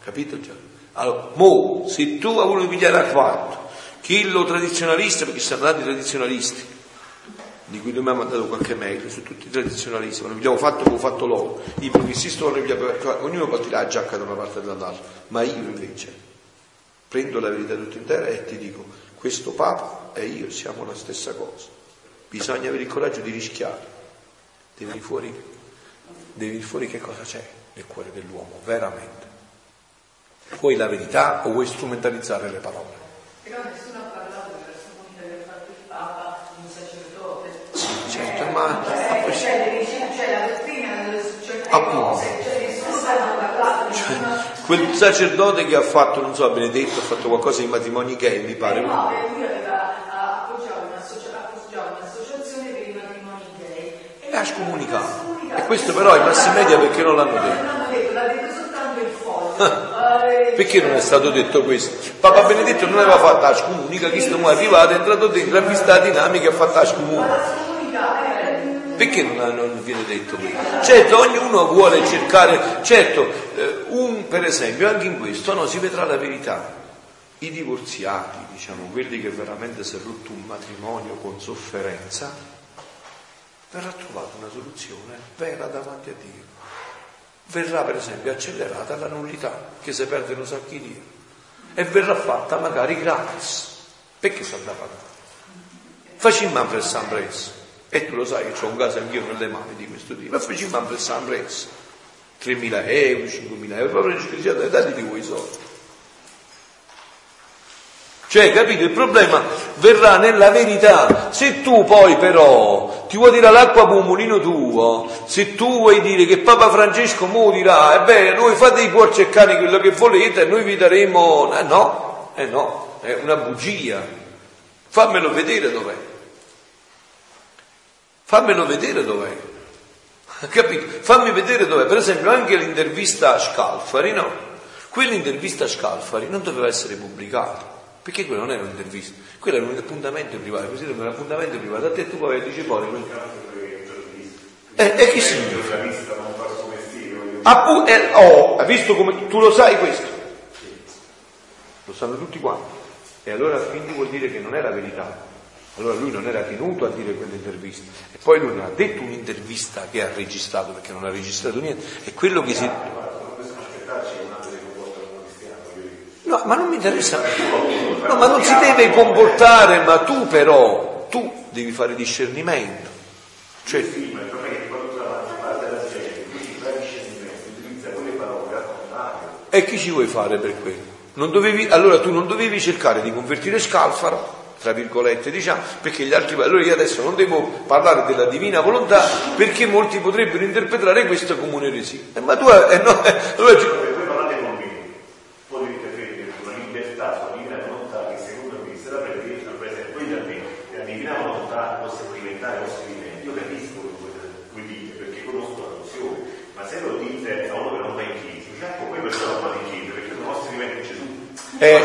Capito già? Allora, mo, se tu hai voluto pigliare a quattro, chi lo tradizionalista, perché sono andati tradizionalisti, di cui noi abbiamo mandato qualche mail, su tutti tradizionalisti, non abbiamo fatto come ho fatto loro, i progressisti non abbiamo, ognuno può tirare la giacca da una parte e dall'altra, ma io invece prendo la verità tutta intera e ti dico, questo Papa e io siamo la stessa cosa. Bisogna avere il coraggio di rischiare. Devi venire fuori, devi fuori che cosa c'è nel cuore dell'uomo, veramente. Vuoi la verità o vuoi strumentalizzare le parole? Però nessuno ha parlato della comunità che ha fatto il Papa, un sacerdote. Sì, certo, ma... Cioè, cioè, cioè la dottrina delle Appunto. cose, quel sacerdote che ha fatto, non so, Benedetto, ha fatto qualcosa di matrimoni gay, mi pare. No, lui aveva appoggiato un'associazione per i matrimoni gay. E ha scomunicato. E questo però i massi media perché non l'hanno detto? Non l'hanno detto, l'ha detto soltanto il foglio. Eh, perché non è stato detto questo? Papa Benedetto non aveva fatto la scomunica, chi sto è arrivato, è entrato dentro, ha visto la dinamica e ha fatto la scomunica. Perché non, non, viene detto questo? Certo, ognuno vuole cercare, certo, eh, un, per esempio, anche in questo no, si vedrà la verità. I divorziati, diciamo, quelli che veramente si è rotto un matrimonio con sofferenza, verrà trovata una soluzione vera davanti a Dio. Verrà per esempio accelerata la nullità, che si perdono sacchi di Dio, e verrà fatta magari gratis. Perché sono da pagare? Facciamo per San Presso. E tu lo sai che ho un caso anch'io nelle mani di questo tipo. Ma facciamo per San Presso. 3.000 euro, 5.000 euro, proprio ci dati di voi soldi. Cioè, capite, il problema verrà nella verità. Se tu poi però ti vuoi dire l'acqua per un mulino tuo, se tu vuoi dire che Papa Francesco mo dirà, ebbene, noi fate i cuorci e cani quello che volete e noi vi daremo... Eh no, eh no, è una bugia. Fammelo vedere dov'è. Fammelo vedere dov'è. Capito? Fammi vedere dov'è. Per esempio anche l'intervista a Scalfari, no? Quell'intervista a Scalfari non doveva essere pubblicata. Perché quello non era un'intervista, quello era un appuntamento privato, così era un appuntamento privato, a te tu poi dici poi. Eh, e che significa? Appu- eh, oh, visto come tu lo sai questo? Lo sanno tutti quanti. E allora quindi vuol dire che non è la verità. Allora lui non era tenuto a dire quell'intervista. E poi lui non ha detto un'intervista che ha registrato, perché non ha registrato niente. È quello che si. No, ma non mi interessa. No, ma non si deve comportare, ma tu però tu devi fare discernimento. Cioè. E chi ci vuoi fare per quello? Dovevi, allora tu non dovevi cercare di convertire Scalfaro, tra virgolette, diciamo, perché gli altri. Allora io adesso non devo parlare della divina volontà perché molti potrebbero interpretare questo come un'eresia. Eh, ma tu eh, no, eh, allora, voi parlate con me, potete credere una libertà sulla divina volontà che secondo me se la prendete, per esempio, voi da me, la divina volontà possa diventare vostro vivente. Io capisco quello che voi dite perché conosco la nozione, ma se lo dite a uno che non va in chiesa, dice, poi questo non va in chiesa perché sono vostri viventi Gesù. Eh,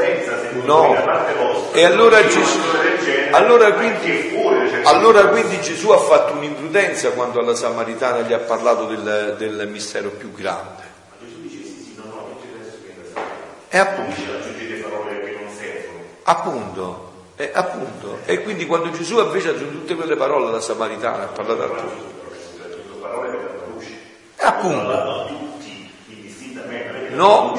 secondo no. da parte vostra. E allora Gesù, genere, allora quindi, cioè, allora quindi Gesù ha fatto un'imprudenza quando alla Samaritana gli ha parlato del, del mistero più grande. Ma Gesù dice sì, sì, no, no, non c'è adesso che da E appunto, appunto, e appunto. E quindi quando Gesù invece ha aggiunto tutte quelle parole alla Samaritana, ha parlato a tutti. parole luce. Appunto. No,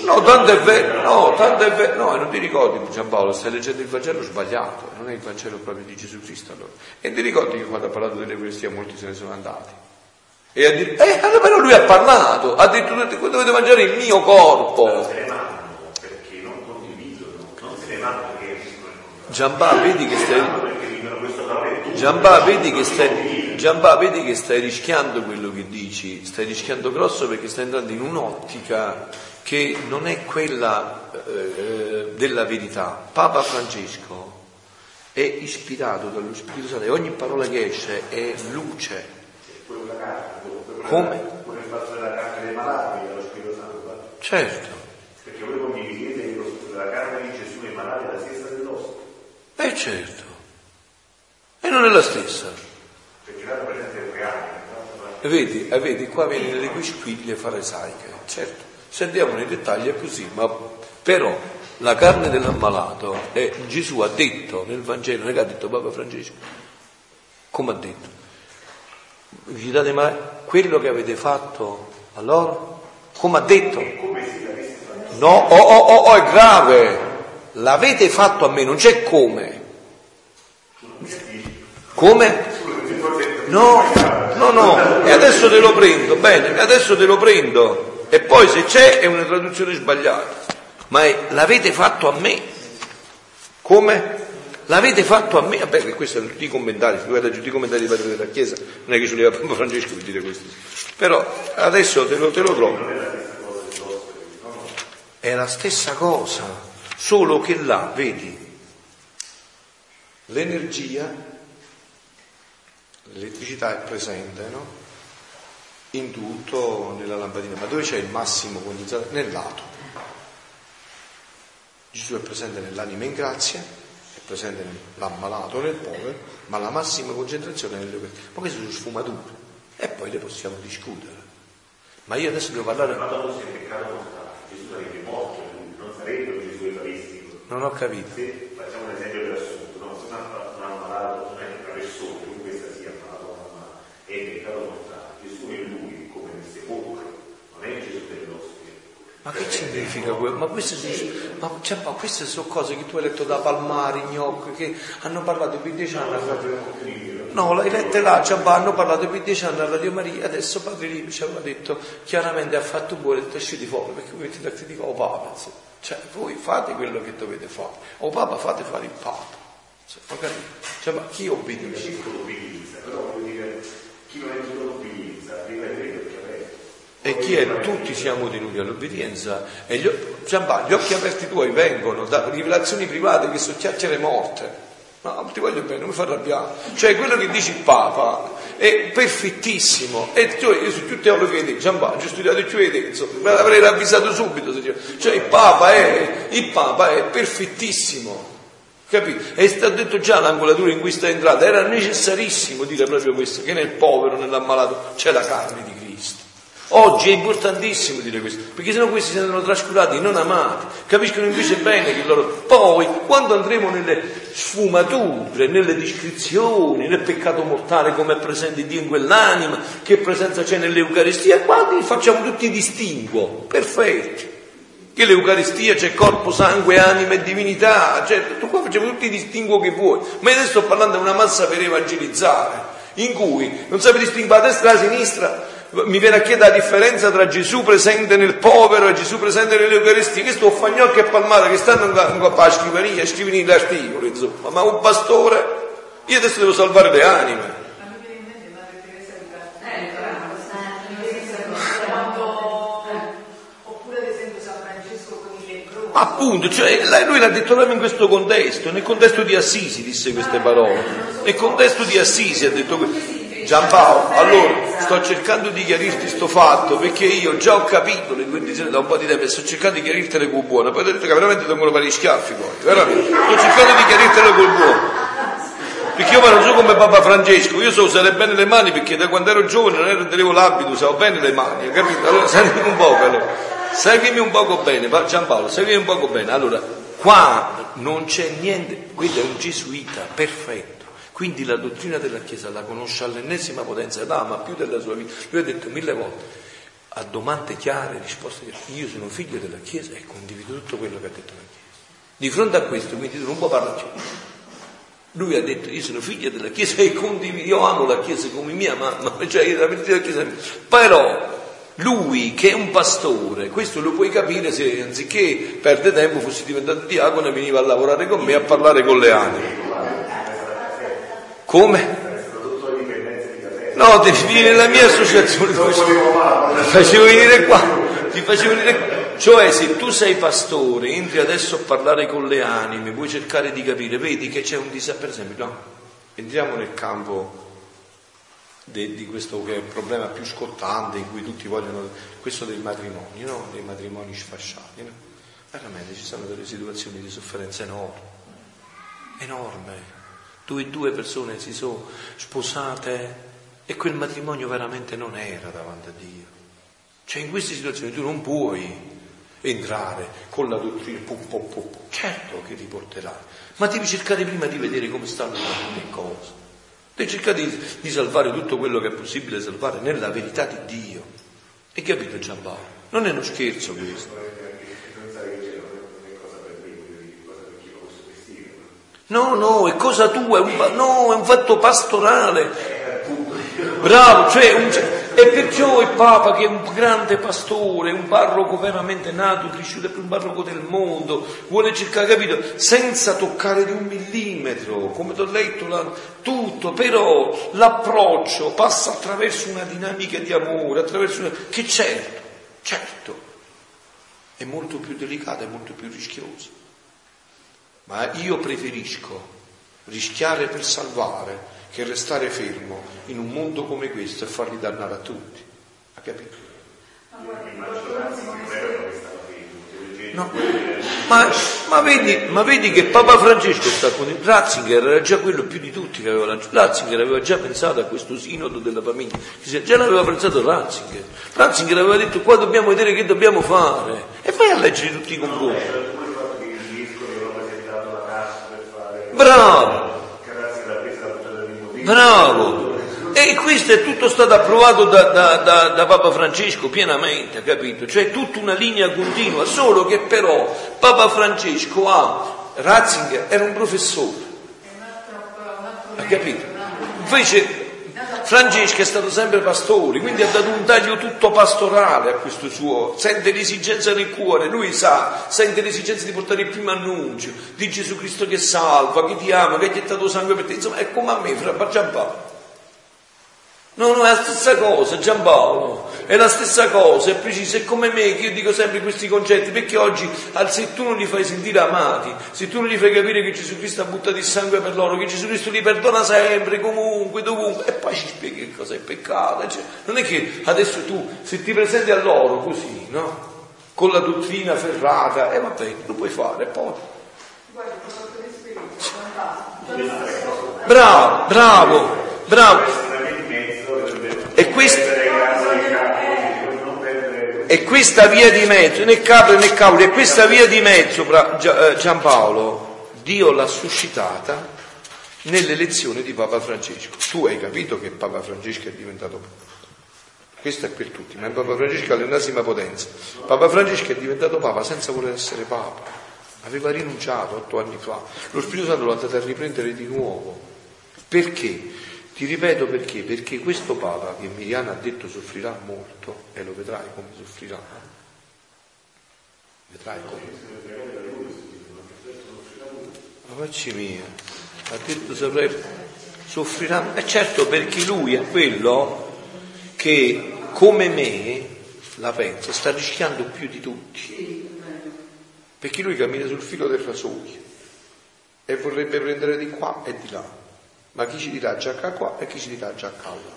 No. tanto è vero, no, tanto è vero, no, non ti ricordi Giampaolo, stai leggendo il Vangelo sbagliato, non è il Vangelo proprio di Gesù Cristo allora. E ti ricordi che quando ha parlato dell'Eucaristia molti se ne sono andati? E a dire, eh, allora però lui ha parlato, ha detto dovete mangiare il mio corpo. Giambà, vedi che stai. Giambà, vedi che stai, Giambà, vedi che stai rischiando quello che dici, stai rischiando grosso perché stai entrando in un'ottica che non è quella eh, della verità. Papa Francesco è ispirato dallo Spirito Santo e ogni parola che esce è luce. Come? Pure il fatto della carne dei malati, dello Spirito Santo. Certo, Perché voi condividete che la carne di Gesù nei malati è la stessa dell'osso. è certo. E non è la stessa. Perché l'altra presente è reale. no? E Vedi, e vedi, qua viene nelle quisquiglie farisaiche. Certo, se andiamo nei dettagli è così, ma però la carne dell'ammalato, è, Gesù ha detto nel Vangelo, non è che ha detto Papa Francesco, come ha detto? Vi date mai quello che avete fatto a loro? Come ha detto? No, oh, oh, oh, oh, è grave. L'avete fatto a me, non c'è come. Come? No, no, no, e adesso te lo prendo, bene, adesso te lo prendo. E poi se c'è è una traduzione sbagliata. Ma è, l'avete fatto a me. Come? L'avete fatto a me? Vabbè, che questi sono tutti i commentari, guarda tutti i commentari di padre della Chiesa, non è che ci leva Papa Francesco per dire questo. Però adesso te lo, te lo trovo. È la stessa cosa, solo che là, vedi, l'energia, l'elettricità è presente, no? In tutto, nella lampadina, ma dove c'è il massimo condensato? Nel lato. Gesù è presente nell'anima in grazia, è presente nell'ammalato, nel povero, ma la massima concentrazione è nelle Ma queste sono sfumature e poi le possiamo discutere. Ma io adesso devo parlare. Ma dopo se il peccato Gesù sarebbe morto, non sarebbe un Gesù evaristico. Non ho capito. Se facciamo un esempio per assurdo, no? se un ammalato non è una persona, chiunque essa sia ammalato o non ammalato, è il peccato mortale, Gesù è lui come nel sepolcro, non è Gesù dell'ospite. Ma che significa quello? Ma queste, sono, ma, cioè, ma queste sono cose che tu hai letto da Palmari, Gnocchi, che hanno parlato per dieci anni No, l'hai lette là, cioè, hanno parlato per dieci anni a Radio Maria, adesso Padre Livio ci aveva detto chiaramente ha fatto buono e usciti fuori, perché voi mettete a criticare o Papa, cioè voi fate quello che dovete fare, o Papa fate fare il Papa, cioè, capito? Cioè, ma chi obbedisce? Circolo obbedienza, però vuol dire chi non è in obbedienza, deve avere gli occhi aperti. E chi è? Tutti siamo tenuti all'obbedienza. E gli, Giambà, gli occhi aperti tuoi vengono da rivelazioni private che sono chiacchiere morte. No, ti voglio bene, non mi fa arrabbiare. Cioè, quello che dice il Papa è perfettissimo. E tu, io sono più teologo che te, Giambà, ho studiato più di te, insomma, l'avrei ravvisato subito. Cioè, il Papa è, il Papa è perfettissimo. Capito? È stato detto già l'angolatura in cui sta entrata, era necessarissimo dire proprio questo, che nel povero, nell'ammalato c'è la carne di Cristo. Oggi è importantissimo dire questo, perché sennò questi si sentono trascurati, non amati, capiscono invece bene che loro... Poi, quando andremo nelle sfumature, nelle descrizioni, nel peccato mortale, come è presente Dio in quell'anima, che presenza c'è nell'Eucaristia, qua facciamo tutti distinguo, perfetti, che l'Eucaristia c'è corpo, sangue, anima e divinità, certo, tu qua facevi tutti i distinguo che vuoi, ma adesso sto parlando di una massa per evangelizzare, in cui non sape distinguere a destra e a sinistra, mi viene a chiedere la differenza tra Gesù presente nel povero e Gesù presente nell'Eucaristia, che sto fagnocchi e palmare che stanno in qua a scrivania, scrivere l'articolo, insomma, ma un pastore, io adesso devo salvare le anime. Appunto, cioè, lui l'ha detto proprio in questo contesto, nel contesto di Assisi disse queste parole, nel contesto di Assisi ha detto questo. Giampaolo, allora sto cercando di chiarirti questo fatto perché io già ho capito le tue intenzioni da un po' di tempo e sto cercando di chiarirtele con buono, poi ho detto che veramente vengono vari schiaffi poi, veramente, sto cercando di chiarirtele col buono. Perché io non so come Papa Francesco, io so usare bene le mani perché da quando ero giovane non ero, tenevo l'abito, usavo bene le mani, capito? Allora seguimi un po', allora. Seguimi un poco bene, Giampaolo, seguimi un poco bene. Allora, qua non c'è niente, questo è un gesuita, perfetto. Quindi la dottrina della Chiesa la conosce all'ennesima potenza ed ama più della sua vita. Lui ha detto mille volte, a domande chiare, risposte chiare, io sono figlio della Chiesa e condivido tutto quello che ha detto la Chiesa. Di fronte a questo, quindi tu non puoi parlare più. Lui ha detto, io sono figlio della Chiesa e condivido, io amo la Chiesa come mia mamma, cioè io la Chiesa però lui che è un pastore, questo lo puoi capire se anziché perdere tempo fossi diventato diacono e veniva a lavorare con me a parlare con le anime. Come? No, devi venire nella mia associazione, ti facevo venire qua, ti facevo venire qua. Cioè, se tu sei pastore, entri adesso a parlare con le anime, vuoi cercare di capire, vedi che c'è un disagio, per esempio, no? Entriamo nel campo de, di questo che è il problema più scottante in cui tutti vogliono, questo dei matrimoni, no? dei matrimoni sfasciati. No? Veramente ci sono delle situazioni di sofferenza enorme, enorme, dove due persone si sono sposate e quel matrimonio veramente non era davanti a Dio. Cioè in queste situazioni tu non puoi entrare con la dottrina, pu, pu, pu, certo che ti porterai, ma devi cercare prima di vedere come stanno le cose. Devi cercare di, di salvare tutto quello che è possibile salvare nella verità di Dio. E capito Giampaolo? Non è uno scherzo questo. No, no, è cosa tua, è un, no, è un fatto pastorale. Bravo, cioè, un, e perciò il Papa che è un grande pastore, un parroco veramente nato, cresciuto, è più un parroco del mondo, vuole cercare, capito, senza toccare di un millimetro, come ti ho letto, la, tutto, però l'approccio passa attraverso una dinamica di amore, attraverso una, che certo, certo, è molto più delicata, è molto più rischiosa. Ma io preferisco rischiare per salvare che restare fermo in un mondo come questo e farli dannare a tutti. Ha capito? No. Ma, ma, vedi, ma, vedi, che Papa Francesco sta con il Ratzinger era già quello più di tutti che aveva lanciato. Ratzinger aveva già pensato a questo sinodo della famiglia, già l'aveva pensato Ratzinger. Ratzinger aveva detto qua dobbiamo vedere che dobbiamo fare e vai a leggere tutti i compromessi. Bravo! Bravo! E questo è tutto stato approvato da, da, da, da, Papa Francesco pienamente, capito? Cioè tutta una linea continua, solo che però Papa Francesco ha, Ratzinger era un professore, ha capito? Invece Francesco è stato sempre pastore, quindi ha dato un taglio tutto pastorale a questo suo, sente l'esigenza nel cuore, lui sa, sente l'esigenza di portare il primo annuncio di Gesù Cristo che salva, che ti ama, che ha gettato sangue per te, insomma è come a me, fra Giampaolo. No, no, è la stessa cosa, Giampaolo, è la stessa cosa, è preciso, è come me che io dico sempre questi concetti, perché oggi se tu non li fai sentire amati, se tu non gli fai capire che Gesù Cristo ha buttato il sangue per loro, che Gesù Cristo li perdona sempre, comunque, dovunque, e poi ci spieghi che cosa è peccato, cioè, non è che adesso tu, se ti presenti a loro così, no? Con la dottrina ferrata, e eh, vabbè, lo puoi fare, poi... Bravo, bravo, bravo. E questa, e questa via di mezzo, né capre né cavoli, e questa via di mezzo, eh, Giampaolo, Dio l'ha suscitata nell'elezione di Papa Francesco. Tu hai capito che Papa Francesco è diventato Papa. Questo è per tutti, ma Papa Francesco è l'ennesima potenza. Papa Francesco è diventato Papa senza voler essere Papa. Aveva rinunciato otto anni fa. Lo Spirito Santo l'ha andato a riprendere di nuovo. Perché? Ti ripeto perché? Perché questo Papa, che Miriana ha detto soffrirà molto, e lo vedrai come soffrirà, vedrai come. Ma facci mia, ha detto saprei, soffrirà, e certo perché lui è quello che come me la pensa, sta rischiando più di tutti. Perché lui cammina sul filo del rasoio e vorrebbe prendere di qua e di là. Ma chi ci dirà giacca qua e chi ci dirà giacca là?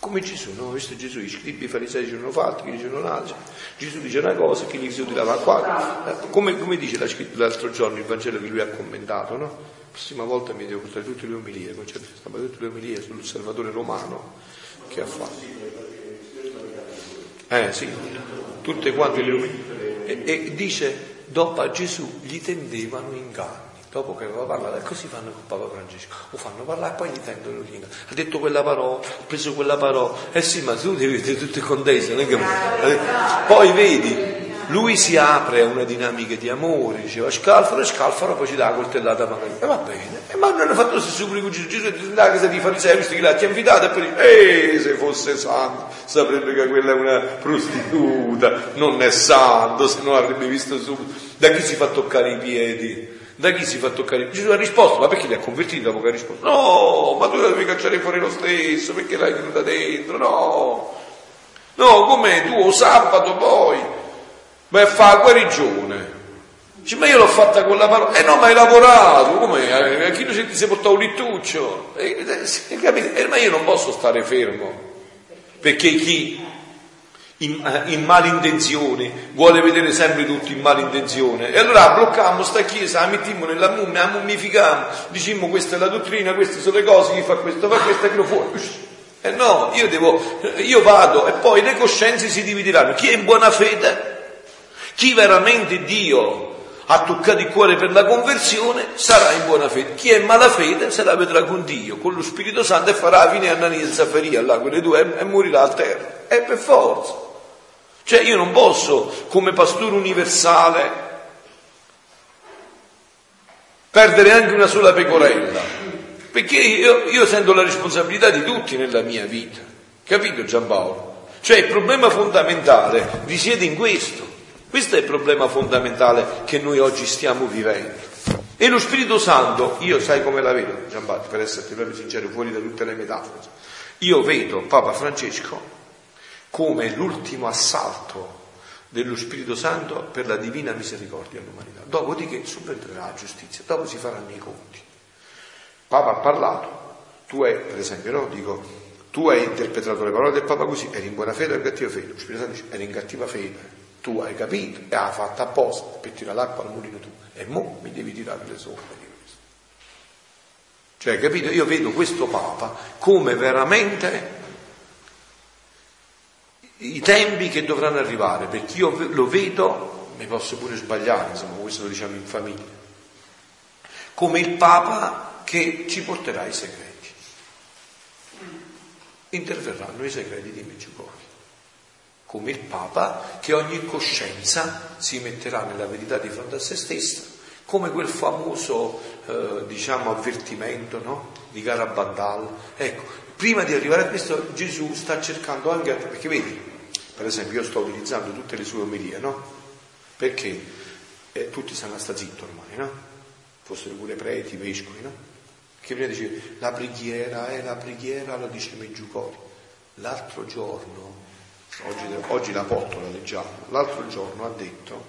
Come Gesù, no? Visto Gesù, i scribi i farisei dicevano fatto, chi dicevano un'altra. Gesù dice una cosa, chi gli si utilava qua. Come, come dice l'altro giorno il Vangelo che lui ha commentato, no? La prossima volta mi devo portare tutte le omilie, concetto tutte le omilie sull'osservatore romano che ha fatto. Eh sì, tutte quante le omilie. E, e dice, dopo a Gesù gli tendevano inganni dopo che aveva parlato, e così fanno con Papa Francesco, lo fanno parlare e poi gli tendono l'inganno. Ha detto quella parola, ha preso quella parola, eh sì, ma tu devi essere tutte contese, non è che... Poi vedi, lui si apre a una dinamica di amore, diceva scalfaro e scalfaro, poi ci dà la coltellata magari. E va bene, e ma non hanno fatto lo stesso pure Gesù, Gesù è andato a casa di farisei, visto che l'ha ti ha invitato e poi dice, eh, se fosse santo, saprebbe che quella è una prostituta, non è santo, se non l'avrebbe visto subito. Da chi si fa toccare i piedi? Da chi si fa toccare? Gesù ha risposto, ma perché li ha convertiti dopo che ha risposto? No, ma tu devi cacciare fuori lo stesso, perché l'hai tenuta dentro? No. No, come tu, sabato poi, ma fa la guarigione. Dice, ma io l'ho fatta con la parola. Eh no, ma hai lavorato, come? A chi non ti sei portato un littuccio? Eh, eh? Eh, ma io non posso stare fermo. Perché chi in, eh, in malintenzione vuole vedere sempre tutti in malintenzione. E allora bloccammo sta chiesa, la mettiamo nella mummia, la mummifichiamo, diciamo questa è la dottrina, queste sono le cose, chi fa questo, fa questo, e lo fuori. Eh no, io devo, io vado e poi le coscienze si divideranno. Chi è in buona fede? Chi veramente Dio ha toccato il cuore per la conversione sarà in buona fede. Chi è in malafede se la vedrà con Dio, con lo Spirito Santo e farà fine a Anania e Zafaria, là, quelle due, e morirà a terra. È per forza. Cioè io non posso, come pastore universale, perdere anche una sola pecorella, perché io, io sento la responsabilità di tutti nella mia vita. Capito Giampaolo? Cioè il problema fondamentale risiede in questo. Questo è il problema fondamentale che noi oggi stiamo vivendo. E lo Spirito Santo, io sai come la vedo, Giambatti, per essere proprio sincero, fuori da tutte le metafore, io vedo Papa Francesco come l'ultimo assalto dello Spirito Santo per la divina misericordia all'umanità. Dopodiché subentrerà la giustizia, dopo si faranno i conti. Papa ha parlato, tu hai, per esempio, no? Dico, tu hai interpretato le parole del Papa così, eri in buona fede o in cattiva fede? Lo Spirito Santo dice, eri in cattiva fede tu hai capito e ha fatto apposta per tirare l'acqua al mulino tu e mo mi devi tirare le somme di questo. Cioè, capito? Io vedo questo Papa come veramente i tempi che dovranno arrivare, perché io lo vedo, mi posso pure sbagliare, insomma, questo lo diciamo in famiglia, come il Papa che ci porterà i segreti. Interverranno i segreti di Meggiugorio come il Papa che ogni coscienza si metterà nella verità di fronte a se stessa, come quel famoso eh, diciamo, avvertimento no? di Garabandal. Ecco, prima di arrivare a questo Gesù sta cercando anche, perché vedi, per esempio io sto utilizzando tutte le sue omelie, no? Perché eh, tutti stanno a sta zitto ormai, no? Fossero pure preti, vescovi, no? Che prima dice la preghiera è la preghiera, lo dice Meggiugorio. L'altro giorno oggi, oggi la porto, la leggiamo, l'altro giorno ha detto,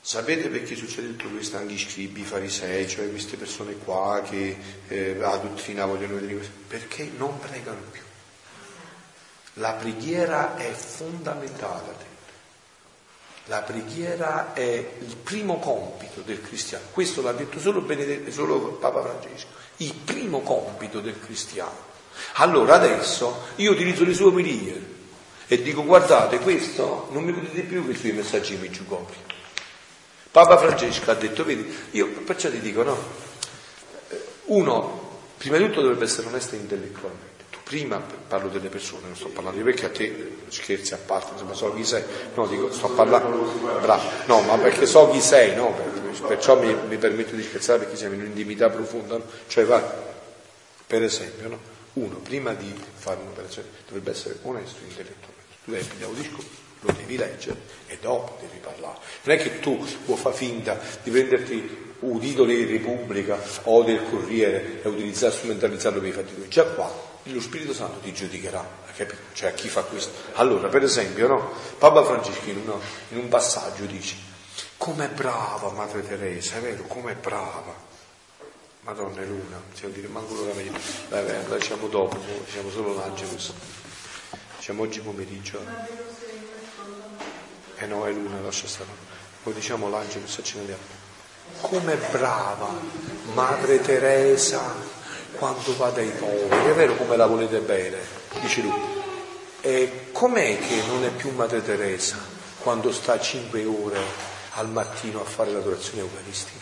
sapete perché succede tutto questo anche i scribi, i farisei, cioè queste persone qua che eh, la dottrina vogliono vedere questo? Perché non pregano più. La preghiera è fondamentale. La preghiera è il primo compito del cristiano. Questo l'ha detto solo, Benedetto, solo Papa Francesco. Il primo compito del cristiano allora adesso io utilizzo le sue omelie e dico guardate questo non mi potete più che i suoi messaggi meggiugori. Papa Francesco ha detto, vedi, io perciò ti dico no, uno prima di tutto dovrebbe essere onesto intellettualmente, tu prima parlo delle persone, non sto parlando di perché a te scherzi a parte, insomma so chi sei, no dico sto parlando, bravo, no ma perché so chi sei, no, perciò mi, mi permetto di scherzare perché siamo in un'intimità profonda, cioè va, per esempio, no? Uno prima di fare un'operazione dovrebbe essere onesto intellettualmente, tu devi pigliare un disco, lo devi leggere e dopo devi parlare, non è che tu puoi fare finta di prenderti un titolo di Repubblica o del Corriere e utilizzare, strumentalizzarlo per i fatti tuoi, già qua lo Spirito Santo ti giudicherà, capito? Cioè a chi fa questo. Allora, per esempio, no? Papa Franceschino no? in un passaggio dice, com'è brava Madre Teresa, è vero, com'è brava. Madonna è l'una, possiamo dire manco l'ora meglio. Vai, la diciamo dopo, diciamo solo l'Angelus. Diciamo oggi pomeriggio. Eh no, è l'una, lascia stare. Poi diciamo l'Angelus e ce ne andiamo. Com'è brava Madre Teresa quando va dai poveri, è vero come la volete bene, dice lui. E com'è che non è più Madre Teresa quando sta cinque ore al mattino a fare l'adorazione eucaristica?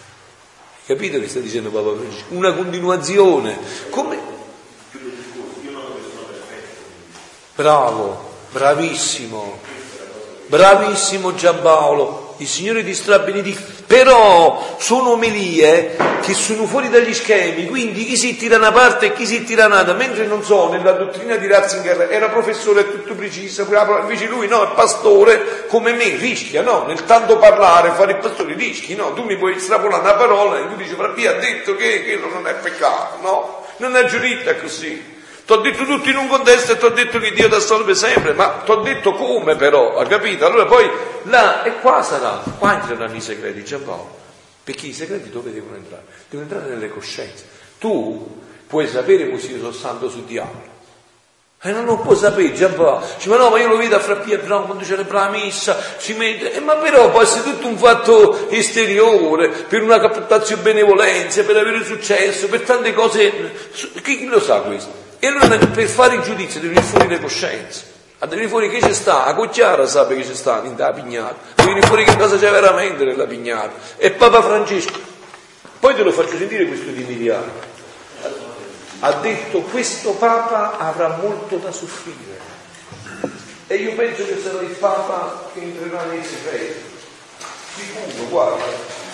Capite che sta dicendo Papa Francesco? Una continuazione. Come... Bravo, bravissimo, bravissimo Giampaolo il Signore ti strabenedica, però sono omelie che sono fuori dagli schemi, quindi chi si tira una parte e chi si tira un'altra, mentre non so, nella dottrina di Ratzinger era professore tutto preciso, invece lui no, è pastore come me, rischia, no, nel tanto parlare, fare il pastore rischi, no, tu mi puoi estrapolare una parola e tu dici, Frappia ha detto che quello non è peccato, no, non è giurita così. Ti ho detto tutto in un contesto e ti ho detto che Dio ti assolve sempre, ma ti ho detto come però, ha capito? Allora poi là e qua sarà, qua entreranno i segreti, Giampaolo. Perché i segreti dove devono entrare? Devono entrare nelle coscienze. Tu puoi sapere così io sono santo sul diavolo. E non lo può sapere, Giampaolo. Dice, ma no, ma io lo vedo a Frappia però quando celebra la messa, si mette, eh, ma però può essere tutto un fatto esteriore, per una captazione benevolenza, per avere successo, per tante cose. Chi lo sa questo? E allora per fare il giudizio devi venire fuori le coscienze. A venire fuori che c'è sta, a Cocchiara sa che c'è sta in da pignata, devi venire fuori che cosa c'è veramente nella pignata. E Papa Francesco, poi te lo faccio sentire questo di Emiliano, ha detto questo Papa avrà molto da soffrire. E io penso che sarà il Papa che entrerà nei segreti. Sicuro, guarda.